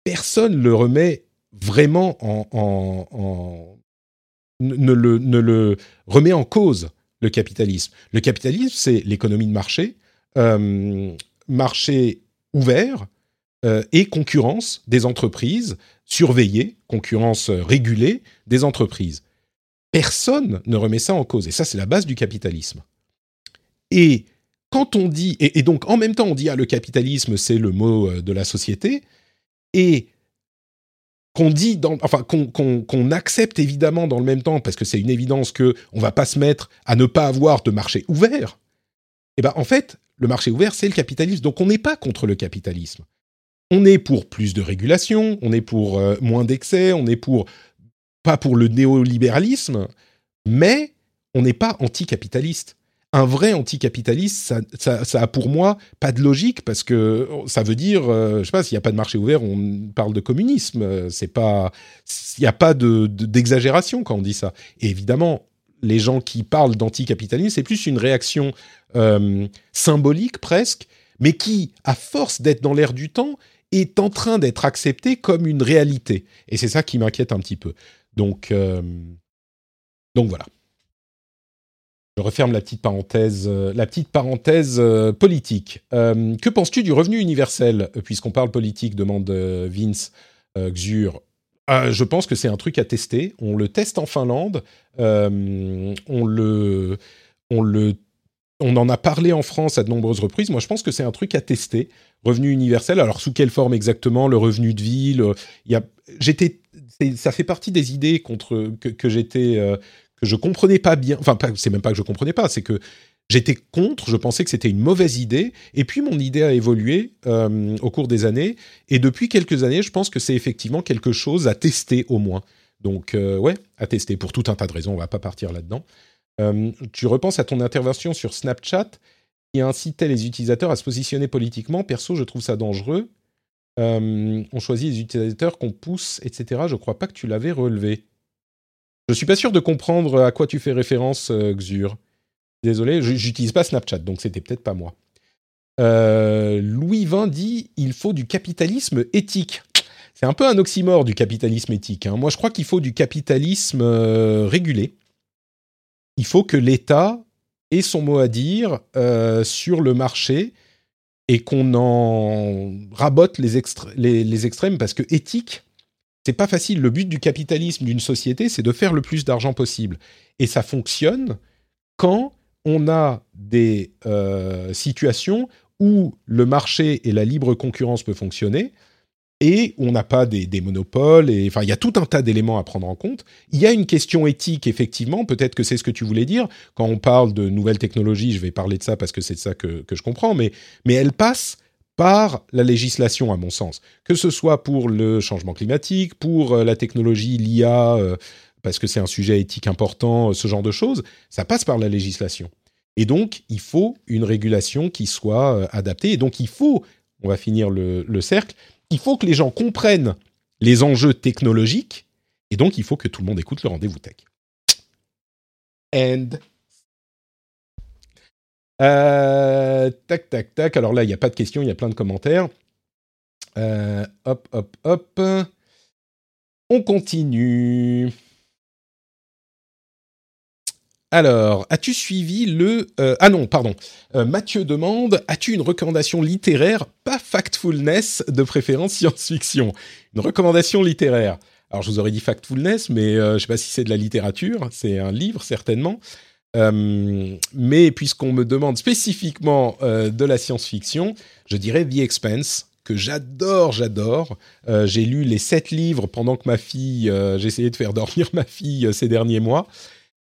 personne ne le remet vraiment en. ne, le, remet en cause, le capitalisme. Le capitalisme, c'est l'économie de marché, euh, marché ouvert euh, et concurrence des entreprises surveillée, concurrence régulée des entreprises. Personne ne remet ça en cause. Et ça, c'est la base du capitalisme. Et quand on dit, et, donc en même temps, on dit, ah, le capitalisme, c'est le mot euh, de la société, et qu'on dit, dans, enfin, qu'on accepte évidemment dans le même temps, parce que c'est une évidence que on va pas se mettre à ne pas avoir de marché ouvert. Eh ben, en fait, le marché ouvert, c'est le capitalisme. Donc, on n'est pas contre le capitalisme. On est pour plus de régulation, on est pour euh, moins d'excès, on est pour pas pour le néolibéralisme, mais on n'est pas anticapitaliste. Un vrai anticapitaliste, ça, ça, a pour moi pas de logique parce que ça veut dire, euh, je sais pas, s'il n'y a pas de marché ouvert, on parle de communisme. C'est pas, il n'y a pas de, d'exagération quand on dit ça. Et évidemment, les gens qui parlent d'anticapitalisme, c'est plus une réaction euh, symbolique presque, mais qui, à force d'être dans l'air du temps, est en train d'être accepté comme une réalité. Et c'est ça qui m'inquiète un petit peu. Donc, euh, donc voilà. Je referme la petite parenthèse, euh, la petite parenthèse euh, politique. que penses-tu du revenu universel, puisqu'on parle politique demande Vince Xur. je pense que c'est un truc à tester. On le teste en Finlande. on le, on le on en a parlé en France à de nombreuses reprises. Moi, je pense que c'est un truc à tester. Revenu universel. Alors, sous quelle forme exactement? Le revenu de ville Il y a, j'étais, ça fait partie des idées contre que, j'étais, euh, que je comprenais pas bien. Enfin, c'est même pas que je comprenais pas, c'est que j'étais contre. Je pensais que c'était une mauvaise idée. Et puis, mon idée a évolué euh, au cours des années. Et depuis quelques années, je pense que c'est effectivement quelque chose à tester au moins. Donc, euh, ouais, à tester pour tout un tas de raisons. On va pas partir là-dedans. Euh, tu repenses à ton intervention sur Snapchat qui incitait les utilisateurs à se positionner politiquement. Perso, je trouve ça dangereux. Euh, on choisit les utilisateurs qu'on pousse, etc. Je ne crois pas que tu l'avais relevé. Je suis pas sûr de comprendre à quoi tu fais référence, euh, Xur. Désolé, j'utilise pas Snapchat, donc c'était peut-être pas moi. Louis XX dit il faut du capitalisme éthique. C'est un peu un oxymore du capitalisme éthique. Hein. Moi, je crois qu'il faut du capitalisme régulé il faut que l'État ait son mot à dire euh, sur le marché et qu'on en rabote les, extrêmes parce que éthique, c'est pas facile. Le but du capitalisme d'une société, c'est de faire le plus d'argent possible. Et ça fonctionne quand on a des euh, situations où le marché et la libre concurrence peuvent fonctionner et on n'a pas des, monopoles. Enfin, il y a tout un tas d'éléments à prendre en compte. Il y a une question éthique, effectivement. Peut-être que c'est ce que tu voulais dire quand on parle de nouvelles technologies. Je vais parler de ça parce que c'est ça que, je comprends. Mais, mais elle passe par la législation, à mon sens. Que ce soit pour le changement climatique, pour euh, la technologie, l'IA, euh, parce que c'est un sujet éthique important, euh, ce genre de choses, ça passe par la législation. Et donc, il faut une régulation qui soit adaptée. Et donc, il faut, on va finir le cercle, il faut que les gens comprennent les enjeux technologiques, et donc il faut que tout le monde écoute le rendez-vous tech. And euh, tac, tac, tac. Alors là, il n'y a pas de questions, il y a plein de commentaires. Euh, hop, hop, hop. On continue. Alors, as-tu suivi le... Euh, ah non, pardon. Euh, Mathieu demande, as-tu une recommandation littéraire, pas factfulness, de préférence science-fiction? Une recommandation littéraire. Alors, je vous aurais dit factfulness, mais je ne sais pas si c'est de la littérature. C'est un livre, certainement. mais puisqu'on me demande spécifiquement de la science-fiction, je dirais The Expense que j'adore, j'adore. Euh, j'ai lu les sept livres pendant que ma fille, euh, j'essayais de faire dormir ma fille euh, ces derniers mois.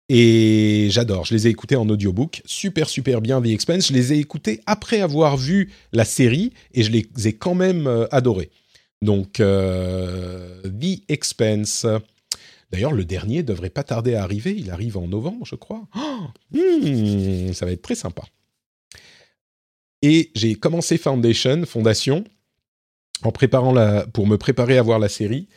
Et j'adore, je les ai écoutés en audiobook, super super bien The Expense. Je les ai écoutés après avoir vu la série et je les ai quand même adorés. Donc The Expense. D'ailleurs, le dernier devrait pas tarder à arriver. Il arrive en novembre, je crois. Hmm, ça va être très sympa. Et j'ai commencé Foundation, Fondation, en préparant pour me préparer à voir la série,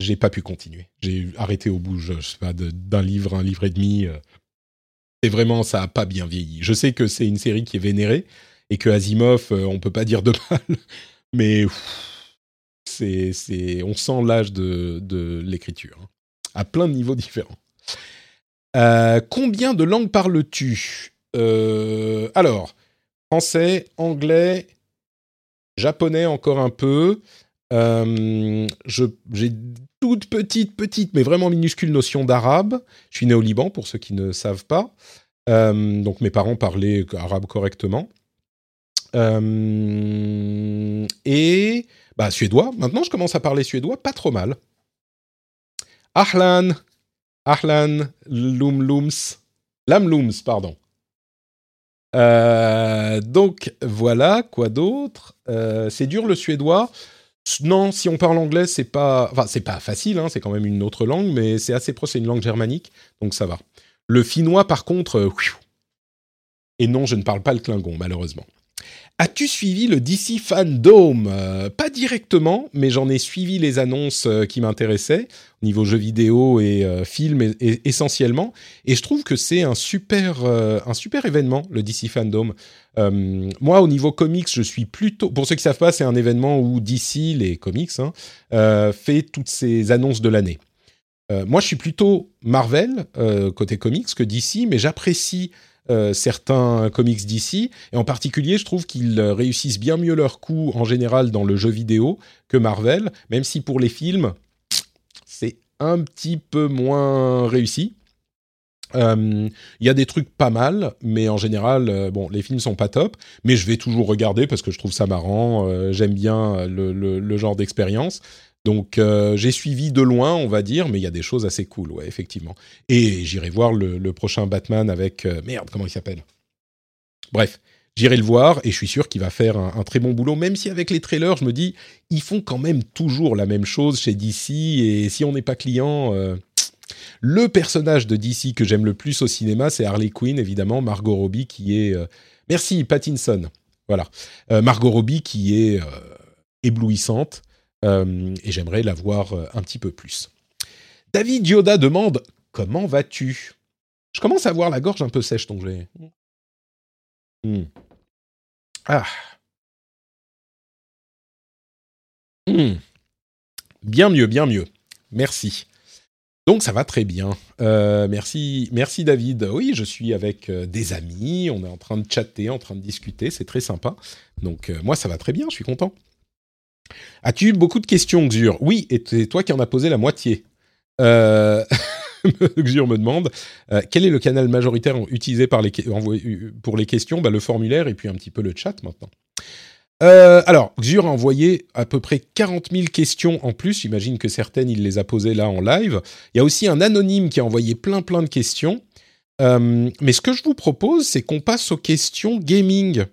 j'ai pas pu continuer. J'ai arrêté au bout, je, sais pas, d'un livre, un livre et demi. Euh. C'est vraiment, ça a pas bien vieilli. Je sais que c'est une série qui est vénérée et que Asimov, euh, on peut pas dire de mal, mais c'est, on sent l'âge de, de l'écriture hein, à plein de niveaux différents. Euh, combien de langues parles-tu? Alors, français, anglais, japonais encore un peu. J'ai toute petite, petite, mais vraiment minuscule notion d'arabe. Je suis né au Liban, pour ceux qui ne savent pas. Euh, donc mes parents parlaient arabe correctement. Euh, et bah, suédois. Maintenant, je commence à parler suédois, pas trop mal. Ahlan, Ahlan, Lum Lums, Lam Lums, pardon. Euh, donc voilà, quoi d'autre? C'est dur le suédois. Non, si on parle anglais, c'est pas, enfin c'est pas facile, hein, c'est quand même une autre langue, mais c'est assez proche, c'est une langue germanique, donc ça va. Le finnois, par contre, euh, et non, je ne parle pas le klingon, malheureusement. As-tu suivi le DC Fandom? Euh, Pas directement, mais j'en ai suivi les annonces euh, qui m'intéressaient, au niveau jeux vidéo et euh, films essentiellement. Et je trouve que c'est un super, un super événement, le DC Fandom. moi, au niveau comics, je suis plutôt... Pour ceux qui ne savent pas, c'est un événement où DC, les comics, hein, fait toutes ces annonces de l'année. moi, je suis plutôt Marvel, côté comics, que DC, mais j'apprécie euh, certains comics d'ici. Et en particulier, je trouve qu'ils réussissent bien mieux leur coup en général dans le jeu vidéo que Marvel, même si pour les films, c'est un petit peu moins réussi. Euh, il y a des trucs pas mal, mais en général, euh, bon, les films sont pas top, mais je vais toujours regarder parce que je trouve ça marrant, j'aime bien le genre d'expérience. Donc euh, j'ai suivi de loin, on va dire, mais il y a des choses assez cool, ouais, effectivement. Et j'irai voir le, prochain Batman avec euh, merde, comment il s'appelle? Bref, j'irai le voir et je suis sûr qu'il va faire un, très bon boulot. Même si avec les trailers, je me dis, ils font quand même toujours la même chose chez DC et si on n'est pas client. Euh, le personnage de DC que j'aime le plus au cinéma, c'est Harley Quinn, évidemment, Margot Robbie qui est. Merci, Pattinson. Voilà. Margot Robbie qui est éblouissante. Euh, et j'aimerais la voir euh, un petit peu plus. David Yoda demande Comment vas-tu? Je commence à avoir la gorge un peu sèche, donc j'ai. Hmm. Ah. Hmm. Bien mieux, bien mieux. Merci. Donc ça va très bien. Euh, merci, merci David. Oui, je suis avec des amis, on est en train de chatter, en train de discuter, c'est très sympa. Donc moi ça va très bien, je suis content. As-tu eu beaucoup de questions, Xur? Oui, et c'est toi qui en as posé la moitié. Euh... Xur me demande euh, quel est le canal majoritaire utilisé les, pour les questions? Bah, Le formulaire et puis un petit peu le chat maintenant. Euh, alors, Xur a envoyé à peu près 40 000 questions en plus. J'imagine que certaines, il les a posées là en live. Il y a aussi un anonyme qui a envoyé plein plein de questions. Euh, mais ce que je vous propose, c'est qu'on passe aux questions gaming.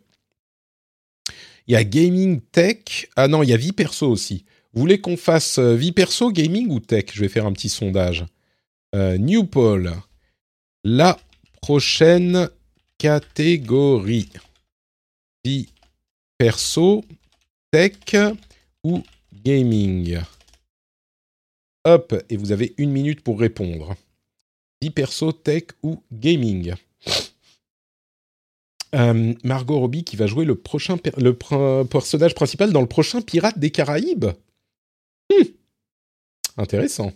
Il y a gaming tech. Ah non, il y a vie perso aussi. Vous voulez qu'on fasse euh, vie perso, gaming ou tech? Je vais faire un petit sondage. Euh, New Poll. La prochaine catégorie. Vie perso, tech ou gaming? Hop, et vous avez une minute pour répondre. Vie perso, tech ou gaming? Euh, Margot Robbie qui va jouer le prochain le personnage principal dans le prochain Pirate des Caraïbes. Hmm. Intéressant.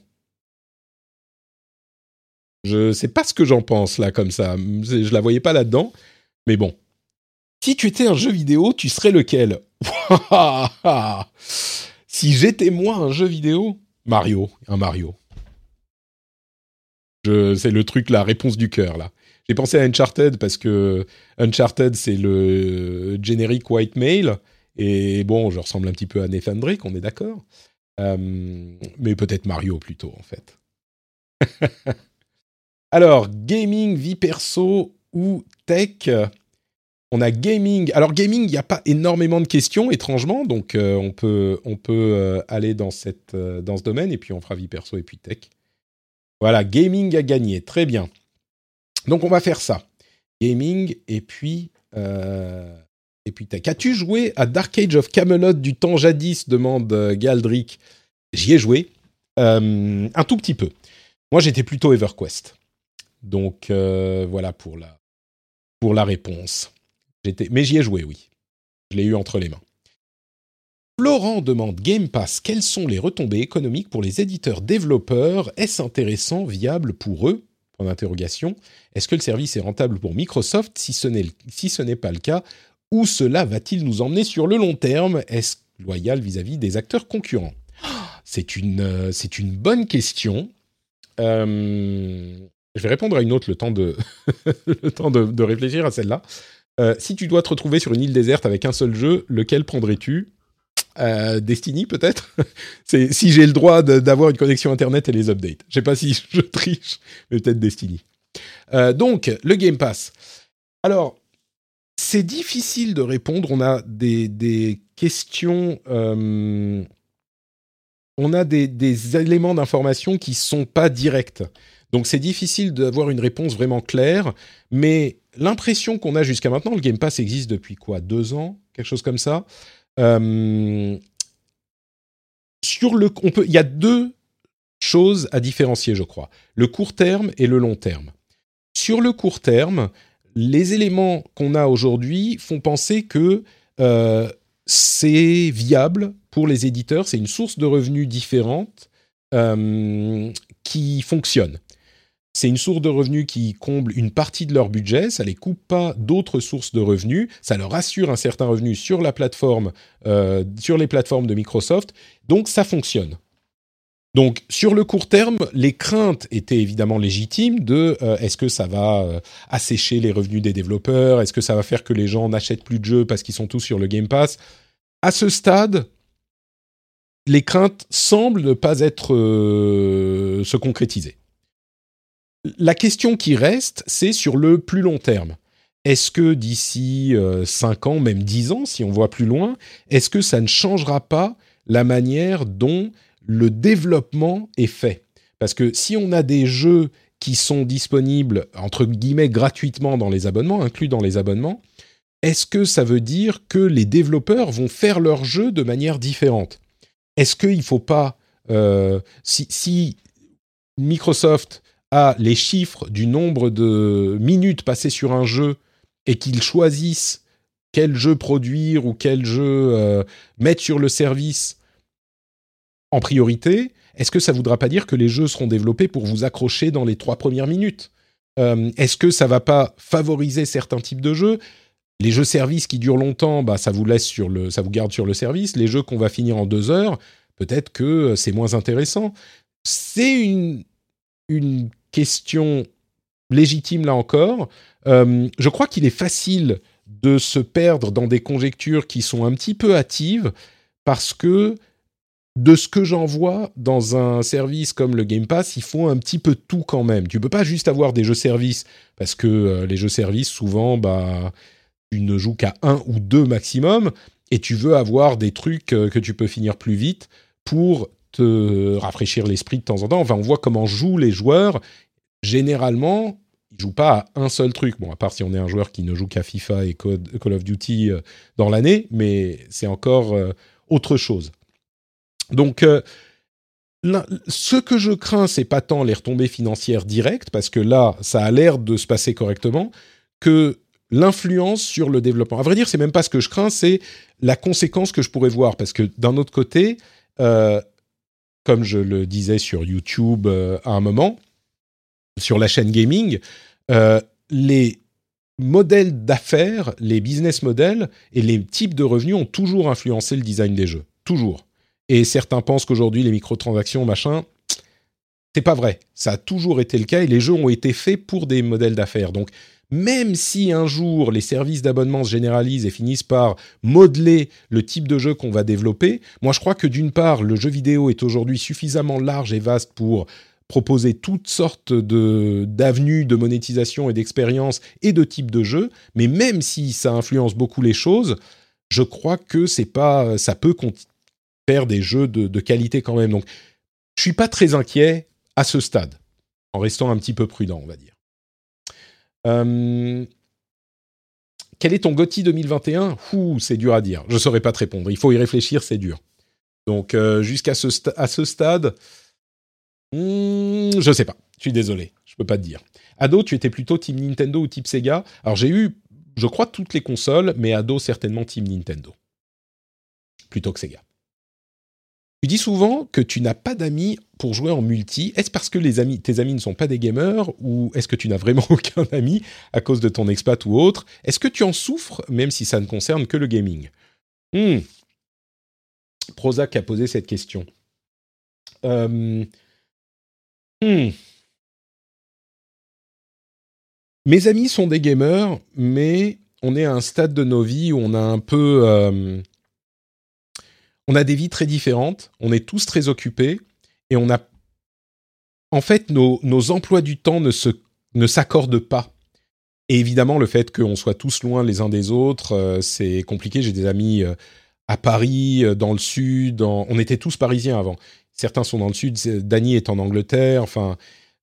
Je sais pas ce que j'en pense là comme ça. Je la voyais pas là-dedans, mais bon. Si tu étais un jeu vidéo, tu serais lequel? Si j'étais moi un jeu vidéo, Mario, un Mario. C'est le truc, la réponse du cœur là. J'ai pensé à Uncharted parce que Uncharted c'est le générique white mail et bon, je ressemble un petit peu à Nathan Drake, on est d'accord. Euh, mais peut-être Mario plutôt en fait. Alors, gaming, vie perso ou tech on a gaming. Alors gaming, il n'y a pas énormément de questions, étrangement, donc euh, on peut, on peut euh, aller dans, cette, dans ce domaine, et puis on fera vie perso et puis tech. Voilà, gaming a gagné, très bien. Donc on va faire ça. Gaming et puis, et puis tech. As-tu joué à Dark Age of Camelot du temps jadis demande Galdric. J'y ai joué, un tout petit peu. Moi j'étais plutôt EverQuest. Donc voilà pour la, pour la réponse. Mais j'y ai joué, oui. Je l'ai eu entre les mains. Florent demande Game Pass, quelles sont les retombées économiques pour les éditeurs développeurs? Est-ce intéressant, viable pour eux? Point d'interrogation. Est-ce que le service est rentable pour Microsoft Si ce n'est pas le cas, où cela va-t-il nous emmener sur le long terme Est-ce loyal vis-à-vis des acteurs concurrents? C'est une, euh, c'est une bonne question. Euh, je vais répondre à une autre le temps de, le temps de réfléchir à celle-là. Euh, si tu dois te retrouver sur une île déserte avec un seul jeu, lequel prendrais-tu? Euh, Destiny peut-être C'est si j'ai le droit d'avoir une connexion internet et les updates. Je sais pas si je triche, mais peut-être Destiny. Euh, donc le Game Pass. Alors c'est difficile de répondre. On a des, questions. on a des, des éléments d'information qui sont pas directs. Donc c'est difficile d'avoir une réponse vraiment claire, mais l'impression qu'on a jusqu'à maintenant, le Game Pass existe depuis quoi? Deux ans? Quelque chose comme ça? Euh, sur le, on peut, il y a deux choses à différencier, je crois. Le court terme et le long terme. Sur le court terme, les éléments qu'on a aujourd'hui font penser que euh, c'est viable pour les éditeurs, c'est une source de revenus différente euh, qui fonctionne. C'est une source de revenus qui comble une partie de leur budget, ça les coupe pas d'autres sources de revenus, ça leur assure un certain revenu sur la plateforme, euh, sur les plateformes de Microsoft, donc ça fonctionne. Donc sur le court terme, les craintes étaient évidemment légitimes de euh, est-ce que ça va euh, assécher les revenus des développeurs, est-ce que ça va faire que les gens n'achètent plus de jeux parce qu'ils sont tous sur le Game Pass? À ce stade, les craintes semblent ne pas être se concrétiser la question qui reste, c'est sur le plus long terme. Est-ce que d'ici 5 euh, ans, même 10 ans, si on voit plus loin, est-ce que ça ne changera pas la manière dont le développement est fait? Parce que si on a des jeux qui sont disponibles, entre guillemets, gratuitement dans les abonnements, inclus dans les abonnements, est-ce que ça veut dire que les développeurs vont faire leurs jeux de manière différente? Est-ce qu'il ne faut pas... Euh, si Microsoft les chiffres du nombre de minutes passées sur un jeu et qu'ils choisissent quel jeu produire ou quel jeu euh, mettre sur le service en priorité, est-ce que ça voudra pas dire que les jeux seront développés pour vous accrocher dans les trois premières minutes? Euh, Est-ce que ça va pas favoriser certains types de jeux? Les jeux services qui durent longtemps, bah, ça vous laisse sur le, ça vous garde sur le service. Les jeux qu'on va finir en deux heures, peut-être que c'est moins intéressant. C'est une, une question légitime là encore. Euh, je crois qu'il est facile de se perdre dans des conjectures qui sont un petit peu hâtives parce que de ce que j'en vois dans un service comme le Game Pass, il faut un petit peu tout quand même. Tu peux pas juste avoir des jeux services parce que euh, les jeux services souvent bah tu ne joues qu'à un ou deux maximum et tu veux avoir des trucs euh, que tu peux finir plus vite pour te rafraîchir l'esprit de temps en temps. On voit comment jouent les joueurs. Généralement, ils jouent pas à un seul truc. Bon, à part si on est un joueur qui ne joue qu'à FIFA et Call of Duty euh, dans l'année, mais c'est encore euh, autre chose. Donc, euh, ce que je crains, c'est pas tant les retombées financières directes, parce que là, ça a l'air de se passer correctement, que l'influence sur le développement. À vrai dire, c'est même pas ce que je crains, c'est la conséquence que je pourrais voir, parce que d'un autre côté, comme je le disais sur YouTube à un moment, sur la chaîne gaming, les modèles d'affaires, les business models et les types de revenus ont toujours influencé le design des jeux. Toujours. Et certains pensent qu'aujourd'hui, les microtransactions, machin, c'est pas vrai. Ça a toujours été le cas et les jeux ont été faits pour des modèles d'affaires. Donc, même si un jour les services d'abonnement se généralisent et finissent par modeler le type de jeu qu'on va développer, moi je crois que d'une part, le jeu vidéo est aujourd'hui suffisamment large et vaste pour proposer toutes sortes de d'avenues de monétisation et d'expérience et de types de jeux, mais même si ça influence beaucoup les choses, je crois que c'est pas ça peut faire des jeux de, qualité quand même. Donc, je suis pas très inquiet à ce stade, en restant un petit peu prudent, on va dire. Euh, quel est ton GOTY 2021 Ouh, c'est dur à dire. Je saurais pas te répondre. Il faut y réfléchir, c'est dur. Donc, euh, jusqu'à ce, ce stade, Hmm, je sais pas. Je suis désolé. Je peux pas te dire. Ado, tu étais plutôt Team Nintendo ou Team Sega? Alors j'ai eu, je crois, toutes les consoles, mais ado certainement Team Nintendo plutôt que Sega. Tu dis souvent que tu n'as pas d'amis pour jouer en multi. Est-ce parce que tes amis ne sont pas des gamers ou est-ce que tu n'as vraiment aucun ami à cause de ton expat ou autre? Est-ce que tu en souffres même si ça ne concerne que le gaming? Hmm. Prozac a posé cette question. Hmm. Mes amis sont des gamers, mais on est à un stade de nos vies où on a un peu... on a des vies très différentes, on est tous très occupés, et on a... En fait, nos, emplois du temps ne, s'accordent pas. Et évidemment, le fait qu'on soit tous loin les uns des autres, euh, c'est compliqué. J'ai des amis euh, à Paris, dans le sud, on était tous parisiens avant certains sont dans le sud, Dany est en Angleterre, enfin,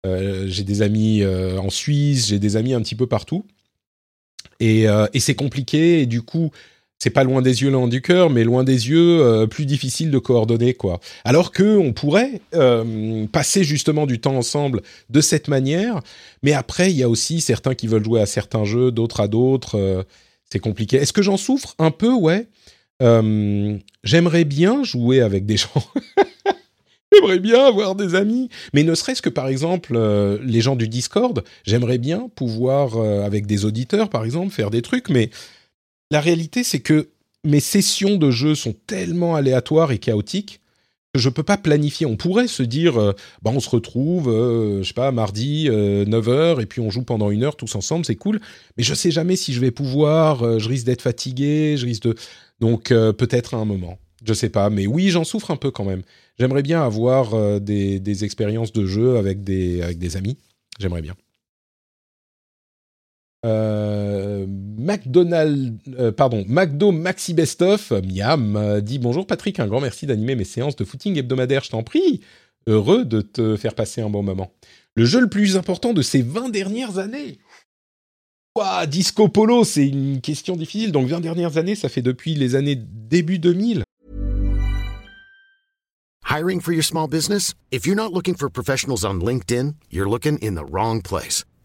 euh, j'ai des amis euh, en Suisse, j'ai des amis un petit peu partout. Euh, et, c'est compliqué, et du coup, c'est pas loin des yeux, loin du cœur, mais loin des yeux, plus difficile de coordonner, quoi. Alors que on pourrait passer justement du temps ensemble de cette manière, mais après, il y a aussi certains qui veulent jouer à certains jeux, d'autres à d'autres. c'est compliqué. Est-ce que j'en souffre un peu? Ouais. J'aimerais bien jouer avec des gens. J'aimerais bien avoir des amis, mais ne serait-ce que par exemple euh, les gens du Discord, j'aimerais bien pouvoir euh, avec des auditeurs par exemple faire des trucs, mais la réalité c'est que mes sessions de jeu sont tellement aléatoires et chaotiques que je peux pas planifier. On pourrait se dire, euh, bah on se retrouve, je sais pas, mardi 9h et puis on joue pendant une heure tous ensemble, c'est cool, mais je sais jamais si je vais pouvoir, je risque d'être fatigué, je risque de donc peut-être à un moment. Je sais pas, mais oui, j'en souffre un peu quand même. J'aimerais bien avoir euh, des, expériences de jeu avec des, avec des amis. J'aimerais bien. Euh, McDonald, euh, pardon, McDo Maxi Best of, Miam, dit bonjour Patrick, un grand merci d'animer mes séances de footing hebdomadaire, je t'en prie. Heureux de te faire passer un bon moment. Le jeu le plus important de ces 20 dernières années. Disco Polo, c'est une question difficile. Donc 20 dernières années, ça fait depuis les années début 2000. Hiring for your small business? If you're not looking for professionals on LinkedIn, you're looking in the wrong place.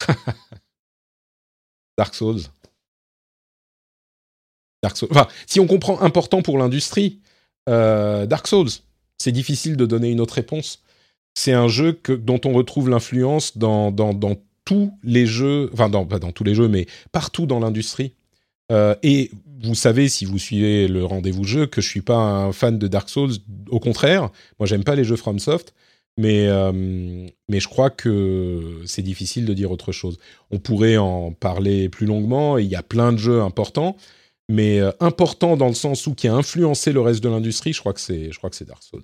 Dark Souls. Dark Souls. Enfin, si on comprend important pour l'industrie, euh, Dark Souls, c'est difficile de donner une autre réponse. C'est un jeu que, dont on retrouve l'influence dans, dans, dans, tous les jeux, enfin dans, pas dans tous les jeux, mais partout dans l'industrie. Euh, et vous savez, si vous suivez le rendez-vous jeu, que je suis pas un fan de Dark Souls. Au contraire, moi j'aime pas les jeux FromSoft. Mais, euh, mais je crois que c'est difficile de dire autre chose. On pourrait en parler plus longuement, il y a plein de jeux importants, mais euh, important dans le sens où qui a influencé le reste de l'industrie, je crois que c'est, Dark Souls.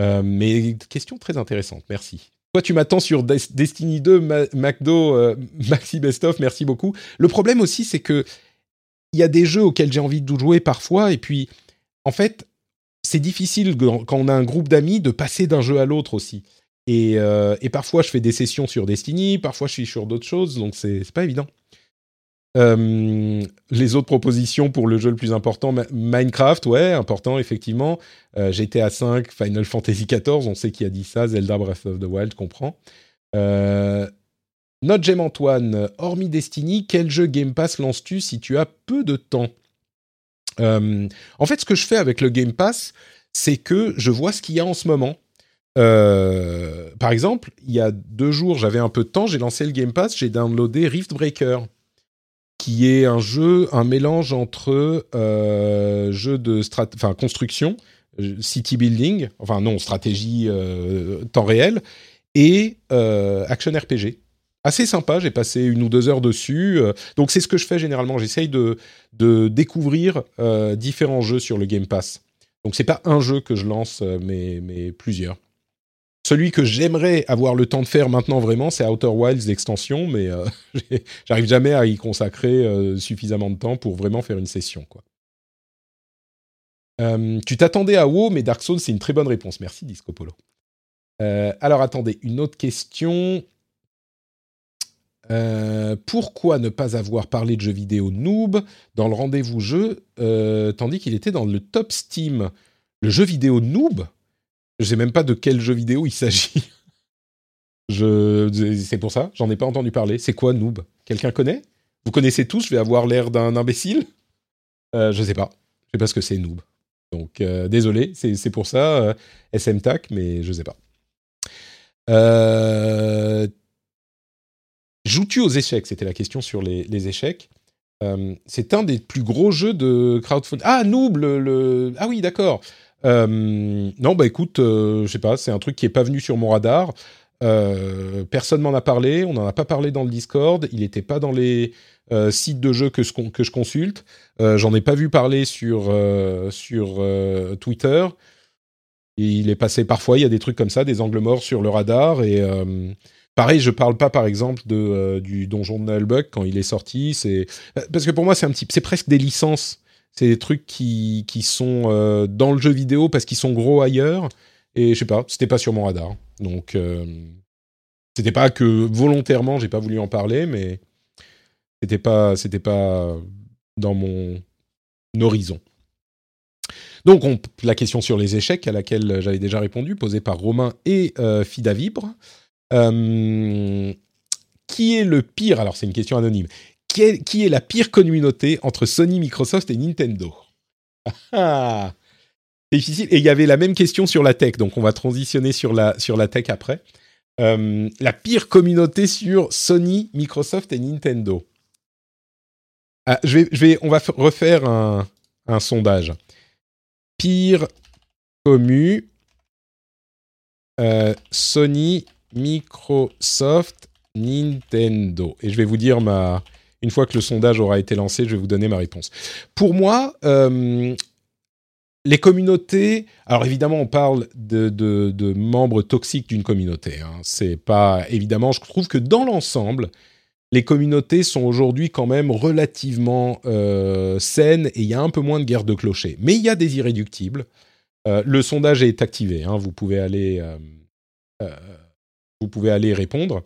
Euh, mais question très intéressante, merci. Toi, tu m'attends sur Destiny 2, McDo, Maxi Bestoff, merci beaucoup. Le problème aussi, c'est que il y a des jeux auxquels j'ai envie de jouer parfois, et puis, en fait, c'est difficile quand on a un groupe d'amis de passer d'un jeu à l'autre aussi. Et, et, parfois, je fais des sessions sur Destiny, parfois, je suis sur d'autres choses, donc c'est pas évident. Euh, les autres propositions pour le jeu le plus important, Minecraft, ouais, important effectivement. Euh, GTA 5, Final Fantasy 14, on sait qui a dit ça, Zelda Breath of the Wild, comprend. Euh, Notre Gem Antoine, hormis Destiny, quel jeu Game Pass lances-tu si tu as peu de temps? Euh, En fait, ce que je fais avec le Game Pass, c'est que je vois ce qu'il y a en ce moment. par exemple, il y a deux jours, j'avais un peu de temps, j'ai lancé le Game Pass, j'ai downloadé Rift Breaker qui est un jeu, un mélange entre euh, jeu de construction, euh, city building, enfin non, stratégie euh, temps réel, et euh, action RPG. Assez sympa, j'ai passé une ou deux heures dessus. donc c'est ce que je fais généralement, j'essaye de, de découvrir différents jeux sur le Game Pass. Donc c'est pas un jeu que je lance, mais, mais plusieurs. Celui que j'aimerais avoir le temps de faire maintenant vraiment, c'est Outer Wilds d'extension, mais euh, j'arrive jamais à y consacrer euh, suffisamment de temps pour vraiment faire une session. Quoi. Euh, tu t'attendais à WoW, mais Dark Souls, c'est une très bonne réponse. Merci, Disco Polo. alors attendez, une autre question. Pourquoi ne pas avoir parlé de jeux vidéo noob dans le rendez-vous jeu, tandis qu'il était dans le top Steam? Le jeu vidéo noob? Je sais même pas de quel jeu vidéo il s'agit. C'est pour ça, j'en ai pas entendu parler. C'est quoi Noob? Quelqu'un connaît? Vous connaissez tous Je vais avoir l'air d'un imbécile? Euh, Je sais pas. Je sais pas ce que c'est Noob. Donc euh, désolé, c'est pour ça euh, SM TAC, mais je sais pas. Euh, Joues-tu aux échecs? C'était la question sur les, échecs. c'est un des plus gros jeux de crowdfunding. Ah Noob, le... ah oui d'accord. Euh, non, bah écoute, euh, je sais pas, c'est un truc qui est pas venu sur mon radar. Euh, personne m'en a parlé, on n'en a pas parlé dans le Discord, il n'était pas dans les sites de jeux que, que je consulte. J'en ai pas vu parler sur, sur Twitter. Il est passé parfois, il y a des trucs comme ça, des angles morts sur le radar. Et pareil, je parle pas par exemple de, du donjon de Nullbug quand il est sorti. Parce que pour moi c'est un petit, c'est presque des licences c'est des trucs qui, qui sont euh, dans le jeu vidéo parce qu'ils sont gros ailleurs. Et je sais pas, c'était pas sur mon radar. Donc, euh, c'était pas que volontairement j'ai pas voulu en parler, mais c'était pas, pas dans mon horizon. Donc, on, la question sur les échecs à laquelle j'avais déjà répondu, posée par Romain et euh, Fida Vibre. Euh, qui est le pire Alors, c'est une question anonyme qui est, la pire communauté entre Sony, Microsoft et Nintendo? Ah, C'est difficile. Et il y avait la même question sur la tech, donc on va transitionner sur la, sur la tech après. Euh, la pire communauté sur Sony, Microsoft et Nintendo. Ah, je vais, je vais, on va refaire un, un sondage. Pire commu, euh, Sony, Microsoft, Nintendo. Et je vais vous dire ma, une fois que le sondage aura été lancé, je vais vous donner ma réponse. Pour moi, euh, les communautés. Alors évidemment, on parle de, membres toxiques d'une communauté. Hein. C'est pas évidemment. Je trouve que dans l'ensemble, les communautés sont aujourd'hui quand même relativement euh, saines et il y a un peu moins de guerre de clochers. Mais il y a des irréductibles. Euh, le sondage est activé. Hein. vous pouvez aller. Vous pouvez aller répondre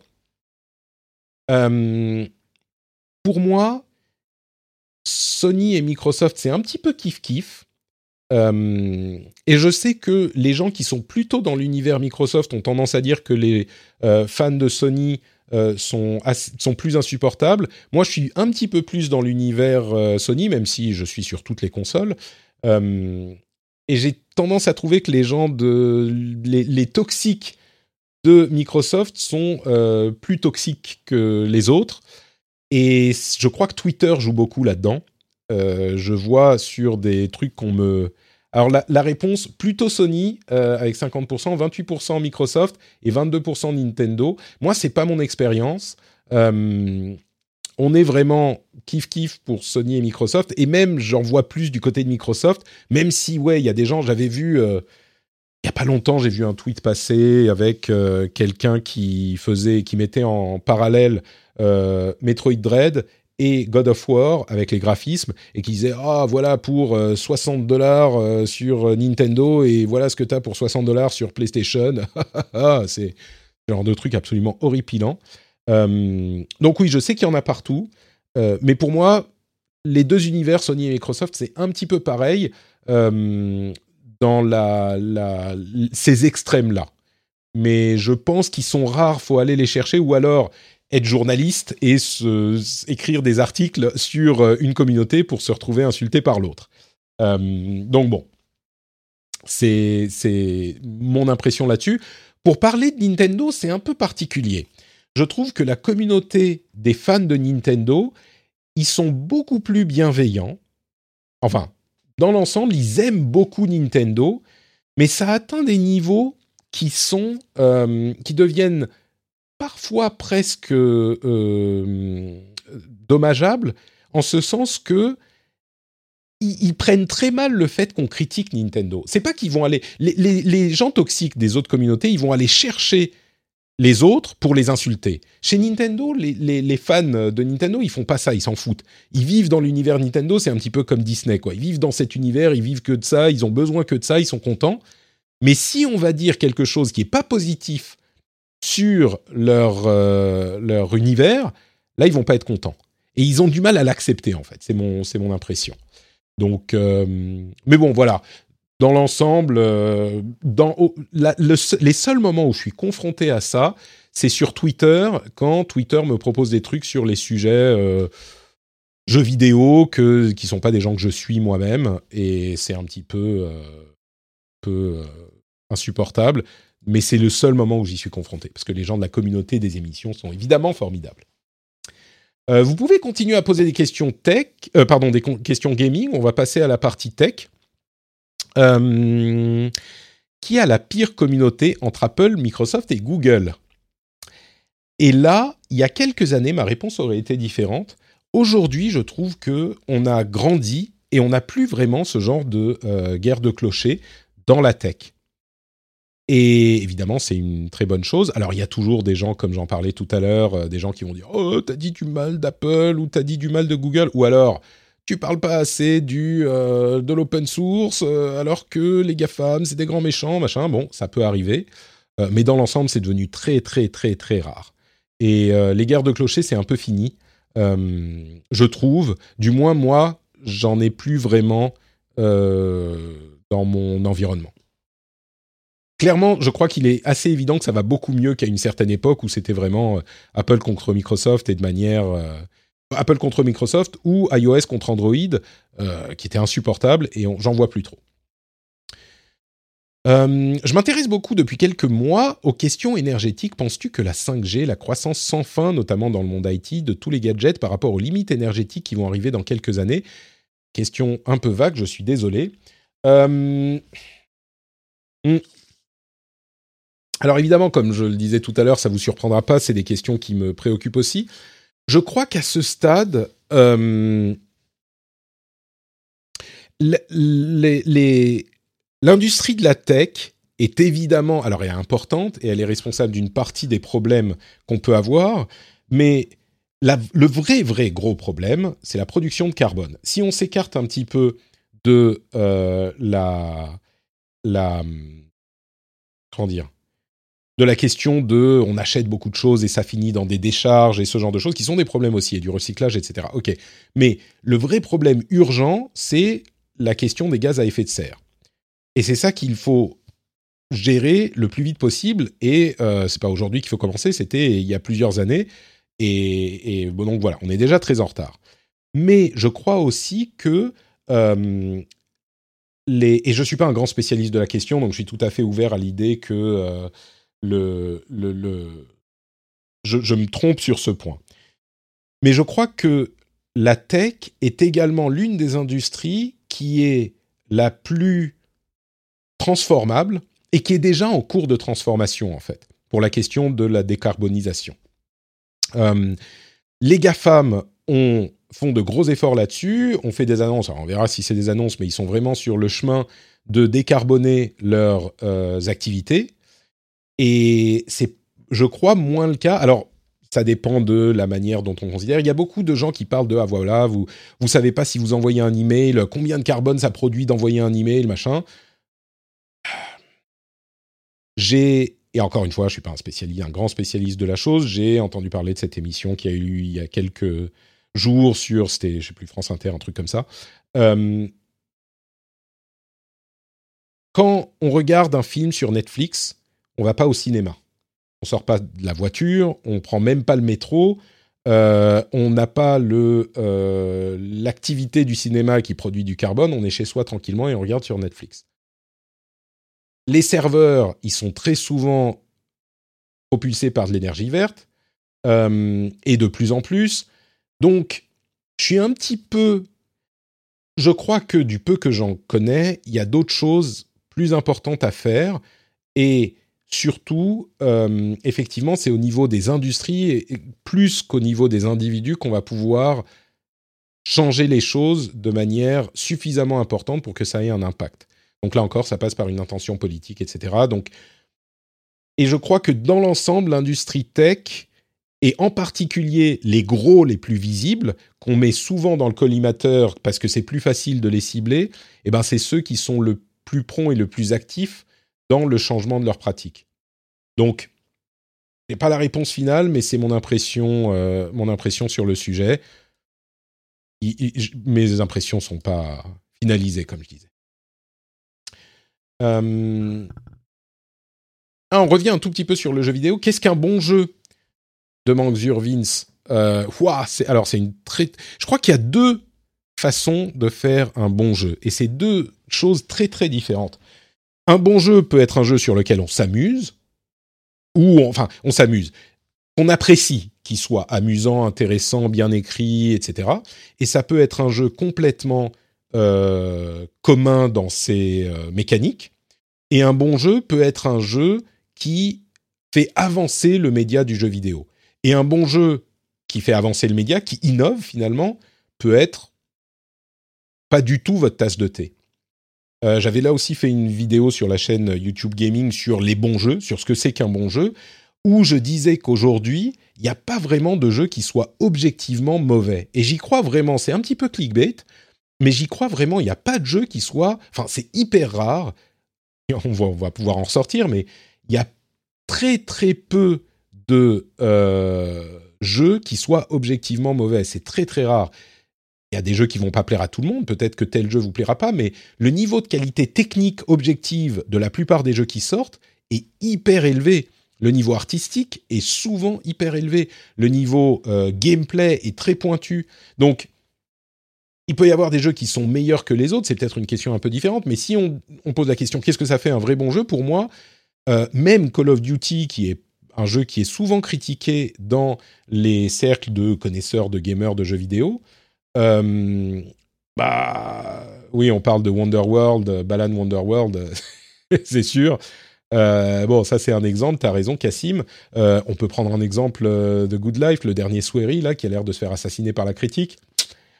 pour moi, Sony et Microsoft, c'est un petit peu kiff-kiff. Euh, et je sais que les gens qui sont plutôt dans l'univers Microsoft ont tendance à dire que les euh, fans de Sony euh, sont, sont plus insupportables. Moi, je suis un petit peu plus dans l'univers Sony, même si je suis sur toutes les consoles. et j'ai tendance à trouver que les gens de les toxiques de Microsoft sont plus toxiques que les autres. Et je crois que Twitter joue beaucoup là-dedans. Euh, je vois sur des trucs qu'on me... Alors la, réponse, plutôt Sony euh, avec 50%, 28% Microsoft et 22% Nintendo. Moi, c'est pas mon expérience. Euh, on est vraiment kiff kiff pour Sony et Microsoft et même j'en vois plus du côté de Microsoft. Même si ouais, il y a des gens, j'avais vu il y a pas longtemps, j'ai vu un tweet passer avec quelqu'un qui faisait, qui mettait en parallèle euh, Metroid Dread et God of War avec les graphismes et qui disaient ah voilà pour 60 dollars sur Nintendo et voilà ce que tu as pour 60 dollars sur PlayStation. c'est genre de truc absolument horripilant. donc oui, je sais qu'il y en a partout, mais pour moi, les deux univers Sony et Microsoft, c'est un petit peu pareil dans ces extrêmes-là. Mais je pense qu'ils sont rares, faut aller les chercher, ou alors être journaliste et écrire des articles sur euh, une communauté pour se retrouver insulté par l'autre. Euh, donc bon, c'est mon impression là-dessus. Pour parler de Nintendo, c'est un peu particulier. Je trouve que la communauté des fans de Nintendo, ils sont beaucoup plus bienveillants. Enfin, dans l'ensemble, ils aiment beaucoup Nintendo, mais ça atteint des niveaux qui sont, euh, qui deviennent parfois presque euh, dommageables, en ce sens que ils, prennent très mal le fait qu'on critique Nintendo. C'est pas qu'ils vont aller, les, les, gens toxiques des autres communautés, ils vont aller chercher les autres pour les insulter. Chez Nintendo, les, fans de Nintendo, ils font pas ça, ils s'en foutent. Ils vivent dans l'univers Nintendo, c'est un petit peu comme Disney, quoi. Ils vivent dans cet univers, ils vivent que de ça, ils ont besoin que de ça, ils sont contents. Mais si on va dire quelque chose qui est pas positif sur leur, euh, leur univers, là, ils vont pas être contents. Et ils ont du mal à l'accepter, en fait. C'est mon, mon impression. Donc, euh, mais bon, voilà dans l'ensemble, euh, les seuls moments où je suis confronté à ça, c'est sur Twitter, quand Twitter me propose des trucs sur les sujets euh, jeux vidéo que, qui sont pas des gens que je suis moi-même, et c'est un petit peu, euh, insupportable, mais c'est le seul moment où j'y suis confronté, parce que les gens de la communauté des émissions sont évidemment formidables. vous pouvez continuer à poser des questions tech, pardon, des questions gaming. On va passer à la partie tech. Euh, qui a la pire communauté entre Apple, Microsoft et Google? Et là, il y a quelques années, ma réponse aurait été différente. Aujourd'hui, je trouve que on a grandi et on n'a plus vraiment ce genre de euh, guerre de clochers dans la tech. Et évidemment, c'est une très bonne chose. Alors, il y a toujours des gens, comme j'en parlais tout à l'heure, euh, des gens qui vont dire Oh, t'as dit du mal d'Apple ou t'as dit du mal de Google? Ou alors, tu parles pas assez du euh, de l'open source euh, alors que les GAFAM c'est des grands méchants machin. Bon ça peut arriver. Euh, mais dans l'ensemble c'est devenu très très très très rare. Et les guerres de clochers c'est un peu fini. Je trouve du moins moi j'en ai plus vraiment dans mon environnement. Clairement, je crois qu'il est assez évident que ça va beaucoup mieux qu'à une certaine époque où c'était vraiment Apple contre Microsoft et de manière Apple contre Microsoft ou iOS contre Android, euh, qui était insupportable, et j'en vois plus trop. Euh, je m'intéresse beaucoup depuis quelques mois aux questions énergétiques. Penses-tu que la 5G, la croissance sans fin, notamment dans le monde IT, de tous les gadgets par rapport aux limites énergétiques qui vont arriver dans quelques années? Question un peu vague, je suis désolé. Euh, hmm. Alors évidemment, comme je le disais tout à l'heure, ça vous surprendra pas, c'est des questions qui me préoccupent aussi je crois qu'à ce stade, euh, l'industrie de la tech est évidemment, alors elle est importante et elle est responsable d'une partie des problèmes qu'on peut avoir, mais le vrai, vrai gros problème, c'est la production de carbone. Si on s'écarte un petit peu de euh, la, la, comment dire, de la question de on achète beaucoup de choses et ça finit dans des décharges et ce genre de choses qui sont des problèmes aussi et du recyclage, etc. Ok, mais le vrai problème urgent, c'est la question des gaz à effet de serre. Et c'est ça qu'il faut gérer le plus vite possible. Et euh, c'est pas aujourd'hui qu'il faut commencer, c'était il y a plusieurs années. Et, donc voilà, on est déjà très en retard. Mais je crois aussi que euh, les et je suis pas un grand spécialiste de la question, donc je suis tout à fait ouvert à l'idée que euh, Je, me trompe sur ce point. Mais je crois que la tech est également l'une des industries qui est la plus transformable et qui est déjà en cours de transformation, en fait, pour la question de la décarbonisation. Euh, les GAFAM ont, font de gros efforts là-dessus, on fait des annonces, on verra si c'est des annonces, mais ils sont vraiment sur le chemin de décarboner leurs euh, activités. Et c'est, je crois, moins le cas. Alors, ça dépend de la manière dont on considère. Il y a beaucoup de gens qui parlent de ah voilà, vous vous savez pas si vous envoyez un email, combien de carbone ça produit d'envoyer un email, machin. J'ai et encore une fois, je suis pas un spécialiste, un grand spécialiste de la chose. J'ai entendu parler de cette émission qui a eu il y a quelques jours sur, c'était, je sais plus, France Inter, un truc comme ça. Euh, quand on regarde un film sur Netflix, on va pas au cinéma. On sort pas de la voiture, on prend même pas le métro. Euh, on n'a pas euh, l'activité du cinéma qui produit du carbone. On est chez soi tranquillement et on regarde sur Netflix. Les serveurs, ils sont très souvent propulsés par de l'énergie verte euh, et de plus en plus. Donc, je suis un petit peu. Je crois que du peu que j'en connais, il y a d'autres choses plus importantes à faire et surtout, euh, effectivement, c'est au niveau des industries plus qu'au niveau des individus qu'on va pouvoir changer les choses de manière suffisamment importante pour que ça ait un impact. Donc là encore, ça passe par une intention politique, etc. Donc, et je crois que dans l'ensemble, l'industrie tech, et en particulier les gros les plus visibles, qu'on met souvent dans le collimateur parce que c'est plus facile de les cibler, eh ben c'est ceux qui sont le plus prompts et le plus actifs dans le changement de leur pratique. Donc, n'est pas la réponse finale, mais c'est mon impression, euh, mon impression sur le sujet. mes impressions sont pas finalisées, comme je disais. Euh, ah, on revient un tout petit peu sur le jeu vidéo. Qu'est-ce qu'un bon jeu? demande Vince. Euh, alors c'est une très. Je crois qu'il y a deux façons de faire un bon jeu, et c'est deux choses très très différentes. Un bon jeu peut être un jeu sur lequel on s'amuse, ou enfin on s'amuse, on apprécie qu'il soit amusant, intéressant, bien écrit, etc. Et ça peut être un jeu complètement euh, commun dans ses euh, mécaniques. Et un bon jeu peut être un jeu qui fait avancer le média du jeu vidéo. Et un bon jeu qui fait avancer le média, qui innove finalement, peut être pas du tout votre tasse de thé. Euh, j'avais là aussi fait une vidéo sur la chaîne YouTube Gaming sur les bons jeux, sur ce que c'est qu'un bon jeu, où je disais qu'aujourd'hui, il n'y a pas vraiment de jeu qui soit objectivement mauvais. Et j'y crois vraiment, c'est un petit peu clickbait, mais j'y crois vraiment, il n'y a pas de jeu qui soit... Enfin, c'est hyper rare, on va, pouvoir en ressortir, mais il y a très très peu de euh, jeux qui soient objectivement mauvais. C'est très très rare. Il y a des jeux qui vont pas plaire à tout le monde, peut-être que tel jeu vous plaira pas, mais le niveau de qualité technique objective de la plupart des jeux qui sortent est hyper élevé. Le niveau artistique est souvent hyper élevé. Le niveau euh, gameplay est très pointu. Donc, il peut y avoir des jeux qui sont meilleurs que les autres, c'est peut-être une question un peu différente, mais si on, pose la question qu'est-ce que ça fait un vrai bon jeu, pour moi, euh, même Call of Duty, qui est un jeu qui est souvent critiqué dans les cercles de connaisseurs, de gamers de jeux vidéo. Euh, bah oui, on parle de Wonderworld, Balan Wonderworld, c'est sûr. Euh, bon, ça c'est un exemple, tu as raison, Cassim. Euh, on peut prendre un exemple de Good Life, le dernier Swery, là, qui a l'air de se faire assassiner par la critique.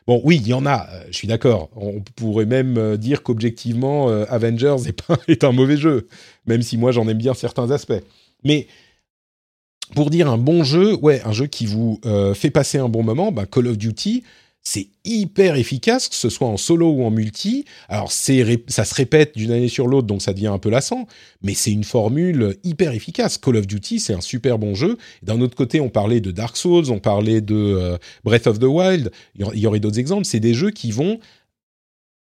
Bon, oui, il y en a, je suis d'accord. On pourrait même dire qu'objectivement, Avengers est, est un mauvais jeu, même si moi j'en aime bien certains aspects. Mais pour dire un bon jeu, ouais, un jeu qui vous euh, fait passer un bon moment, bah Call of Duty, c'est hyper efficace, que ce soit en solo ou en multi. Alors, ça se répète d'une année sur l'autre, donc ça devient un peu lassant, mais c'est une formule hyper efficace. Call of Duty, c'est un super bon jeu. D'un autre côté, on parlait de Dark Souls, on parlait de euh, Breath of the Wild, il y aurait d'autres exemples. C'est des jeux qui vont,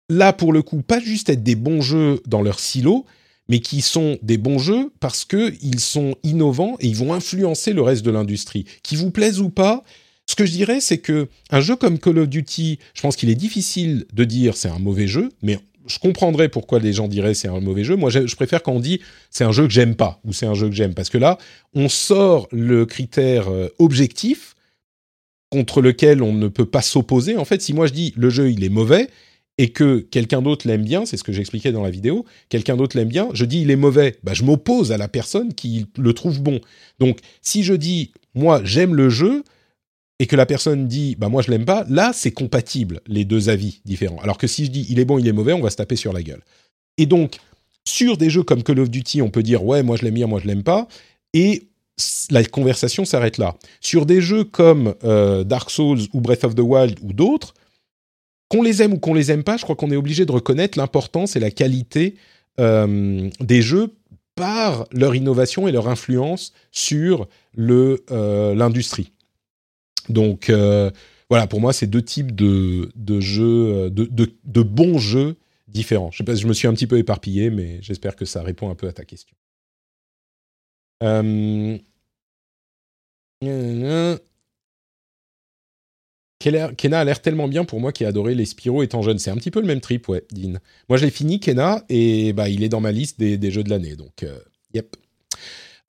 là, pour le coup, pas juste être des bons jeux dans leur silo, mais qui sont des bons jeux parce qu'ils sont innovants et ils vont influencer le reste de l'industrie. Qui vous plaise ou pas, ce que je dirais, c'est que un jeu comme Call of Duty, je pense qu'il est difficile de dire c'est un mauvais jeu, mais je comprendrais pourquoi les gens diraient c'est un mauvais jeu. Moi, je préfère quand on dit c'est un jeu que j'aime pas ou c'est un jeu que j'aime, parce que là, on sort le critère euh, objectif contre lequel on ne peut pas s'opposer. En fait, si moi je dis le jeu il est mauvais, et que quelqu'un d'autre l'aime bien, c'est ce que j'expliquais dans la vidéo, quelqu'un d'autre l'aime bien, je dis il est mauvais, bah, je m'oppose à la personne qui le trouve bon. Donc si je dis moi j'aime le jeu et que la personne dit bah moi je l'aime pas, là c'est compatible les deux avis différents. Alors que si je dis il est bon, il est mauvais, on va se taper sur la gueule. Et donc sur des jeux comme Call of Duty, on peut dire ouais moi je l'aime bien, moi je l'aime pas et la conversation s'arrête là. Sur des jeux comme Dark Souls ou Breath of the Wild ou d'autres, qu'on les aime ou qu'on les aime pas, je crois qu'on est obligé de reconnaître l'importance et la qualité des jeux par leur innovation et leur influence sur le l'industrie. Donc voilà, pour moi, c'est deux types de, jeux, de, de, bons jeux différents. Je sais pas, je me suis un petit peu éparpillé, mais j'espère que ça répond un peu à ta question. Euh... Kena a l'air tellement bien pour moi qui ai adoré les Spyro étant jeune. C'est un petit peu le même trip, ouais, Dean. Moi, je l'ai fini, Kena, et bah, il est dans ma liste des, jeux de l'année. Donc, euh, yep.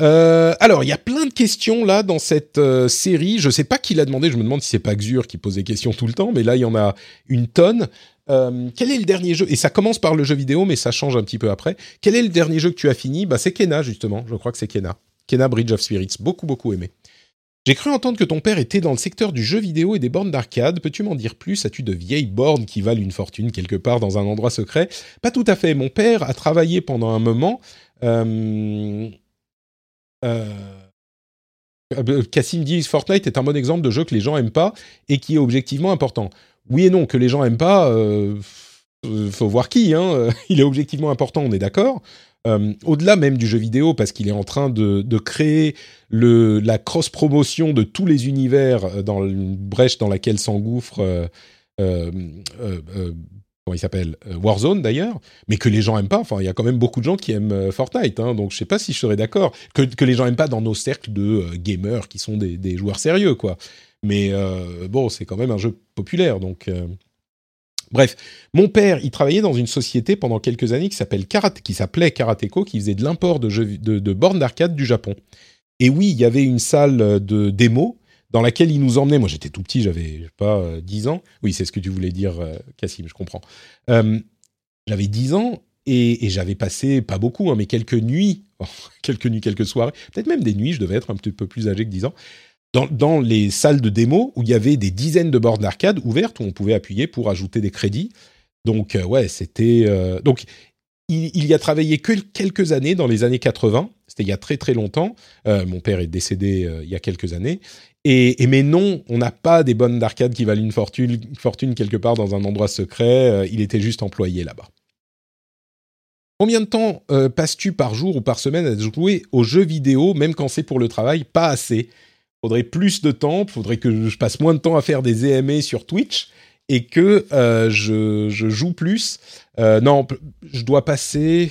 Euh, alors, il y a plein de questions là dans cette euh, série. Je sais pas qui l'a demandé. Je me demande si c'est pas Xur qui pose des questions tout le temps, mais là il y en a une tonne. Euh, quel est le dernier jeu? Et ça commence par le jeu vidéo, mais ça change un petit peu après. Quel est le dernier jeu que tu as fini? Bah, c'est Kena justement. Je crois que c'est Kena. Kena Bridge of Spirits. Beaucoup beaucoup aimé. J'ai cru entendre que ton père était dans le secteur du jeu vidéo et des bornes d'arcade. Peux-tu m'en dire plus? As-tu de vieilles bornes qui valent une fortune quelque part dans un endroit secret? Pas tout à fait. Mon père a travaillé pendant un moment. Cassim dit Fortnite est un bon exemple de jeu que les gens aiment pas et qui est objectivement important. Oui et non, que les gens aiment pas, euh, faut voir qui. Hein. Il est objectivement important, on est d'accord. Au-delà même du jeu vidéo, parce qu'il est en train de, créer la cross-promotion de tous les univers dans une brèche dans laquelle s'engouffre il s'appelle euh, Warzone d'ailleurs, mais que les gens aiment pas. Enfin, il y a quand même beaucoup de gens qui aiment euh, Fortnite, hein, donc je sais pas si je serais d'accord que, les gens aiment pas dans nos cercles de euh, gamers qui sont des, joueurs sérieux, quoi. Mais bon, c'est quand même un jeu populaire, donc. Bref, mon père, il travaillait dans une société pendant quelques années qui s'appelle Karate, qui s'appelait Karateko, qui faisait de l'import de, de, de bornes d'arcade du Japon. Et oui, il y avait une salle de démo dans laquelle il nous emmenait. Moi, j'étais tout petit, j'avais pas 10 euh, ans. Oui, c'est ce que tu voulais dire, euh, Cassim, je comprends. Euh, j'avais 10 ans et, j'avais passé, pas beaucoup, hein, mais quelques nuits, quelques nuits, quelques soirées, peut-être même des nuits, je devais être un petit peu plus âgé que 10 ans, dans, les salles de démo où il y avait des dizaines de bornes d'arcade ouvertes où on pouvait appuyer pour ajouter des crédits. Donc, ouais, c'était. donc, il, il, y a travaillé que quelques années, dans les années 80. C'était il y a très très longtemps. mon père est décédé il y a quelques années. Et, mais non, on n'a pas des bonnes d'arcade qui valent une fortune, quelque part dans un endroit secret. Euh, il était juste employé là-bas. Combien de temps euh, passes-tu par jour ou par semaine à jouer aux jeux vidéo, même quand c'est pour le travail Pas assez? Faudrait plus de temps. Faudrait que je passe moins de temps à faire des EMA sur Twitch et que euh, je, je, joue plus. non, je dois passer.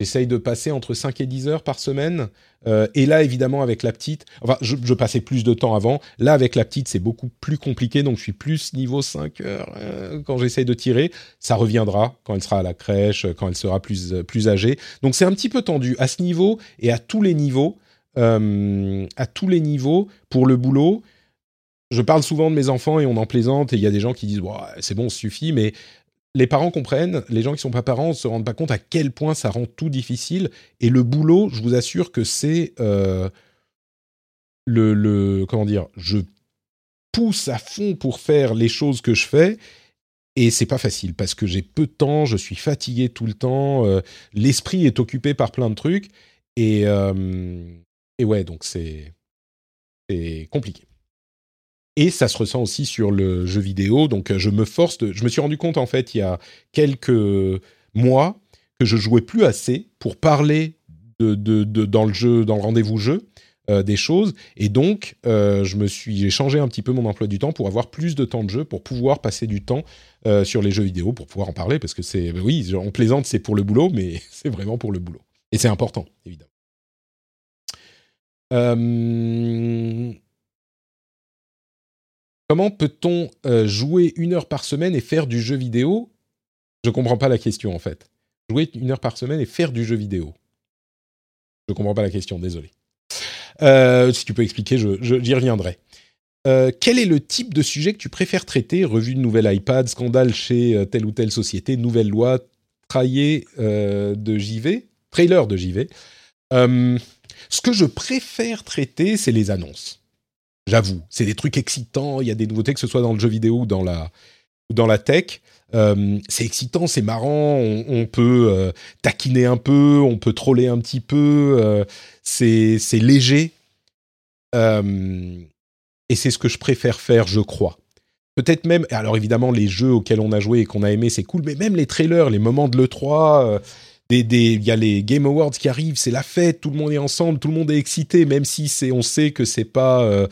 J'essaye de passer entre 5 et 10 heures par semaine. Euh, et là, évidemment, avec la petite, enfin, je, passais plus de temps avant. Là, avec la petite, c'est beaucoup plus compliqué, donc je suis plus niveau 5 heures euh, quand j'essaye de tirer. Ça reviendra quand elle sera à la crèche, quand elle sera plus, plus âgée. Donc c'est un petit peu tendu à ce niveau et à tous les niveaux. Euh, à tous les niveaux pour le boulot. Je parle souvent de mes enfants et on en plaisante et il y a des gens qui disent c'est bon, ça suffit, mais les parents comprennent, les gens qui sont pas parents ne se rendent pas compte à quel point ça rend tout difficile. Et le boulot, je vous assure que c'est euh, le, le, comment dire, je pousse à fond pour faire les choses que je fais. Et c'est pas facile parce que j'ai peu de temps, je suis fatigué tout le temps, euh, l'esprit est occupé par plein de trucs. Et, euh, et ouais, donc c'est compliqué. Et ça se ressent aussi sur le jeu vidéo. Donc, euh, je me force. De, je me suis rendu compte en fait il y a quelques mois que je jouais plus assez pour parler dans le jeu, dans le rendez-vous jeu. Euh, des choses et donc euh, je me suis j'ai changé un petit peu mon emploi du temps pour avoir plus de temps de jeu pour pouvoir passer du temps sur les jeux vidéo pour pouvoir en parler parce que c'est ben oui on plaisante c'est pour le boulot mais c'est vraiment pour le boulot et c'est important évidemment Comment peut-on euh, jouer une heure par semaine et faire du jeu vidéo? Je ne comprends pas la question en fait. Jouer une heure par semaine et faire du jeu vidéo. Je ne comprends pas la question, désolé. Euh, si tu peux expliquer, j'y je, reviendrai. Euh, quel est le type de sujet que tu préfères traiter? Revue de nouvelle iPad, scandale chez telle ou telle société, nouvelle loi, trailer de JV, trailer de JV. ce que je préfère traiter, c'est les annonces. J'avoue, c'est des trucs excitants, il y a des nouveautés, que ce soit dans le jeu vidéo ou dans la, dans la tech, c'est excitant, c'est marrant, on, peut taquiner un peu, on peut troller un petit peu, c'est léger. et c'est ce que je préfère faire, je crois. Peut-être même, alors évidemment, les jeux auxquels on a joué et qu'on a aimé, c'est cool, mais même les trailers, les moments de l'E3, il y a les Game Awards qui arrivent, c'est la fête, tout le monde est ensemble, tout le monde est excité, même si c'est, on sait que c'est pas euh,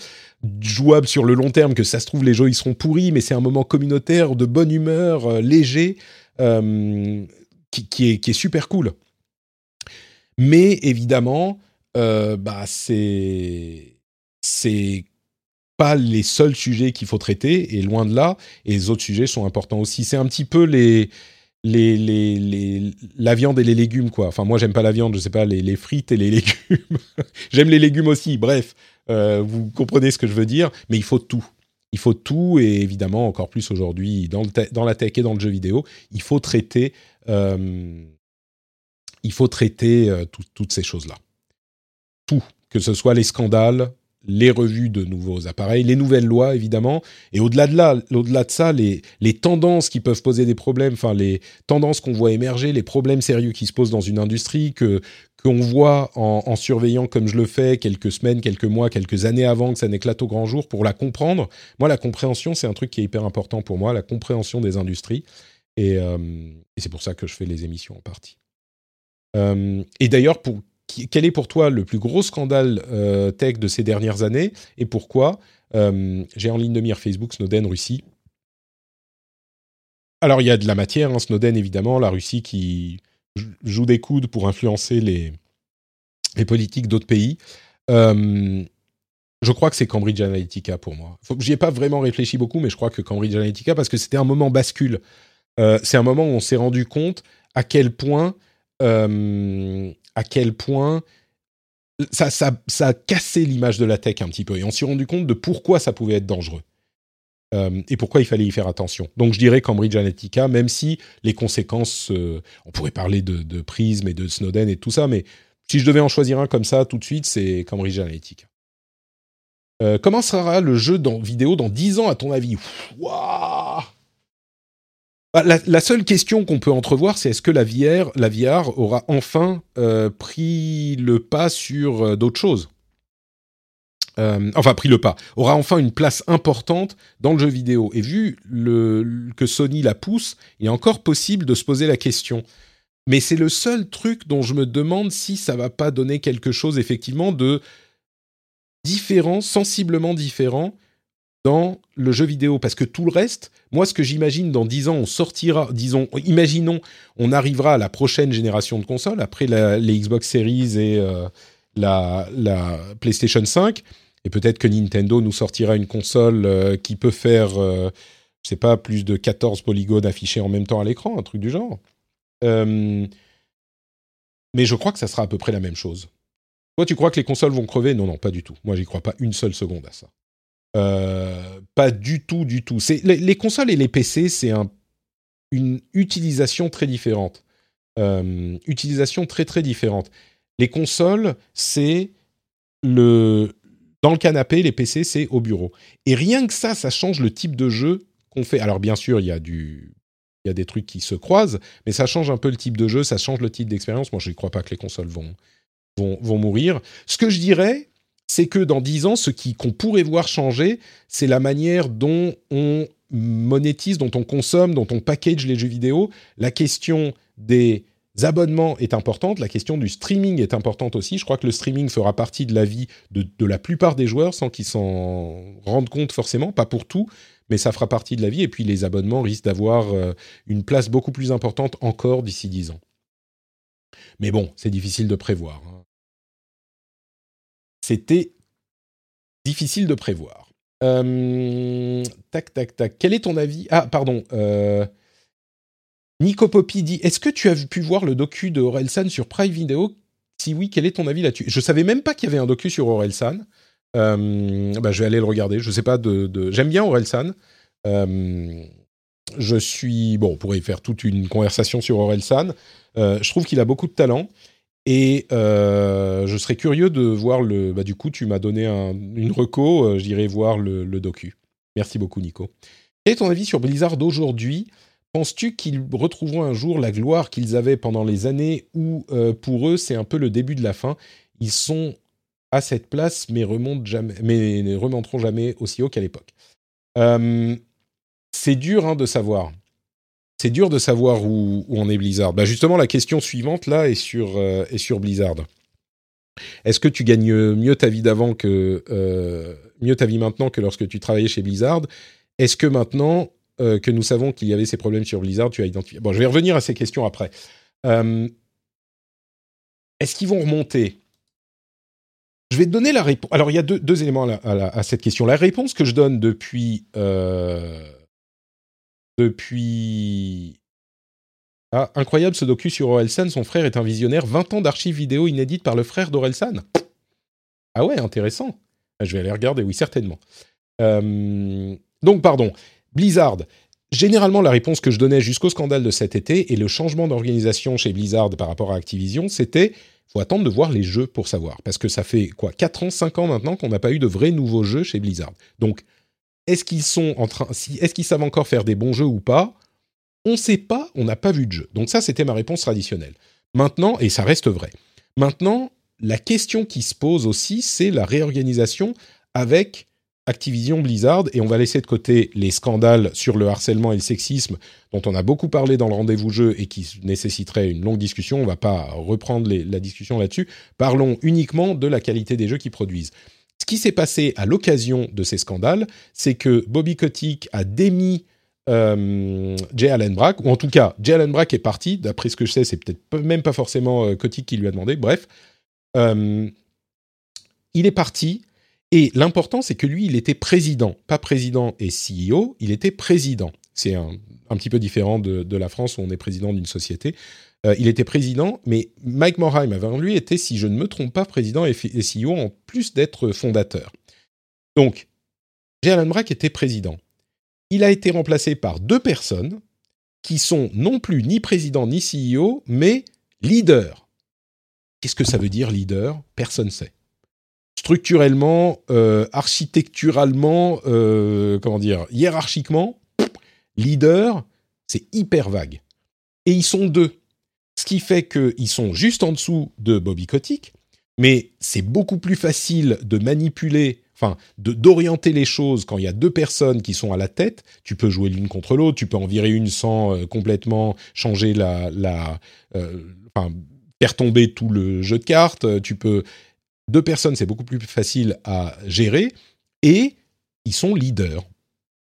jouable sur le long terme, que ça se trouve les jeux ils seront pourris, mais c'est un moment communautaire de bonne humeur, euh, léger, euh, qui, est, qui est super cool. Mais évidemment, bah c'est c'est pas les seuls sujets qu'il faut traiter, et loin de là, les autres sujets sont importants aussi. C'est un petit peu les les, les, les, la viande et les légumes, quoi. Enfin, moi, j'aime pas la viande, je sais pas, les, les frites et les légumes. j'aime les légumes aussi, bref, euh, vous comprenez ce que je veux dire, mais il faut tout. Il faut tout, et évidemment, encore plus aujourd'hui, dans, dans la tech et dans le jeu vidéo, il faut traiter, euh, il faut traiter euh, toutes ces choses-là. Tout, que ce soit les scandales, les revues de nouveaux appareils, les nouvelles lois évidemment, et au-delà de là, au-delà de ça, les, tendances qui peuvent poser des problèmes, enfin les tendances qu'on voit émerger, les problèmes sérieux qui se posent dans une industrie que qu'on voit en, surveillant comme je le fais quelques semaines, quelques mois, quelques années avant que ça n'éclate au grand jour pour la comprendre. Moi, la compréhension, c'est un truc qui est hyper important pour moi, la compréhension des industries, et, euh, c'est pour ça que je fais les émissions en partie. Euh, et d'ailleurs, pour quel est pour toi le plus gros scandale euh, tech de ces dernières années et pourquoi euh, J'ai en ligne de mire Facebook, Snowden, Russie? Alors il y a de la matière, hein, Snowden évidemment, la Russie qui joue des coudes pour influencer les, politiques d'autres pays. Euh, je crois que c'est Cambridge Analytica pour moi. J'y ai pas vraiment réfléchi beaucoup, mais je crois que Cambridge Analytica, parce que c'était un moment bascule. c'est un moment où on s'est rendu compte à quel point à quel point ça, ça, ça a cassé l'image de la tech un petit peu. Et on s'est rendu compte de pourquoi ça pouvait être dangereux. Euh, et pourquoi il fallait y faire attention. Donc je dirais Cambridge Analytica, même si les conséquences, euh, on pourrait parler de, de, Prism et de Snowden et tout ça, mais si je devais en choisir un comme ça tout de suite, c'est Cambridge Analytica. Euh, comment sera le jeu dans, vidéo dans 10 ans à ton avis? Waouh bah, la, seule question qu'on peut entrevoir, c'est est-ce que la VR, la aura enfin euh, pris le pas sur euh, d'autres choses? Euh, Enfin, pris le pas, aura enfin une place importante dans le jeu vidéo. Et vu que Sony la pousse, il est encore possible de se poser la question. Mais c'est le seul truc dont je me demande si ça va pas donner quelque chose effectivement de différent, sensiblement différent dans le jeu vidéo parce que tout le reste, moi ce que j'imagine dans 10 ans, on sortira, disons, imaginons, on arrivera à la prochaine génération de consoles après les Xbox Series et euh, la, PlayStation 5 et peut-être que Nintendo nous sortira une console euh, qui peut faire euh, je sais pas plus de 14 polygones affichés en même temps à l'écran, un truc du genre. mais je crois que ça sera à peu près la même chose. Toi, tu crois que les consoles vont crever? Non, non, pas du tout. Moi, j'y crois pas une seule seconde à ça. Euh, pas du tout, du tout. Les, consoles et les PC, c'est une utilisation très différente. Euh, utilisation très très différente. Les consoles, c'est le dans le canapé, les PC, c'est au bureau. Et rien que ça, ça change le type de jeu qu'on fait. Alors bien sûr, il y a du il y a des trucs qui se croisent, mais ça change un peu le type de jeu, ça change le type d'expérience. Moi, je ne crois pas que les consoles vont mourir. Ce que je dirais, c'est que dans dix ans, ce qu'on pourrait voir changer, c'est la manière dont on monétise, dont on consomme, dont on package les jeux vidéo. La question des abonnements est importante, la question du streaming est importante aussi. Je crois que le streaming fera partie de la vie de, la plupart des joueurs sans qu'ils s'en rendent compte forcément, pas pour tout, mais ça fera partie de la vie. Et puis les abonnements risquent d'avoir euh, une place beaucoup plus importante encore d'ici dix ans. Mais bon, c'est difficile de prévoir. Hein c'était difficile de prévoir. Euh, tac, tac, tac. Quel est ton avis? Ah, pardon. Euh, Nico dit Est-ce que tu as pu voir le docu de sur Prime Video? Si oui, quel est ton avis là-dessus? Je savais même pas qu'il y avait un docu sur Orelsan. Euh, bah, je vais aller le regarder. Je sais pas de. J'aime bien Orelsan. Euh, je suis bon. On pourrait faire toute une conversation sur Orelsan. je trouve qu'il a beaucoup de talent. Et euh, je serais curieux de voir le. Bah, du coup, tu m'as donné une reco. Euh, j'irai voir le, docu. Merci beaucoup, Nico. Quel est ton avis sur Blizzard d'aujourd'hui? Penses-tu qu'ils retrouveront un jour la gloire qu'ils avaient pendant les années où, euh, pour eux, c'est un peu le début de la fin? Ils sont à cette place, mais, remontent jamais, mais ne remonteront jamais aussi haut qu'à l'époque. C'est dur hein, de savoir. C'est dur de savoir où, où, on est Blizzard. Bah justement, la question suivante là est sur, euh, est sur Blizzard. Est-ce que tu gagnes mieux ta vie d'avant que euh, mieux ta vie maintenant que lorsque tu travaillais chez Blizzard? Est-ce que maintenant euh, que nous savons qu'il y avait ces problèmes sur Blizzard, tu as identifié? Bon, je vais revenir à ces questions après. Est-ce qu'ils vont remonter? Je vais te donner la réponse. Alors, il y a deux, éléments à, cette question. La réponse que je donne depuis depuis ah, incroyable ce docu sur Orelsan. Son frère est un visionnaire. 20 ans d'archives vidéo inédites par le frère d'Orelsan. Ah ouais, intéressant. Ah, je vais aller regarder, oui, certainement. Euh, donc, pardon. Blizzard. Généralement, la réponse que je donnais jusqu'au scandale de cet été et le changement d'organisation chez Blizzard par rapport à Activision, c'était faut attendre de voir les jeux pour savoir. Parce que ça fait quoi 4 ans, 5 ans maintenant qu'on n'a pas eu de vrais nouveaux jeux chez Blizzard. Donc, est-ce qu'ils sont en train, si, est-ce qu'ils savent encore faire des bons jeux ou pas on ne sait pas, on n'a pas vu de jeu. Donc ça, c'était ma réponse traditionnelle. Maintenant, et ça reste vrai, maintenant, la question qui se pose aussi, c'est la réorganisation avec Activision Blizzard, et on va laisser de côté les scandales sur le harcèlement et le sexisme dont on a beaucoup parlé dans le rendez-vous jeu et qui nécessiteraient une longue discussion. On ne va pas reprendre la discussion là-dessus. Parlons uniquement de la qualité des jeux qu'ils produisent. Ce qui s'est passé à l'occasion de ces scandales, c'est que Bobby Kotick a démis euh, Jay Allen Brack, ou en tout cas, Jay Allen Brack est parti. D'après ce que je sais, c'est peut-être même pas forcément euh, Kotick qui lui a demandé. Bref, euh, il est parti. Et l'important, c'est que lui, il était président, pas président et CEO, il était président. C'est un, petit peu différent de, la France où on est président d'une société. Euh, il était président, mais Mike Morheim avant lui était, si je ne me trompe pas, président et, CEO en plus d'être fondateur. Donc, Allen Brack était président il a été remplacé par deux personnes qui sont non plus ni président ni CEO, mais leader. Qu'est-ce que ça veut dire leader? Personne ne sait. Structurellement, euh, architecturalement, euh, comment dire, hiérarchiquement, leader, c'est hyper vague. Et ils sont deux. Ce qui fait qu'ils sont juste en dessous de Bobby Kotick, mais c'est beaucoup plus facile de manipuler enfin, d'orienter les choses quand il y a deux personnes qui sont à la tête. Tu peux jouer l'une contre l'autre, tu peux en virer une sans euh, complètement changer la, euh, enfin, faire tomber tout le jeu de cartes. Tu peux deux personnes, c'est beaucoup plus facile à gérer et ils sont leaders.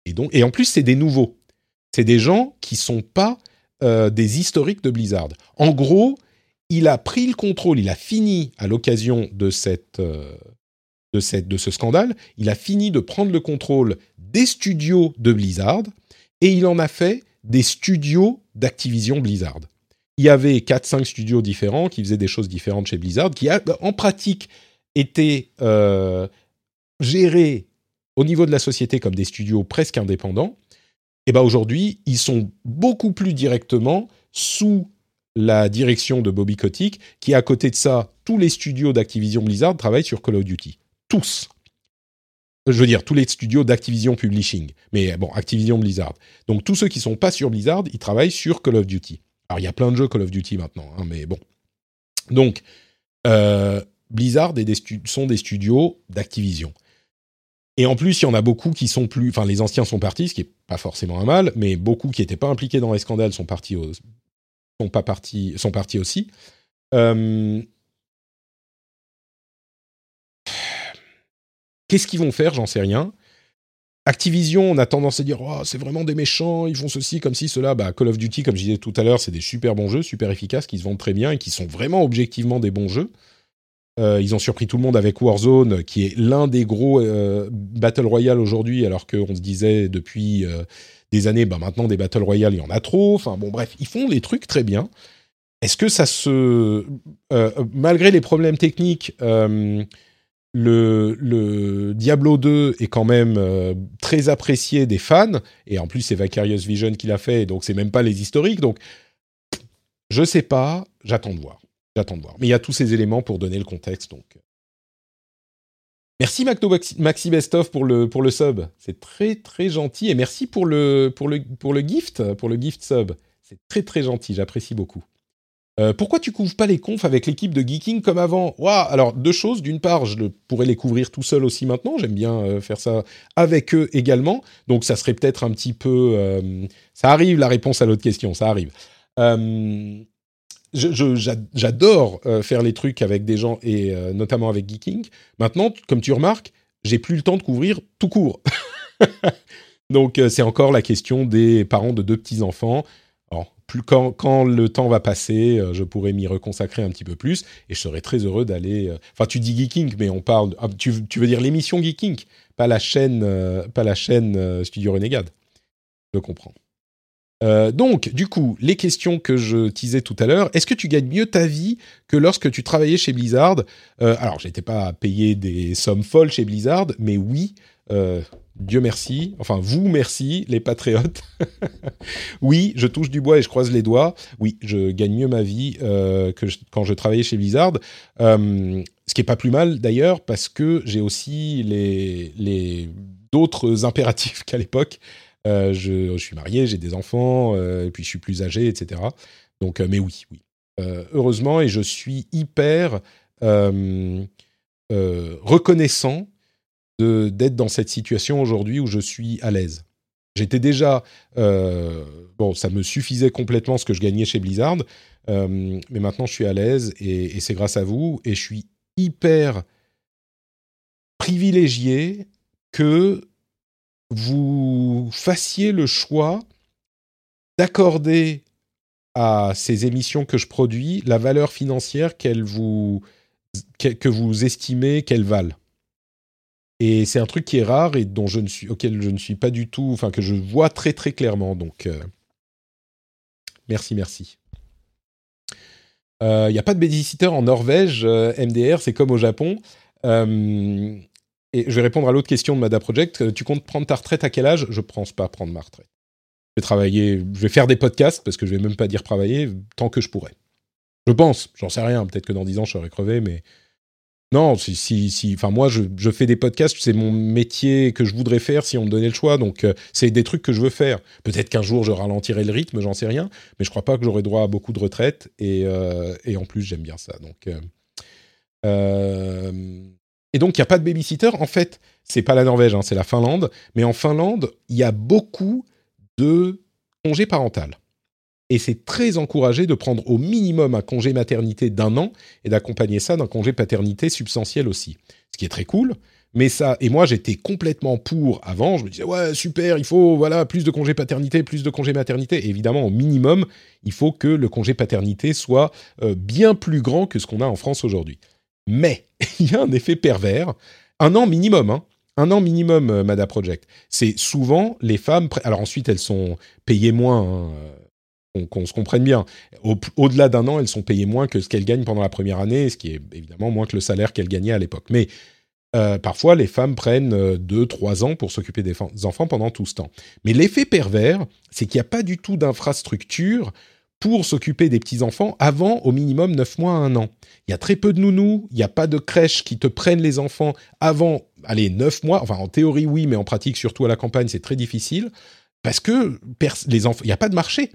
Et donc, et en plus, c'est des nouveaux. C'est des gens qui sont pas euh, des historiques de Blizzard. En gros, il a pris le contrôle, il a fini à l'occasion euh, de ce scandale, il a fini de prendre le contrôle des studios de Blizzard et il en a fait des studios d'Activision Blizzard. Il y avait 4-5 studios différents qui faisaient des choses différentes chez Blizzard, qui a, en pratique étaient euh, gérés au niveau de la société comme des studios presque indépendants. Et ben aujourd'hui, ils sont beaucoup plus directement sous la direction de Bobby Kotick, qui à côté de ça, tous les studios d'Activision Blizzard travaillent sur Call of Duty tous. Je veux dire, tous les studios d'Activision Publishing. Mais bon, Activision Blizzard. Donc tous ceux qui sont pas sur Blizzard, ils travaillent sur Call of Duty. Alors il y a plein de jeux Call of Duty maintenant, hein, mais bon. Donc, euh, Blizzard est sont des studios d'Activision. Et en plus, il y en a beaucoup qui sont plus... Enfin, les anciens sont partis, ce qui n'est pas forcément un mal, mais beaucoup qui n'étaient pas impliqués dans les scandales sont partis, sont pas partis, sont partis aussi. Euh, Qu'est-ce qu'ils vont faire? J'en sais rien. Activision, on a tendance à dire oh, c'est vraiment des méchants, ils font ceci comme ci, cela. Bah, Call of Duty, comme je disais tout à l'heure, c'est des super bons jeux, super efficaces, qui se vendent très bien et qui sont vraiment objectivement des bons jeux. Euh, ils ont surpris tout le monde avec Warzone, qui est l'un des gros euh, Battle Royale aujourd'hui, alors qu'on se disait depuis euh, des années, bah maintenant des Battle Royale, il y en a trop. Enfin bon, bref, ils font les trucs très bien. Est-ce que ça se. Malgré les problèmes techniques le, Diablo 2 est quand même très apprécié des fans, et en plus c'est Vicarious Vision qui l'a fait, donc c'est même pas les historiques, donc je sais pas, j'attends de voir, j'attends de voir. Mais il y a tous ces éléments pour donner le contexte, donc. Merci Macto Maxi Bestov pour le, pour le sub. C'est très très gentil. Et merci pour le, pour, le, pour le gift, pour le gift sub. C'est très très gentil, j'apprécie beaucoup. Euh, pourquoi tu couvres pas les confs avec l'équipe de Geeking comme avant? Waouh Alors deux choses. D'une part, je pourrais les couvrir tout seul aussi maintenant. J'aime bien euh, faire ça avec eux également. Donc ça serait peut-être un petit peu. Euh, ça arrive la réponse à l'autre question. Ça arrive. J'adore faire les trucs avec des gens et notamment avec Geeking. Maintenant, comme tu remarques, j'ai plus le temps de couvrir tout court. Donc c'est encore la question des parents de deux petits enfants quand, le temps va passer, euh, je pourrai m'y reconsacrer un petit peu plus et je serai très heureux d'aller. Euh, enfin, tu dis Geeking, mais on parle. Ah, tu, veux dire l'émission Geeking, pas la chaîne, euh, pas la chaîne Studio Renegade. Je comprends. Donc, du coup, les questions que je disais tout à l'heure, est-ce que tu gagnes mieux ta vie que lorsque tu travaillais chez Blizzard? Alors, j'étais pas à payer des sommes folles chez Blizzard, mais oui, Dieu merci, enfin vous merci, les patriotes. oui, je touche du bois et je croise les doigts. Oui, je gagne mieux ma vie euh, que quand je travaillais chez Blizzard. Euh, ce qui est pas plus mal d'ailleurs parce que j'ai aussi les, d'autres impératifs qu'à l'époque. Euh, je, suis marié, j'ai des enfants, et puis je suis plus âgé, etc. Donc, mais oui, oui. heureusement, et je suis hyper reconnaissant d'être dans cette situation aujourd'hui où je suis à l'aise. J'étais déjà euh, bon, ça me suffisait complètement ce que je gagnais chez Blizzard, euh, mais maintenant je suis à l'aise et, c'est grâce à vous et je suis hyper privilégié que vous fassiez le choix d'accorder à ces émissions que je produis la valeur financière qu'elles vous que vous estimez qu'elles valent. Et c'est un truc qui est rare et dont je ne suis, auquel je ne suis pas du tout, enfin que je vois très très clairement. Donc, euh, merci, merci. Il euh, n'y a pas de babysitter en Norvège, euh, MDR, c'est comme au Japon. Et je vais répondre à l'autre question de Mada Project. Tu comptes prendre ta retraite à quel âge? Je ne pense pas prendre ma retraite. Je vais travailler, je vais faire des podcasts parce que je vais même pas dire travailler tant que je pourrai. Je pense, j'en sais rien. Peut-être que dans 10 ans je serai crevé, mais non, si, si, enfin moi je, fais des podcasts, c'est mon métier que je voudrais faire si on me donnait le choix. Donc euh, c'est des trucs que je veux faire. Peut-être qu'un jour je ralentirai le rythme, j'en sais rien, mais je crois pas que j'aurai droit à beaucoup de retraite et, euh, en plus j'aime bien ça. Donc euh, et donc il n'y a pas de babysitter. En fait, c'est pas la Norvège, hein, c'est la Finlande. Mais en Finlande, il y a beaucoup de congés parental et c'est très encouragé de prendre au minimum un congé maternité d'un an et d'accompagner ça d'un congé paternité substantiel aussi. Ce qui est très cool. Mais ça, et moi j'étais complètement pour avant, je me disais ouais super, il faut voilà plus de congé paternité, plus de congé maternité. évidemment au minimum, il faut que le congé paternité soit euh, bien plus grand que ce qu'on a en France aujourd'hui. Mais il y a un effet pervers, un an minimum, hein, un an minimum, euh, Mada Project. C'est souvent les femmes. Alors ensuite, elles sont payées moins. Hein, qu'on se comprenne bien. Au-delà d'un an, elles sont payées moins que ce qu'elles gagnent pendant la première année, ce qui est évidemment moins que le salaire qu'elles gagnaient à l'époque. Mais euh, parfois, les femmes prennent euh, deux, trois ans pour s'occuper des enfants pendant tout ce temps. Mais l'effet pervers, c'est qu'il n'y a pas du tout d'infrastructure pour s'occuper des petits-enfants avant au minimum neuf mois à un an. Il y a très peu de nounous, il n'y a pas de crèches qui te prennent les enfants avant, allez, neuf mois. Enfin, en théorie, oui, mais en pratique, surtout à la campagne, c'est très difficile. Parce que les enfants, il n'y a pas de marché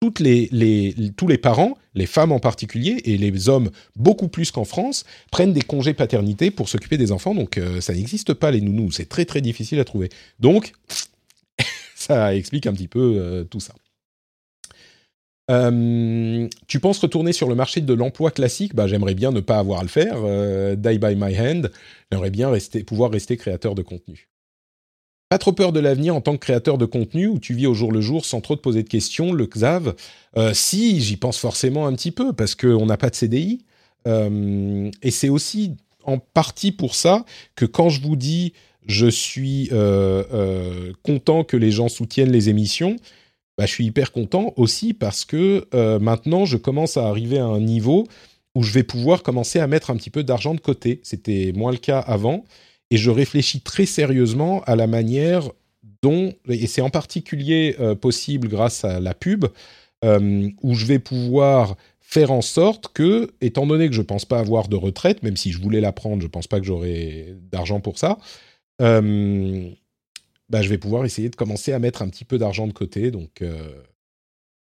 tous les parents, les femmes en particulier, et les hommes beaucoup plus qu'en France, prennent des congés paternité pour s'occuper des enfants. Donc euh, ça n'existe pas les nounous, c'est très très difficile à trouver. Donc ça explique un petit peu euh, tout ça. Euh, tu penses retourner sur le marché de l'emploi classique? Bah, J'aimerais bien ne pas avoir à le faire. die by my hand. J'aimerais bien rester, pouvoir rester créateur de contenu. Pas trop peur de l'avenir en tant que créateur de contenu où tu vis au jour le jour sans trop te poser de questions, le XAV? Euh, Si, j'y pense forcément un petit peu parce qu'on n'a pas de CDI. Euh, et c'est aussi en partie pour ça que quand je vous dis je suis euh, content que les gens soutiennent les émissions, bah, je suis hyper content aussi parce que maintenant je commence à arriver à un niveau où je vais pouvoir commencer à mettre un petit peu d'argent de côté. C'était moins le cas avant et je réfléchis très sérieusement à la manière dont, et c'est en particulier euh, possible grâce à la pub, euh, où je vais pouvoir faire en sorte que, étant donné que je pense pas avoir de retraite, même si je voulais la prendre, je pense pas que j'aurai d'argent pour ça, euh, bah, je vais pouvoir essayer de commencer à mettre un petit peu d'argent de côté. Donc, euh,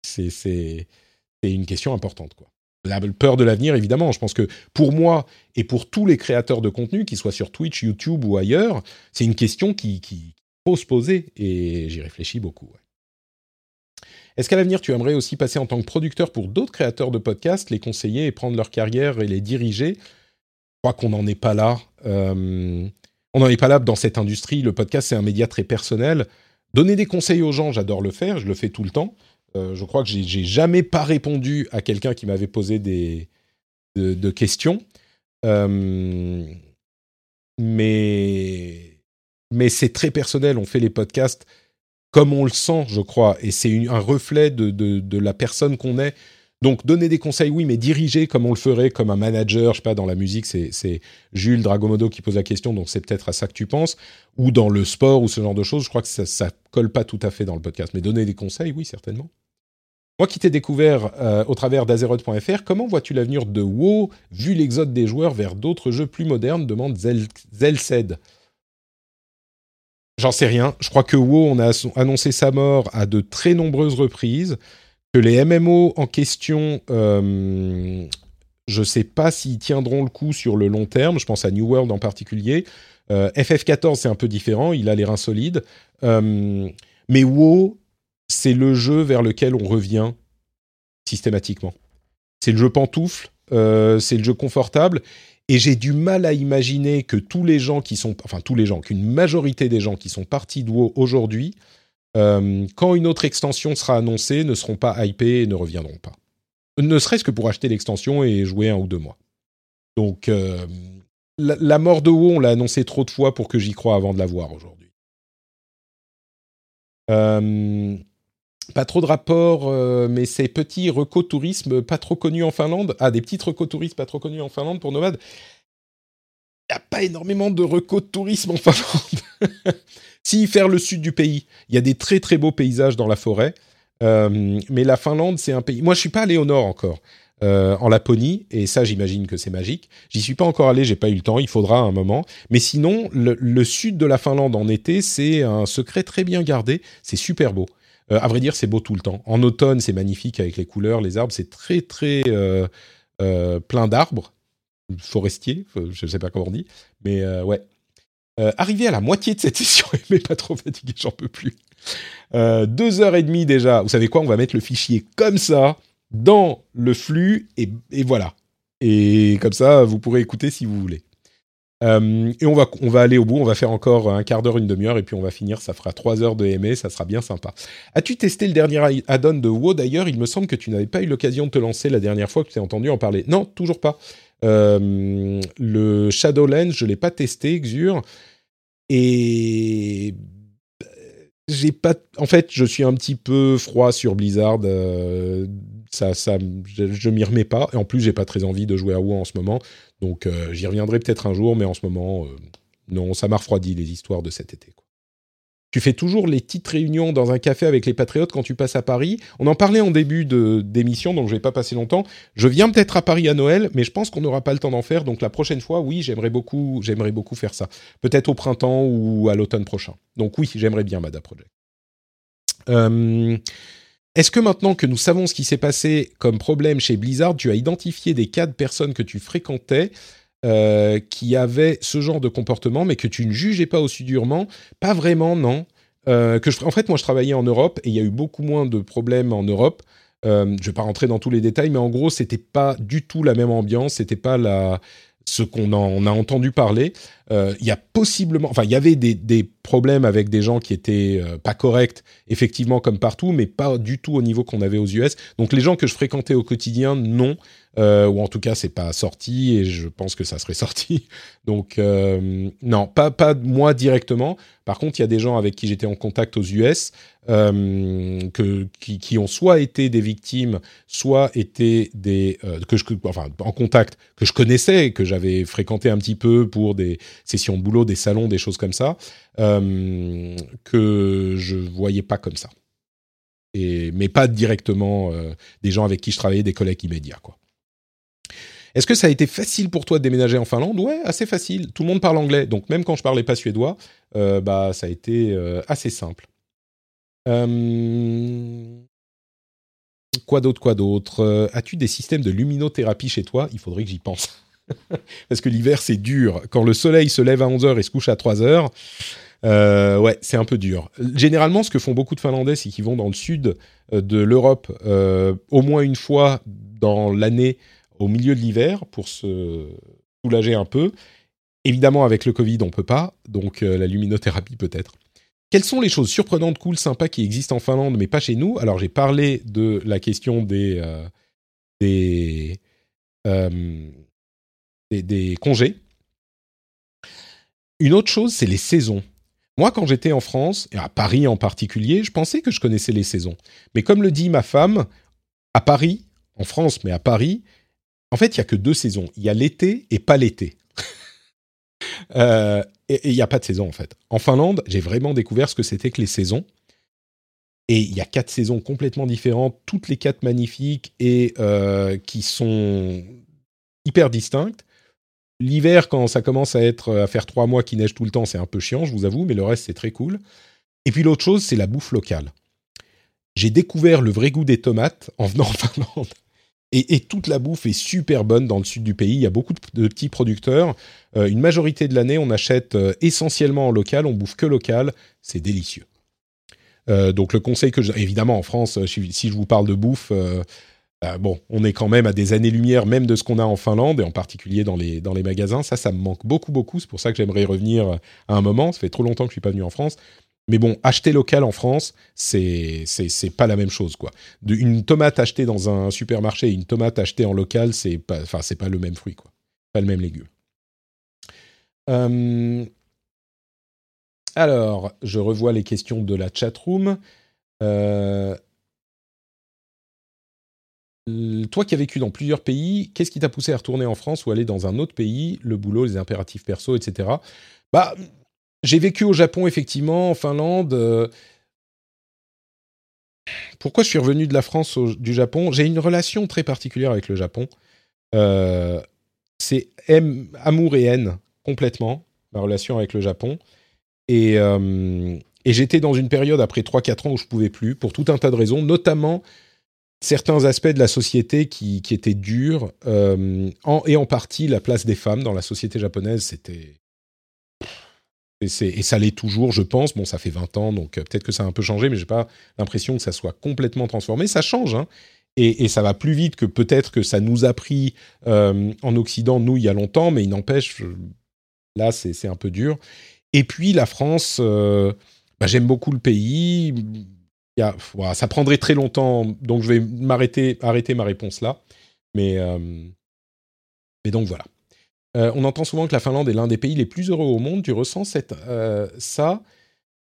c'est une question importante. La peur de l'avenir, évidemment. Je pense que pour moi et pour tous les créateurs de contenu, qu'ils soient sur Twitch, YouTube ou ailleurs, c'est une question qui, qui faut se poser et j'y réfléchis beaucoup. Est-ce qu'à l'avenir, tu aimerais aussi passer en tant que producteur pour d'autres créateurs de podcasts, les conseiller et prendre leur carrière et les diriger? Je crois qu'on n'en est pas là. Euh, on n'en est pas là dans cette industrie. Le podcast, c'est un média très personnel. Donner des conseils aux gens, j'adore le faire, je le fais tout le temps. Euh, je crois que j'ai jamais pas répondu à quelqu'un qui m'avait posé des de, questions. Euh, mais mais c'est très personnel. On fait les podcasts comme on le sent, je crois, et c'est un reflet de, la personne qu'on est. Donc donner des conseils, oui, mais diriger comme on le ferait, comme un manager, je sais pas, dans la musique, c'est Jules Dragomodo qui pose la question, donc c'est peut-être à ça que tu penses, ou dans le sport ou ce genre de choses, je crois que ça, ça colle pas tout à fait dans le podcast, mais donner des conseils, oui, certainement. Moi qui t'ai découvert euh, au travers d'Azeroth.fr, comment vois-tu l'avenir de WoW vu l'exode des joueurs vers d'autres jeux plus modernes demande Zelced. J'en sais rien. Je crois que WoW, on a annoncé sa mort à de très nombreuses reprises. Que les MMO en question, euh, je ne sais pas s'ils tiendront le coup sur le long terme. Je pense à New World en particulier. Euh, FF14, c'est un peu différent. Il a les reins solides. Euh, mais WoW, c'est le jeu vers lequel on revient systématiquement. C'est le jeu pantoufle. c'est le jeu confortable. Et j'ai du mal à imaginer que tous les gens qui sont, enfin tous les gens, qu'une majorité des gens qui sont partis de WoW aujourd'hui, quand une autre extension sera annoncée, ne seront pas hypés et ne reviendront pas. Ne serait-ce que pour acheter l'extension et jouer un ou deux mois. Donc euh, la, mort de WoW, on l'a annoncé trop de fois pour que j'y croie avant de la voir aujourd'hui. Euh, pas trop de rapports, euh, mais ces petits recotourismes pas trop connus en Finlande. Ah, des petits recotourismes pas trop connus en Finlande pour nomades. Il n'y a pas énormément de recotourisme en Finlande. si, faire le sud du pays. Il y a des très très beaux paysages dans la forêt. Euh, mais la Finlande, c'est un pays. Moi, je suis pas allé au nord encore. Euh, en Laponie, et ça j'imagine que c'est magique. J'y suis pas encore allé, j'ai pas eu le temps, il faudra un moment. Mais sinon, le sud de la Finlande en été, c'est un secret très bien gardé, c'est super beau. Euh, à vrai dire, c'est beau tout le temps. En automne, c'est magnifique avec les couleurs, les arbres, c'est très très plein d'arbres, forestiers, je ne sais pas comment on dit, mais ouais. Arrivé à la moitié de cette session, mais pas trop fatigué, j'en peux plus. deux heures et demie déjà. Vous savez quoi On va mettre le fichier comme ça dans le flux et, voilà. Et comme ça, vous pourrez écouter si vous voulez. Euh, et on va, on va aller au bout, on va faire encore un quart d'heure, une demi-heure, et puis on va finir, ça fera trois heures de MA, ça sera bien sympa. As-tu testé le dernier add-on de WoW? D'ailleurs Il me semble que tu n'avais pas eu l'occasion de te lancer la dernière fois que tu t'es entendu en parler. Non, toujours pas. Euh, le Shadowlands, je l'ai pas testé, Xur, et j'ai pas. En fait, je suis un petit peu froid sur Blizzard. Euh, ça, ça, je, je m'y remets pas. Et en plus, j'ai pas très envie de jouer à WoW en ce moment. Donc euh, j'y reviendrai peut-être un jour, mais en ce moment, euh, non, ça m'a refroidi les histoires de cet été. Tu fais toujours les petites réunions dans un café avec les patriotes quand tu passes à Paris. On en parlait en début d'émission, donc je vais pas passer longtemps. Je viens peut-être à Paris à Noël, mais je pense qu'on n'aura pas le temps d'en faire. Donc la prochaine fois, oui, j'aimerais beaucoup, j'aimerais beaucoup faire ça. Peut-être au printemps ou à l'automne prochain. Donc oui, j'aimerais bien Mada Project. Euh, est-ce que maintenant que nous savons ce qui s'est passé comme problème chez Blizzard, tu as identifié des cas de personnes que tu fréquentais euh, qui avaient ce genre de comportement, mais que tu ne jugeais pas aussi durement Pas vraiment, non. Euh, que en fait, moi, je travaillais en Europe et il y a eu beaucoup moins de problèmes en Europe. Euh, je ne vais pas rentrer dans tous les détails, mais en gros, c'était pas du tout la même ambiance, c'était pas la, ce qu'on en a entendu parler. Il y a possiblement, enfin, il y avait des, problèmes avec des gens qui étaient pas corrects, effectivement, comme partout, mais pas du tout au niveau qu'on avait aux US. Donc, les gens que je fréquentais au quotidien, non. Euh, ou en tout cas, c'est pas sorti et je pense que ça serait sorti. Donc, non, pas, pas moi directement. Par contre, il y a des gens avec qui j'étais en contact aux US euh, qui, qui, ont soit été des victimes, soit été des euh, que je, enfin en contact que je connaissais, que j'avais fréquenté un petit peu pour des sessions de boulot, des salons, des choses comme ça, euh, que je voyais pas comme ça. et mais pas directement des gens avec qui je travaillais, des collègues immédiats, quoi. Est-ce que ça a été facile pour toi de déménager en Finlande? Ouais, assez facile. Tout le monde parle anglais, donc même quand je parlais pas suédois, bah ça a été assez simple. Quoi d'autre, quoi d'autre? As-tu des systèmes de luminothérapie chez toi? Il faudrait que j'y pense. Parce que l'hiver, c'est dur. Quand le soleil se lève à 11h et se couche à 3h, euh, ouais, c'est un peu dur. Généralement, ce que font beaucoup de Finlandais, c'est qu'ils vont dans le sud euh, de l'Europe euh, au moins une fois dans l'année au milieu de l'hiver pour se soulager un peu. Évidemment, avec le Covid, on peut pas, donc la luminothérapie peut-être. Quelles sont les choses surprenantes, cool, sympas qui existent en Finlande, mais pas chez nous? Alors, j'ai parlé de la question des des des, congés. Une autre chose, c'est les saisons. Moi, quand j'étais en France, et à Paris en particulier, je pensais que je connaissais les saisons. Mais comme le dit ma femme, à Paris, en France, mais à Paris, en fait, il n'y a que deux saisons. Il y a l'été et pas l'été. Euh, et il n'y a pas de saison, en fait. En Finlande, j'ai vraiment découvert ce que c'était que les saisons. Et il y a quatre saisons complètement différentes, toutes les quatre magnifiques et euh, qui sont hyper distinctes. L'hiver, quand ça commence à être à faire trois mois qu'il neige tout le temps, c'est un peu chiant, je vous avoue, mais le reste c'est très cool. Et puis l'autre chose, c'est la bouffe locale. J'ai découvert le vrai goût des tomates en venant en Finlande. Et, toute la bouffe est super bonne dans le sud du pays. Il y a beaucoup de, petits producteurs. Euh, une majorité de l'année, on achète euh, essentiellement en local. On bouffe que local. C'est délicieux. Euh, donc le conseil que, évidemment, en France, si je vous parle de bouffe, euh, bon, on est quand même à des années-lumière même de ce qu'on a en Finlande, et en particulier dans les, dans les magasins. Ça, ça me manque beaucoup, beaucoup. C'est pour ça que j'aimerais revenir à un moment. Ça fait trop longtemps que je suis pas venu en France. Mais bon, acheter local en France, c'est c'est pas la même chose quoi. une tomate achetée dans un supermarché et une tomate achetée en local, c'est pas enfin c'est pas le même fruit quoi, pas le même légume. Euh, alors, je revois les questions de la chatroom. Euh, toi qui as vécu dans plusieurs pays, qu'est-ce qui t'a poussé à retourner en France ou aller dans un autre pays? Le boulot, les impératifs perso, etc. Bah, j'ai vécu au Japon, effectivement, en Finlande. Euh, pourquoi je suis revenu de la France au, du Japon? J'ai une relation très particulière avec le Japon. Euh, c'est amour et haine, complètement, ma relation avec le Japon. Et, et j'étais dans une période après 3-4 ans où je pouvais plus, pour tout un tas de raisons, notamment certains aspects de la société qui, qui étaient durs, euh, et en partie la place des femmes dans la société japonaise, c'était... Et, ça l'est toujours, je pense. Bon, ça fait 20 ans, donc euh, peut-être que ça a un peu changé, mais j'ai pas l'impression que ça soit complètement transformé. Ça change, hein, et, ça va plus vite que peut-être que ça nous a pris euh, en Occident, nous, il y a longtemps, mais il n'empêche, là, c'est un peu dur. Et puis, la France, bah, j'aime beaucoup le pays ça prendrait très longtemps, donc je vais m'arrêter, arrêter ma réponse là. Euh, mais donc voilà. Euh, on entend souvent que la Finlande est l'un des pays les plus heureux au monde. Tu ressens cette, euh, ça,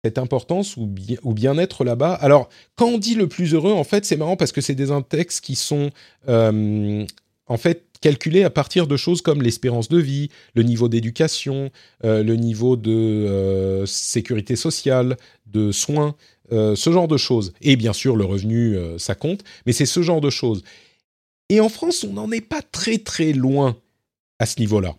cette importance ou, bien-être là-bas? Alors, quand on dit le plus heureux, en fait, c'est marrant parce que c'est des index qui sont en fait calculés à partir de choses comme l'espérance de vie, le niveau d'éducation, le niveau de sécurité sociale, de soins. Euh, ce genre de choses. Et bien sûr, le revenu, euh, ça compte, mais c'est ce genre de choses. Et en France, on n'en est pas très très loin à ce niveau-là.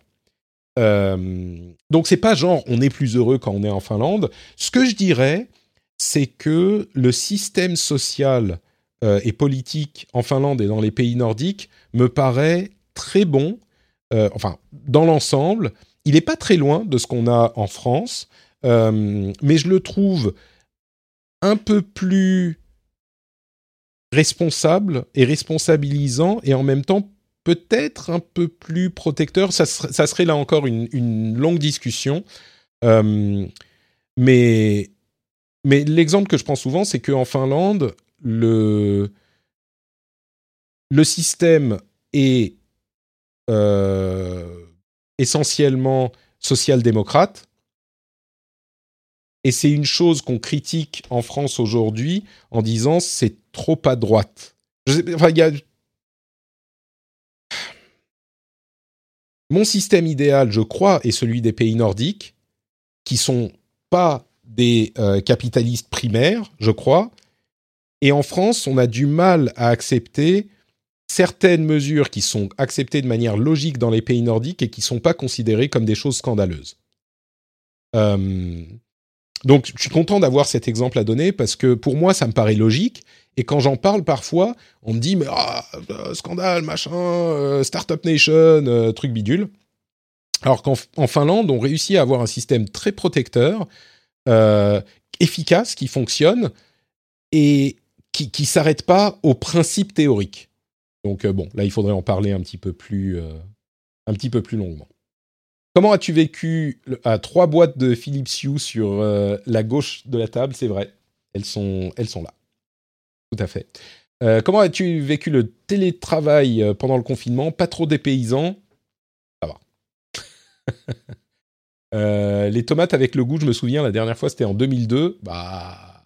Euh, donc c'est pas genre on est plus heureux quand on est en Finlande. Ce que je dirais, c'est que le système social euh, et politique en Finlande et dans les pays nordiques me paraît très bon. enfin, dans l'ensemble, il n'est pas très loin de ce qu'on a en France, mais je le trouve un peu plus responsable et responsabilisant et en même temps peut-être un peu plus protecteur. Ça, serait là encore une, longue discussion. Euh, mais l'exemple que je prends souvent, c'est qu'en Finlande, le, système est euh, essentiellement social-démocrate et c'est une chose qu'on critique en France aujourd'hui en disant c'est trop à droite. enfin, y a... Mon système idéal, je crois, est celui des pays nordiques, qui sont pas des euh, capitalistes primaires, je crois, Et en France, on a du mal à accepter certaines mesures qui sont acceptées de manière logique dans les pays nordiques et qui ne sont pas considérées comme des choses scandaleuses. Euh, donc, je suis content d'avoir cet exemple à donner parce que pour moi, ça me paraît logique. Et quand j'en parle parfois, on me dit mais ah, euh, scandale, machin, euh, startup nation, truc bidule. Alors qu'en Finlande, on réussit à avoir un système très protecteur, efficace, qui fonctionne et qui ne s'arrête pas aux principes théoriques. Donc bon, là, il faudrait en parler un petit peu plus, un petit peu plus longuement. Comment as-tu vécu à trois boîtes de Philips Hue sur euh, la gauche de la table? C'est vrai, elles sont, elles sont là. Tout à fait. Euh, comment as-tu vécu le télétravail euh, pendant le confinement? Pas trop dépaysant Ça va. les tomates avec le goût, je me souviens, la dernière fois, c'était en 2002. Bah,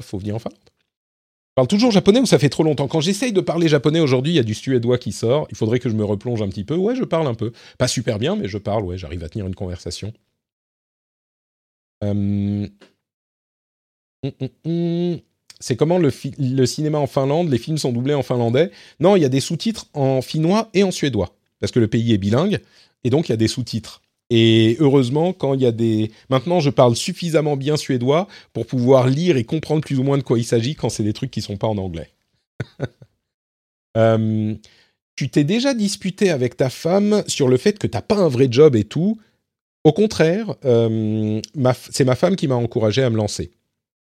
faut venir en Finlande parle toujours japonais ou ça fait trop longtemps? Quand j'essaye de parler japonais aujourd'hui, il y a du suédois qui sort. Il faudrait que je me replonge un petit peu. Ouais, je parle un peu. Pas super bien, mais je parle. Ouais, j'arrive à tenir une conversation. Euh, hum, hum, hum. C'est comment le, cinéma en Finlande Les films sont doublés en finlandais Non, il y a des sous-titres en finnois et en suédois. Parce que le pays est bilingue. Et donc, il y a des sous-titres. Et heureusement, quand il y a des... Maintenant, je parle suffisamment bien suédois pour pouvoir lire et comprendre plus ou moins de quoi il s'agit quand c'est des trucs qui sont pas en anglais. Euh, tu t'es déjà disputé avec ta femme sur le fait que t'as pas un vrai job et tout. Au contraire, euh, c'est ma femme qui m'a encouragé à me lancer.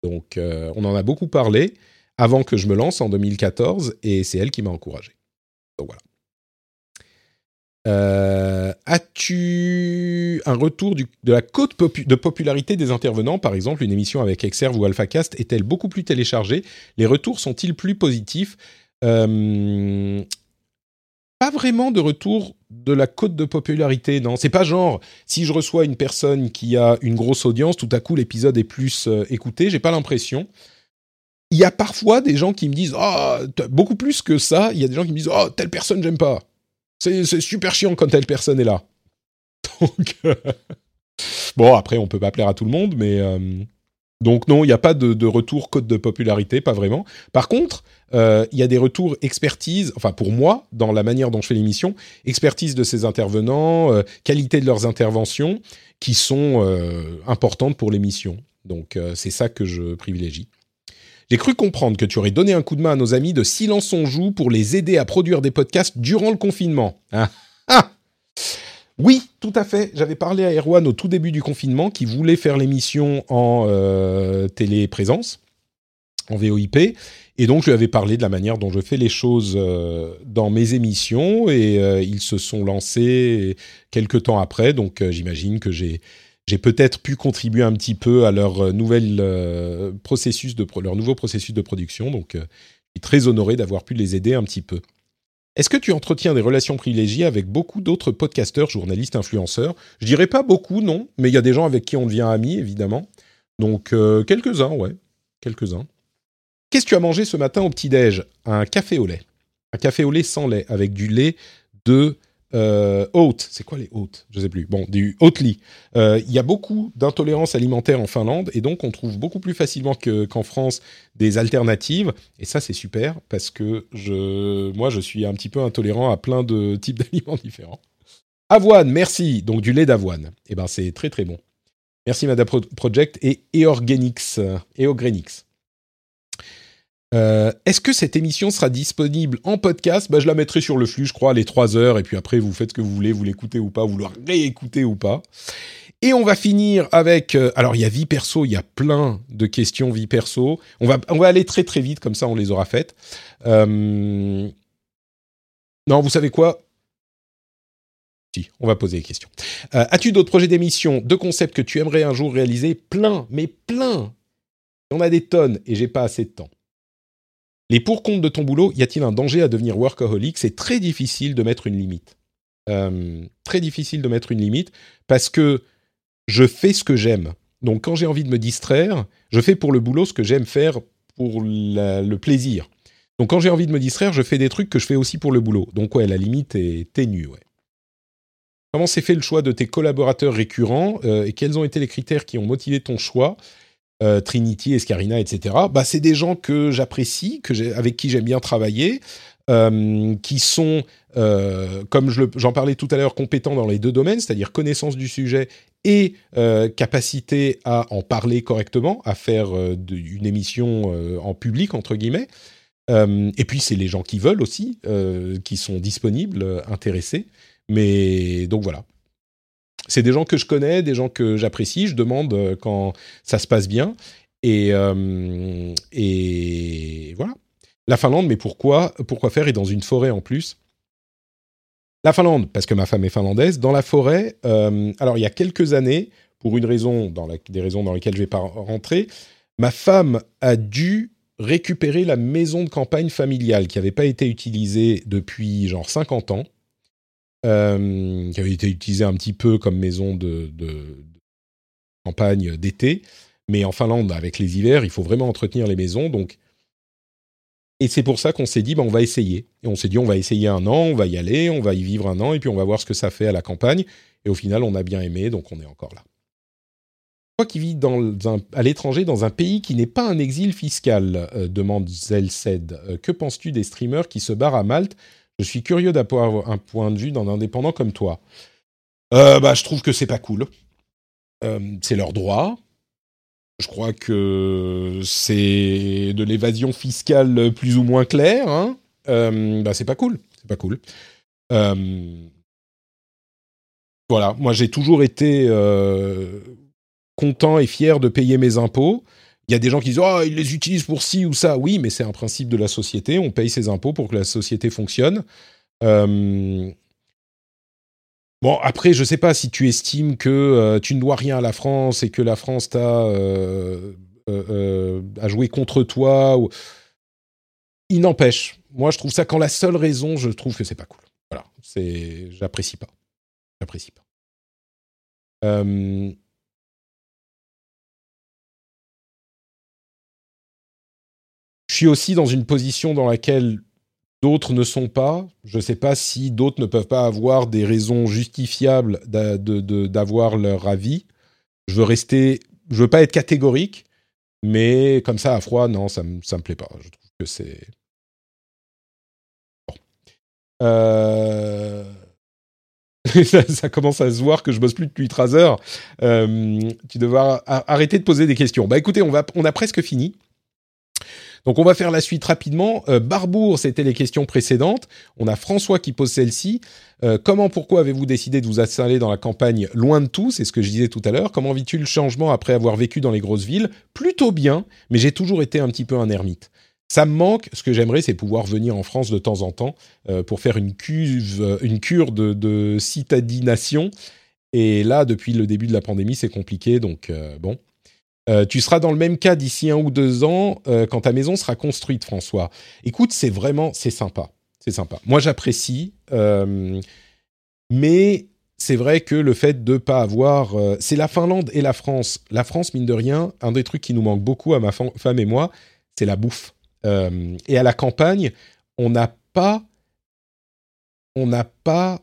Donc, euh, on en a beaucoup parlé avant que je me lance en 2014 et c'est elle qui m'a encouragé. Voilà. Euh, as-tu un retour de la cote de popularité des intervenants? Par exemple, une émission avec Exerve ou AlphaCast est-elle beaucoup plus téléchargée? Les retours sont-ils plus positifs? Euh, Pas vraiment de retour de la cote de popularité, non. C'est pas genre, si je reçois une personne qui a une grosse audience, tout à coup l'épisode est plus euh, écouté. J'ai pas l'impression. Il y a parfois des gens qui me disent, oh, beaucoup plus que ça, il y a des gens qui me disent, oh, telle personne, j'aime pas. C'est super chiant quand telle personne est là. Donc, euh, bon, après, on peut pas plaire à tout le monde, mais euh, donc non, il n'y a pas de, retour code de popularité, pas vraiment. Par contre, euh, il y a des retours expertise, enfin pour moi, dans la manière dont je fais l'émission, expertise de ces intervenants, qualité de leurs interventions, qui sont importantes pour l'émission. Donc c'est ça que je privilégie. J'ai cru comprendre que tu aurais donné un coup de main à nos amis de Silence on Joue pour les aider à produire des podcasts durant le confinement. Ah, ah oui, tout à fait. J'avais parlé à Erwan au tout début du confinement qui voulait faire l'émission en euh, téléprésence, en VOIP. Et donc, je lui avais parlé de la manière dont je fais les choses euh, dans mes émissions. Et euh, ils se sont lancés quelques temps après. Donc, j'imagine que j'ai peut-être pu contribuer un petit peu à leur euh, euh, processus de leur nouveau processus de production. Donc, euh, je suis très honoré d'avoir pu les aider un petit peu. Est-ce que tu entretiens des relations privilégiées avec beaucoup d'autres podcasteurs, journalistes, influenceurs? Je dirais pas beaucoup, non, mais il y a des gens avec qui on devient amis, évidemment. Donc quelques-uns, ouais, quelques-uns. Qu'est-ce que tu as mangé ce matin au petit-déj? Un café au lait. Un café au lait sans lait, avec du lait de euh, c'est quoi les hautes? Je sais plus. Bon, du Oatly. Euh, il y a beaucoup d'intolérance alimentaire en Finlande et donc on trouve beaucoup plus facilement qu'en France des alternatives. Et ça, c'est super parce que moi, je suis un petit peu intolérant à plein de types d'aliments différents. Avoine, merci. Donc du lait d'avoine. Eh ben, c'est très très bon. Merci Madame Project et Eorgenix. Eogrenix. Euh, est-ce que cette émission sera disponible en podcast? Bah, Je la mettrai sur le flux, je crois, les 3 heures, et puis après, vous faites ce que vous voulez, vous l'écoutez ou pas, vous le réécoutez ou pas. Et on va finir avec... Euh, alors, il y a vie perso, il y a plein de questions vie perso. On va, on va aller très très vite, comme ça on les aura faites. Euh, non, vous savez quoi? Si, on va poser les questions. As-tu d'autres projets d'émission, de concepts que tu aimerais un jour réaliser? Plein, mais plein On a des tonnes et j'ai pas assez de temps. Les pour compte de ton boulot, y a-t-il un danger à devenir workaholic? C'est très difficile de mettre une limite. Euh, très difficile de mettre une limite parce que je fais ce que j'aime. Donc quand j'ai envie de me distraire, je fais pour le boulot ce que j'aime faire pour le plaisir. Donc quand j'ai envie de me distraire, je fais des trucs que je fais aussi pour le boulot. Donc ouais, la limite est ténue. Comment s'est fait le choix de tes collaborateurs récurrents euh, et quels ont été les critères qui ont motivé ton choix? Trinity, Escarina, etc. Bah, c'est des gens que j'apprécie, que avec qui j'aime bien travailler, qui sont, comme j'en parlais tout à l'heure, compétents dans les deux domaines, c'est-à-dire connaissance du sujet et capacité à en parler correctement, à faire une émission en public entre guillemets. et puis c'est les gens qui veulent aussi, qui sont disponibles, intéressés. Mais donc voilà. C'est des gens que je connais, des gens que j'apprécie. Je demande euh, quand ça se passe bien. Et, euh, et voilà. La Finlande, mais pourquoi Pourquoi faire Et dans une forêt en plus? La Finlande, parce que ma femme est finlandaise. Dans la forêt, euh, alors il y a quelques années, pour une raison, des raisons dans lesquelles je ne vais pas rentrer, ma femme a dû récupérer la maison de campagne familiale qui n'avait pas été utilisée depuis genre 50 ans euh, qui avait été utilisé un petit peu comme maison de, campagne d'été. Mais en Finlande, avec les hivers, il faut vraiment entretenir les maisons. Donc, et c'est pour ça qu'on s'est dit, bah, on va essayer. Et on s'est dit, on va essayer un an, on va y aller, on va y vivre un an, et puis on va voir ce que ça fait à la campagne. Et au final, on a bien aimé, donc on est encore là. Toi qui vis à l'étranger dans un pays qui n'est pas un exil fiscal, euh, demande Zelsed, euh, que penses-tu des streamers qui se barrent à Malte je suis curieux d'avoir un point de vue d'un indépendant comme toi. Euh, bah, je trouve que c'est pas cool. Euh, c'est leur droit. Je crois que c'est de l'évasion fiscale plus ou moins claire. Hein. Euh, bah, c'est pas cool. C'est pas cool. voilà. Moi, j'ai toujours été content et fier de payer mes impôts. Il y a des gens qui disent oh ils les utilisent pour ci ou ça. Oui, mais c'est un principe de la société. On paye ses impôts pour que la société fonctionne. Euh, bon, après, je ne sais pas si tu estimes que euh, tu ne dois rien à la France et que la France t'a euh, a joué contre toi. Il n'empêche. Moi, je trouve ça quand la seule raison, je trouve que c'est pas cool. Voilà, c'est, j'apprécie pas. J'apprécie pas. Suis aussi dans une position dans laquelle d'autres ne sont pas. Je ne sais pas si d'autres ne peuvent pas avoir des raisons justifiables d'avoir leur avis. Je veux rester, je veux pas être catégorique, mais comme ça à froid, non, ça me ça me plaît pas. Je trouve que c'est. Euh, ça, commence à se voir que je bosse plus depuis 3 heures. Euh, tu devras arrêter de poser des questions. Bah écoutez, on va, on a presque fini. Donc on va faire la suite rapidement. Euh, Barbour, c'était les questions précédentes. On a François qui pose celle-ci. Euh, comment, pourquoi avez-vous décidé de vous installer dans la campagne loin de tout C'est ce que je disais tout à l'heure. Comment vis-tu le changement après avoir vécu dans les grosses villes Plutôt bien, mais j'ai toujours été un petit peu un ermite. Ça me manque. Ce que j'aimerais, c'est pouvoir venir en France de temps en temps euh, pour faire une, cuve, une cure de, de citadination. Et là, depuis le début de la pandémie, c'est compliqué. Donc, bon, euh, tu seras dans le même cas d'ici un ou deux ans euh, quand ta maison sera construite, François. Écoute, c'est vraiment, c'est sympa. C'est sympa. Moi, j'apprécie. Euh, mais c'est vrai que le fait de ne pas avoir... c'est la Finlande et la France. La France, mine de rien, un des trucs qui nous manque beaucoup à ma femme et moi, c'est la bouffe. et à la campagne, on n'a pas... On n'a pas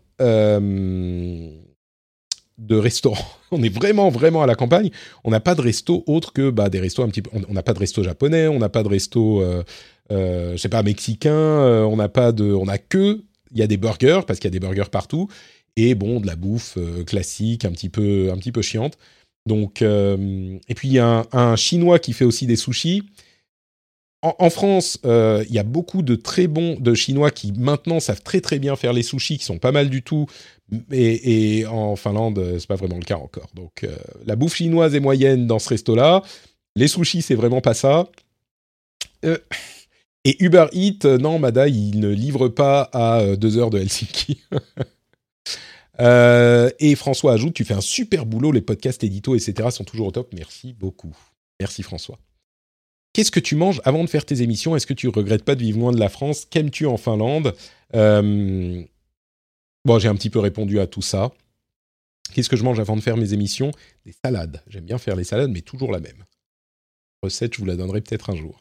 de restaurant. On est vraiment, vraiment à la campagne. On n'a pas de resto autre que bah, des restos un petit peu. On n'a pas de resto japonais, on n'a pas de resto, euh, euh, sais pas, mexicain. Euh, on n'a pas de, on a que. Il y a des burgers parce qu'il y a des burgers partout et bon de la bouffe euh, classique, un petit peu, un petit peu chiante. Donc et puis il y a un, chinois qui fait aussi des sushis. En, France, il y a beaucoup de très bons de Chinois qui maintenant savent très très bien faire les sushis, qui sont pas mal du tout. Et, en Finlande, euh, c'est pas vraiment le cas encore. Donc, euh, la bouffe chinoise est moyenne dans ce resto-là. Les sushis, c'est vraiment pas ça. Euh, et Uber Eats, non, Mada, il ne livre pas à deux heures de Helsinki. et François ajoute, tu fais un super boulot, les podcasts édito, etc. sont toujours au top. Merci beaucoup. Merci François. Qu'est-ce que tu manges avant de faire tes émissions? Est-ce que tu regrettes pas de vivre loin de la France? Qu'aimes-tu en Finlande? Bon, j'ai un petit peu répondu à tout ça. Qu'est-ce que je mange avant de faire mes émissions? Des salades. J'aime bien faire les salades, mais toujours la même. Recette, je vous la donnerai peut-être un jour.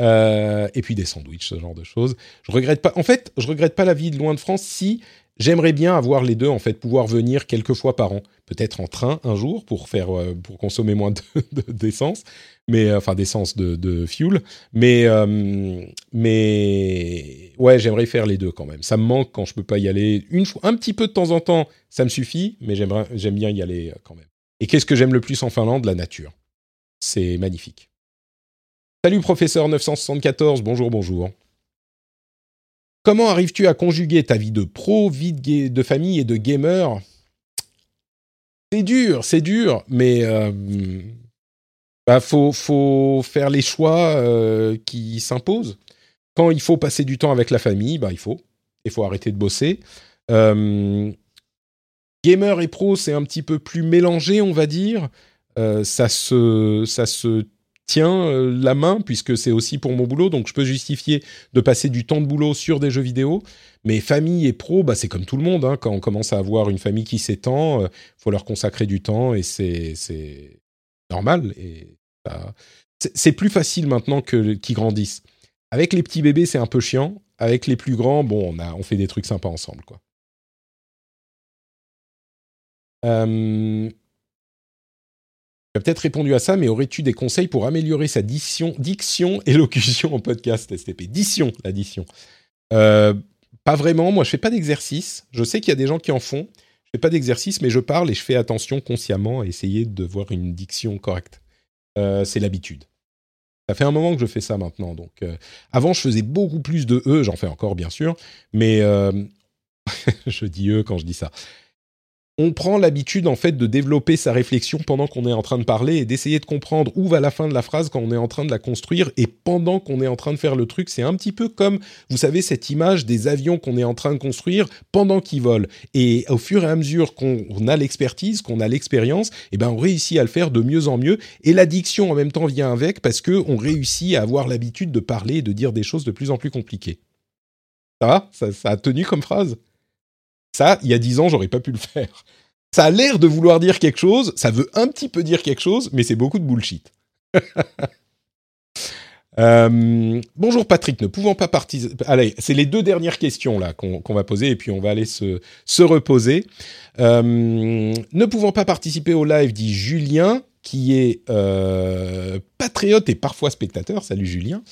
et puis des sandwichs, ce genre de choses. Je regrette pas. En fait, je regrette pas la vie de loin de France si J'aimerais bien avoir les deux, en fait, pouvoir venir quelques fois par an, peut-être en train un jour pour faire, pour consommer moins d'essence, mais enfin d'essence de, de, fuel, mais mais ouais, j'aimerais faire les deux quand même. Ça me manque quand je peux pas y aller une fois, un petit peu de temps en temps, ça me suffit, mais j'aime bien y aller quand même. Et qu'est-ce que j'aime le plus en Finlande? La nature. C'est magnifique. Salut professeur 974, bonjour, bonjour. Comment arrives-tu à conjuguer ta vie de pro, vie de, famille et de gamer? C'est dur, c'est dur, mais euh, bah, faut, faire les choix euh, qui s'imposent. Quand il faut passer du temps avec la famille, bah, il faut. Il faut arrêter de bosser. Euh, gamer et pro, c'est un petit peu plus mélangé, on va dire. ça se, ça se tient euh, la main puisque c'est aussi pour mon boulot, donc je peux justifier de passer du temps de boulot sur des jeux vidéo. Mais famille et pro, bah, c'est comme tout le monde. Hein. quand on commence à avoir une famille qui s'étend, il euh, faut leur consacrer du temps et c'est normal. Et c'est plus facile maintenant qu'ils grandissent. Avec les petits bébés, c'est un peu chiant. Avec les plus grands, bon, on, a, on fait des trucs sympas ensemble, quoi. Euh, tu as peut-être répondu à ça, mais aurais-tu des conseils pour améliorer sa diction, diction élocution en podcast STP Diction, l'addition. Euh, pas vraiment. Moi, je fais pas d'exercice. Je sais qu'il y a des gens qui en font. Je fais pas d'exercice, mais je parle et je fais attention consciemment à essayer de voir une diction correcte. Euh, c'est l'habitude. Ça fait un moment que je fais ça maintenant. Donc, euh, avant, je faisais beaucoup plus de e. J'en fais encore, bien sûr, mais je dis e quand je dis ça on prend l'habitude en fait de développer sa réflexion pendant qu'on est en train de parler et d'essayer de comprendre où va la fin de la phrase quand on est en train de la construire et pendant qu'on est en train de faire le truc. C'est un petit peu comme, vous savez, cette image des avions qu'on est en train de construire pendant qu'ils volent. Et au fur et à mesure qu'on a l'expertise, qu'on a l'expérience, eh ben on réussit à le faire de mieux en mieux. Et l'addiction en même temps vient avec parce que on réussit à avoir l'habitude de parler et de dire des choses de plus en plus compliquées. Ça va? Ça a tenu comme phrase? Ça, il y a dix ans, j'aurais pas pu le faire. Ça a l'air de vouloir dire quelque chose, ça veut un petit peu dire quelque chose, mais c'est beaucoup de bullshit. Euh, bonjour Patrick, ne pouvant pas participer. Allez, c'est les deux dernières questions là qu'on va poser et puis on va aller se, se reposer. Euh, ne pouvant pas participer au live, dit Julien, qui est euh, patriote et parfois spectateur. Salut Julien.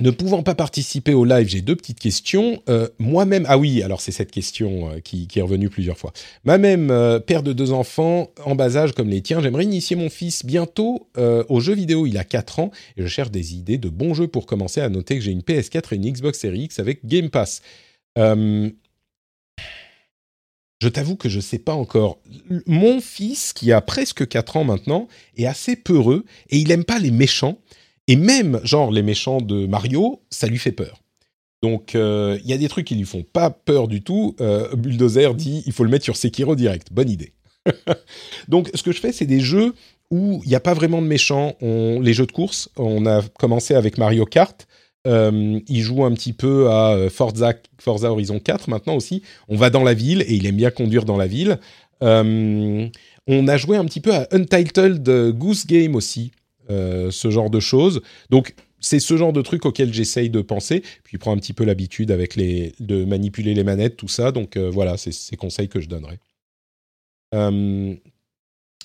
Ne pouvant pas participer au live, j'ai deux petites questions. Euh, moi-même, ah oui, alors c'est cette question euh, qui, est revenue plusieurs fois. Moi-même, euh, père de deux enfants en bas âge comme les tiens, j'aimerais initier mon fils bientôt aux jeux vidéo. Il a 4 ans et je cherche des idées de bons jeux pour commencer. À noter que j'ai une PS4 et une Xbox Series X avec Game Pass. je t'avoue que je ne sais pas encore. Mon fils, qui a presque 4 ans maintenant, est assez peureux et il n'aime pas les méchants. Et même, genre, les méchants de Mario, ça lui fait peur. Donc, euh, il y a des trucs qui lui font pas peur du tout. Euh, Bulldozer dit, il faut le mettre sur Sekiro direct. Bonne idée. Donc, ce que je fais, c'est des jeux où il n'y a pas vraiment de méchants. Les jeux de course, on a commencé avec Mario Kart. Euh, il joue un petit peu à Forza, Forza Horizon 4 maintenant aussi. On va dans la ville et il aime bien conduire dans la ville. on a joué un petit peu à Untitled Goose Game aussi, euh, ce genre de choses. Donc c'est ce genre de truc auquel j'essaye de penser. Puis il prend un petit peu l'habitude avec les de manipuler les manettes, tout ça. Donc euh, voilà, c'est ces conseils que je donnerai. Euh,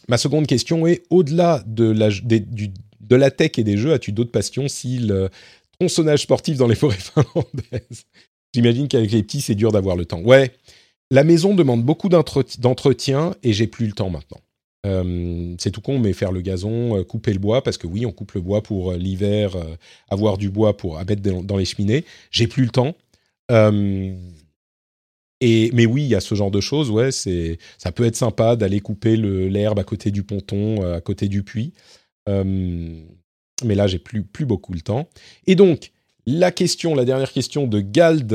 ma seconde question est au-delà de la, de la tech et des jeux, as-tu d'autres passions si le tronçonnage sportif dans les forêts finlandaises? J'imagine qu'avec les petits, c'est dur d'avoir le temps. Ouais, la maison demande beaucoup d'entretien et j'ai plus le temps maintenant. Euh, c'est tout con, mais faire le gazon, euh, couper le bois, parce que oui, on coupe le bois pour euh, l'hiver, avoir du bois pour à mettre dans, les cheminées. J'ai plus le temps. et, mais oui, il y a ce genre de choses, ouais, c'est, ça peut être sympa d'aller couper l'herbe à côté du ponton, à côté du puits. mais là, j'ai plus, plus beaucoup le temps. Et donc, la question, la dernière question de Gald,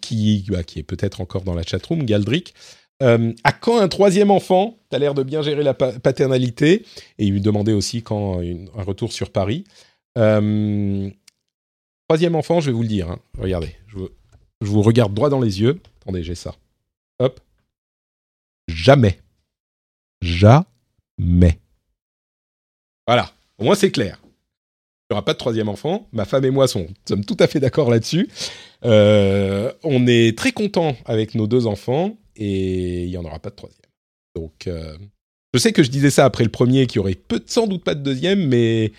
qui, bah, qui est peut-être encore dans la chatroom, Galdric. Euh, à quand un troisième enfant T'as l'air de bien gérer la paternalité? Et il lui demandait aussi quand un retour sur Paris. Euh, troisième enfant, je vais vous le dire. Hein. Regardez, je vous, regarde droit dans les yeux. Attendez, j'ai ça. Hop. Jamais. Jamais. Voilà. Au moins, c'est clair. Il n'y aura pas de troisième enfant. Ma femme et moi sommes tout à fait d'accord là-dessus. Euh, on est très content avec nos deux enfants et il n'y en aura pas de troisième. Donc, euh, je sais que je disais ça après le premier, qu'il y aurait peu, sans doute pas de deuxième, mais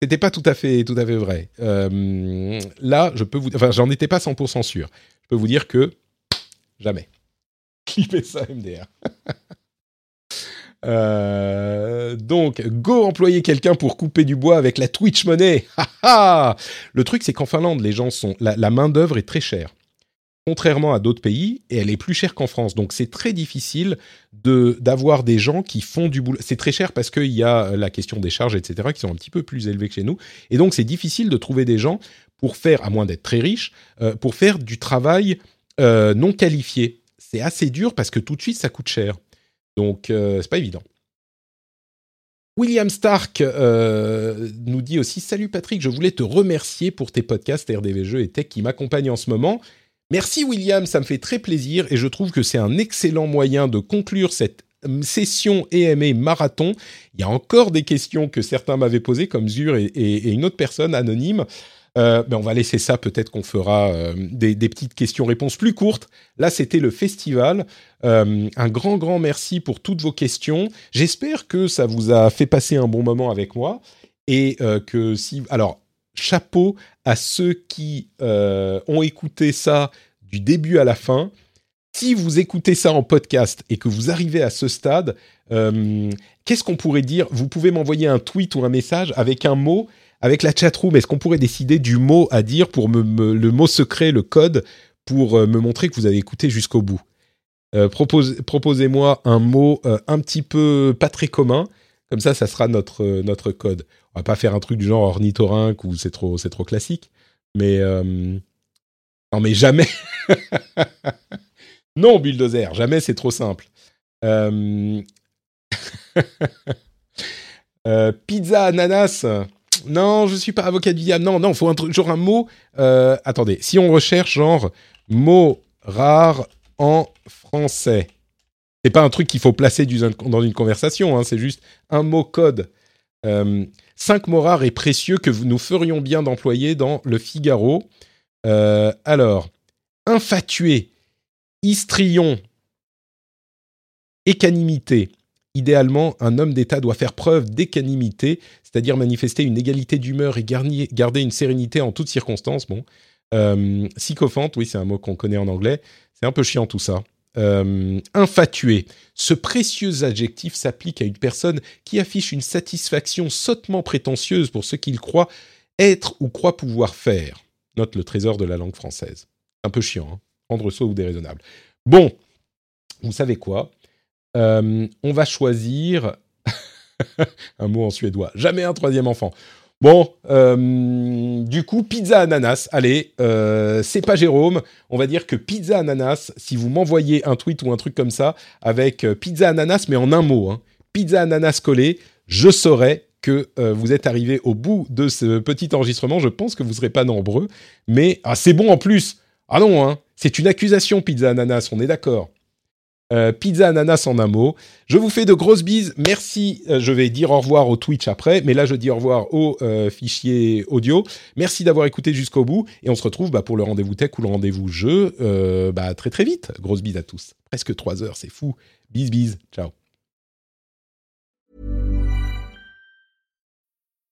c'était pas tout à fait, tout à fait vrai. Euh, là, je peux vous, enfin, j'en étais pas 100% sûr. Je peux vous dire que jamais. Clippez ça, MDR. Euh, donc, go employer quelqu'un pour couper du bois avec la Twitch Money. le truc, c'est qu'en Finlande, les gens sont la, main d'œuvre est très chère, contrairement à d'autres pays, et elle est plus chère qu'en France. Donc, c'est très difficile de d'avoir des gens qui font du boulot. C'est très cher parce qu'il y a la question des charges, etc., qui sont un petit peu plus élevées que chez nous, et donc c'est difficile de trouver des gens pour faire, à moins d'être très riches, euh, pour faire du travail euh, non qualifié. C'est assez dur parce que tout de suite, ça coûte cher. Donc, euh, c'est pas évident. William Stark euh, nous dit aussi Salut Patrick, je voulais te remercier pour tes podcasts RDV Jeux et Tech qui m'accompagnent en ce moment. Merci William, ça me fait très plaisir et je trouve que c'est un excellent moyen de conclure cette euh, session EMA marathon. Il y a encore des questions que certains m'avaient posées, comme Zur et, une autre personne anonyme. Euh, ben on va laisser ça, peut-être qu'on fera euh, des, petites questions-réponses plus courtes. Là, c'était le festival. Un grand, grand merci pour toutes vos questions. J'espère que ça vous a fait passer un bon moment avec moi. Et que si... Alors, chapeau à ceux qui ont écouté ça du début à la fin. Si vous écoutez ça en podcast et que vous arrivez à ce stade, qu'est-ce qu'on pourrait dire? Vous pouvez m'envoyer un tweet ou un message avec un mot avec la chatroom, est-ce qu'on pourrait décider du mot à dire pour me, le mot secret, le code, pour euh, me montrer que vous avez écouté jusqu'au bout? Euh, Proposez-moi un mot euh, un petit peu pas très commun, comme ça, ça sera notre, notre code. On va pas faire un truc du genre ornithorynque ou c'est trop, c'est trop classique, mais non, mais jamais. non, bulldozer, jamais c'est trop simple. pizza ananas. Non, je suis pas avocat du diable. Non, non, faut un truc, genre un mot. Euh, attendez, si on recherche genre mot rare en français, c'est pas un truc qu'il faut placer dans une conversation. Hein, c'est juste un mot code. Euh, cinq mots rares et précieux que nous ferions bien d'employer dans le Figaro. Euh, alors, infatué, histrion, écanimité, idéalement, un homme d'État doit faire preuve d'équanimité, c'est-à-dire manifester une égalité d'humeur et garder une sérénité en toutes circonstances. Bon, euh, sycophante, oui, c'est un mot qu'on connaît en anglais. C'est un peu chiant tout ça. Euh, infatué. Ce précieux adjectif s'applique à une personne qui affiche une satisfaction sottement prétentieuse pour ce qu'il croit être ou croit pouvoir faire. Note le trésor de la langue française. Un peu chiant, hein prendre soi ou déraisonnable. Bon, vous savez quoi? Euh, on va choisir un mot en suédois. Jamais un troisième enfant. Bon, euh, du coup, pizza ananas. Allez, euh, c'est pas Jérôme. On va dire que pizza ananas, si vous m'envoyez un tweet ou un truc comme ça, avec pizza ananas, mais en un mot, hein, pizza ananas collé, je saurai que vous êtes arrivé au bout de ce petit enregistrement. Je pense que vous ne serez pas nombreux, mais ah, c'est bon en plus. Ah non, hein, c'est une accusation, pizza ananas, on est d'accord. Euh, pizza ananas en un mot. Je vous fais de grosses bises. Merci. Euh, je vais dire au revoir au Twitch après, mais là je dis au revoir au euh, fichier audio. Merci d'avoir écouté jusqu'au bout et on se retrouve bah, pour le rendez-vous tech ou le rendez-vous jeu bah, très très vite. Grosse bise à tous. Presque trois heures, c'est fou. Bise bise. Ciao.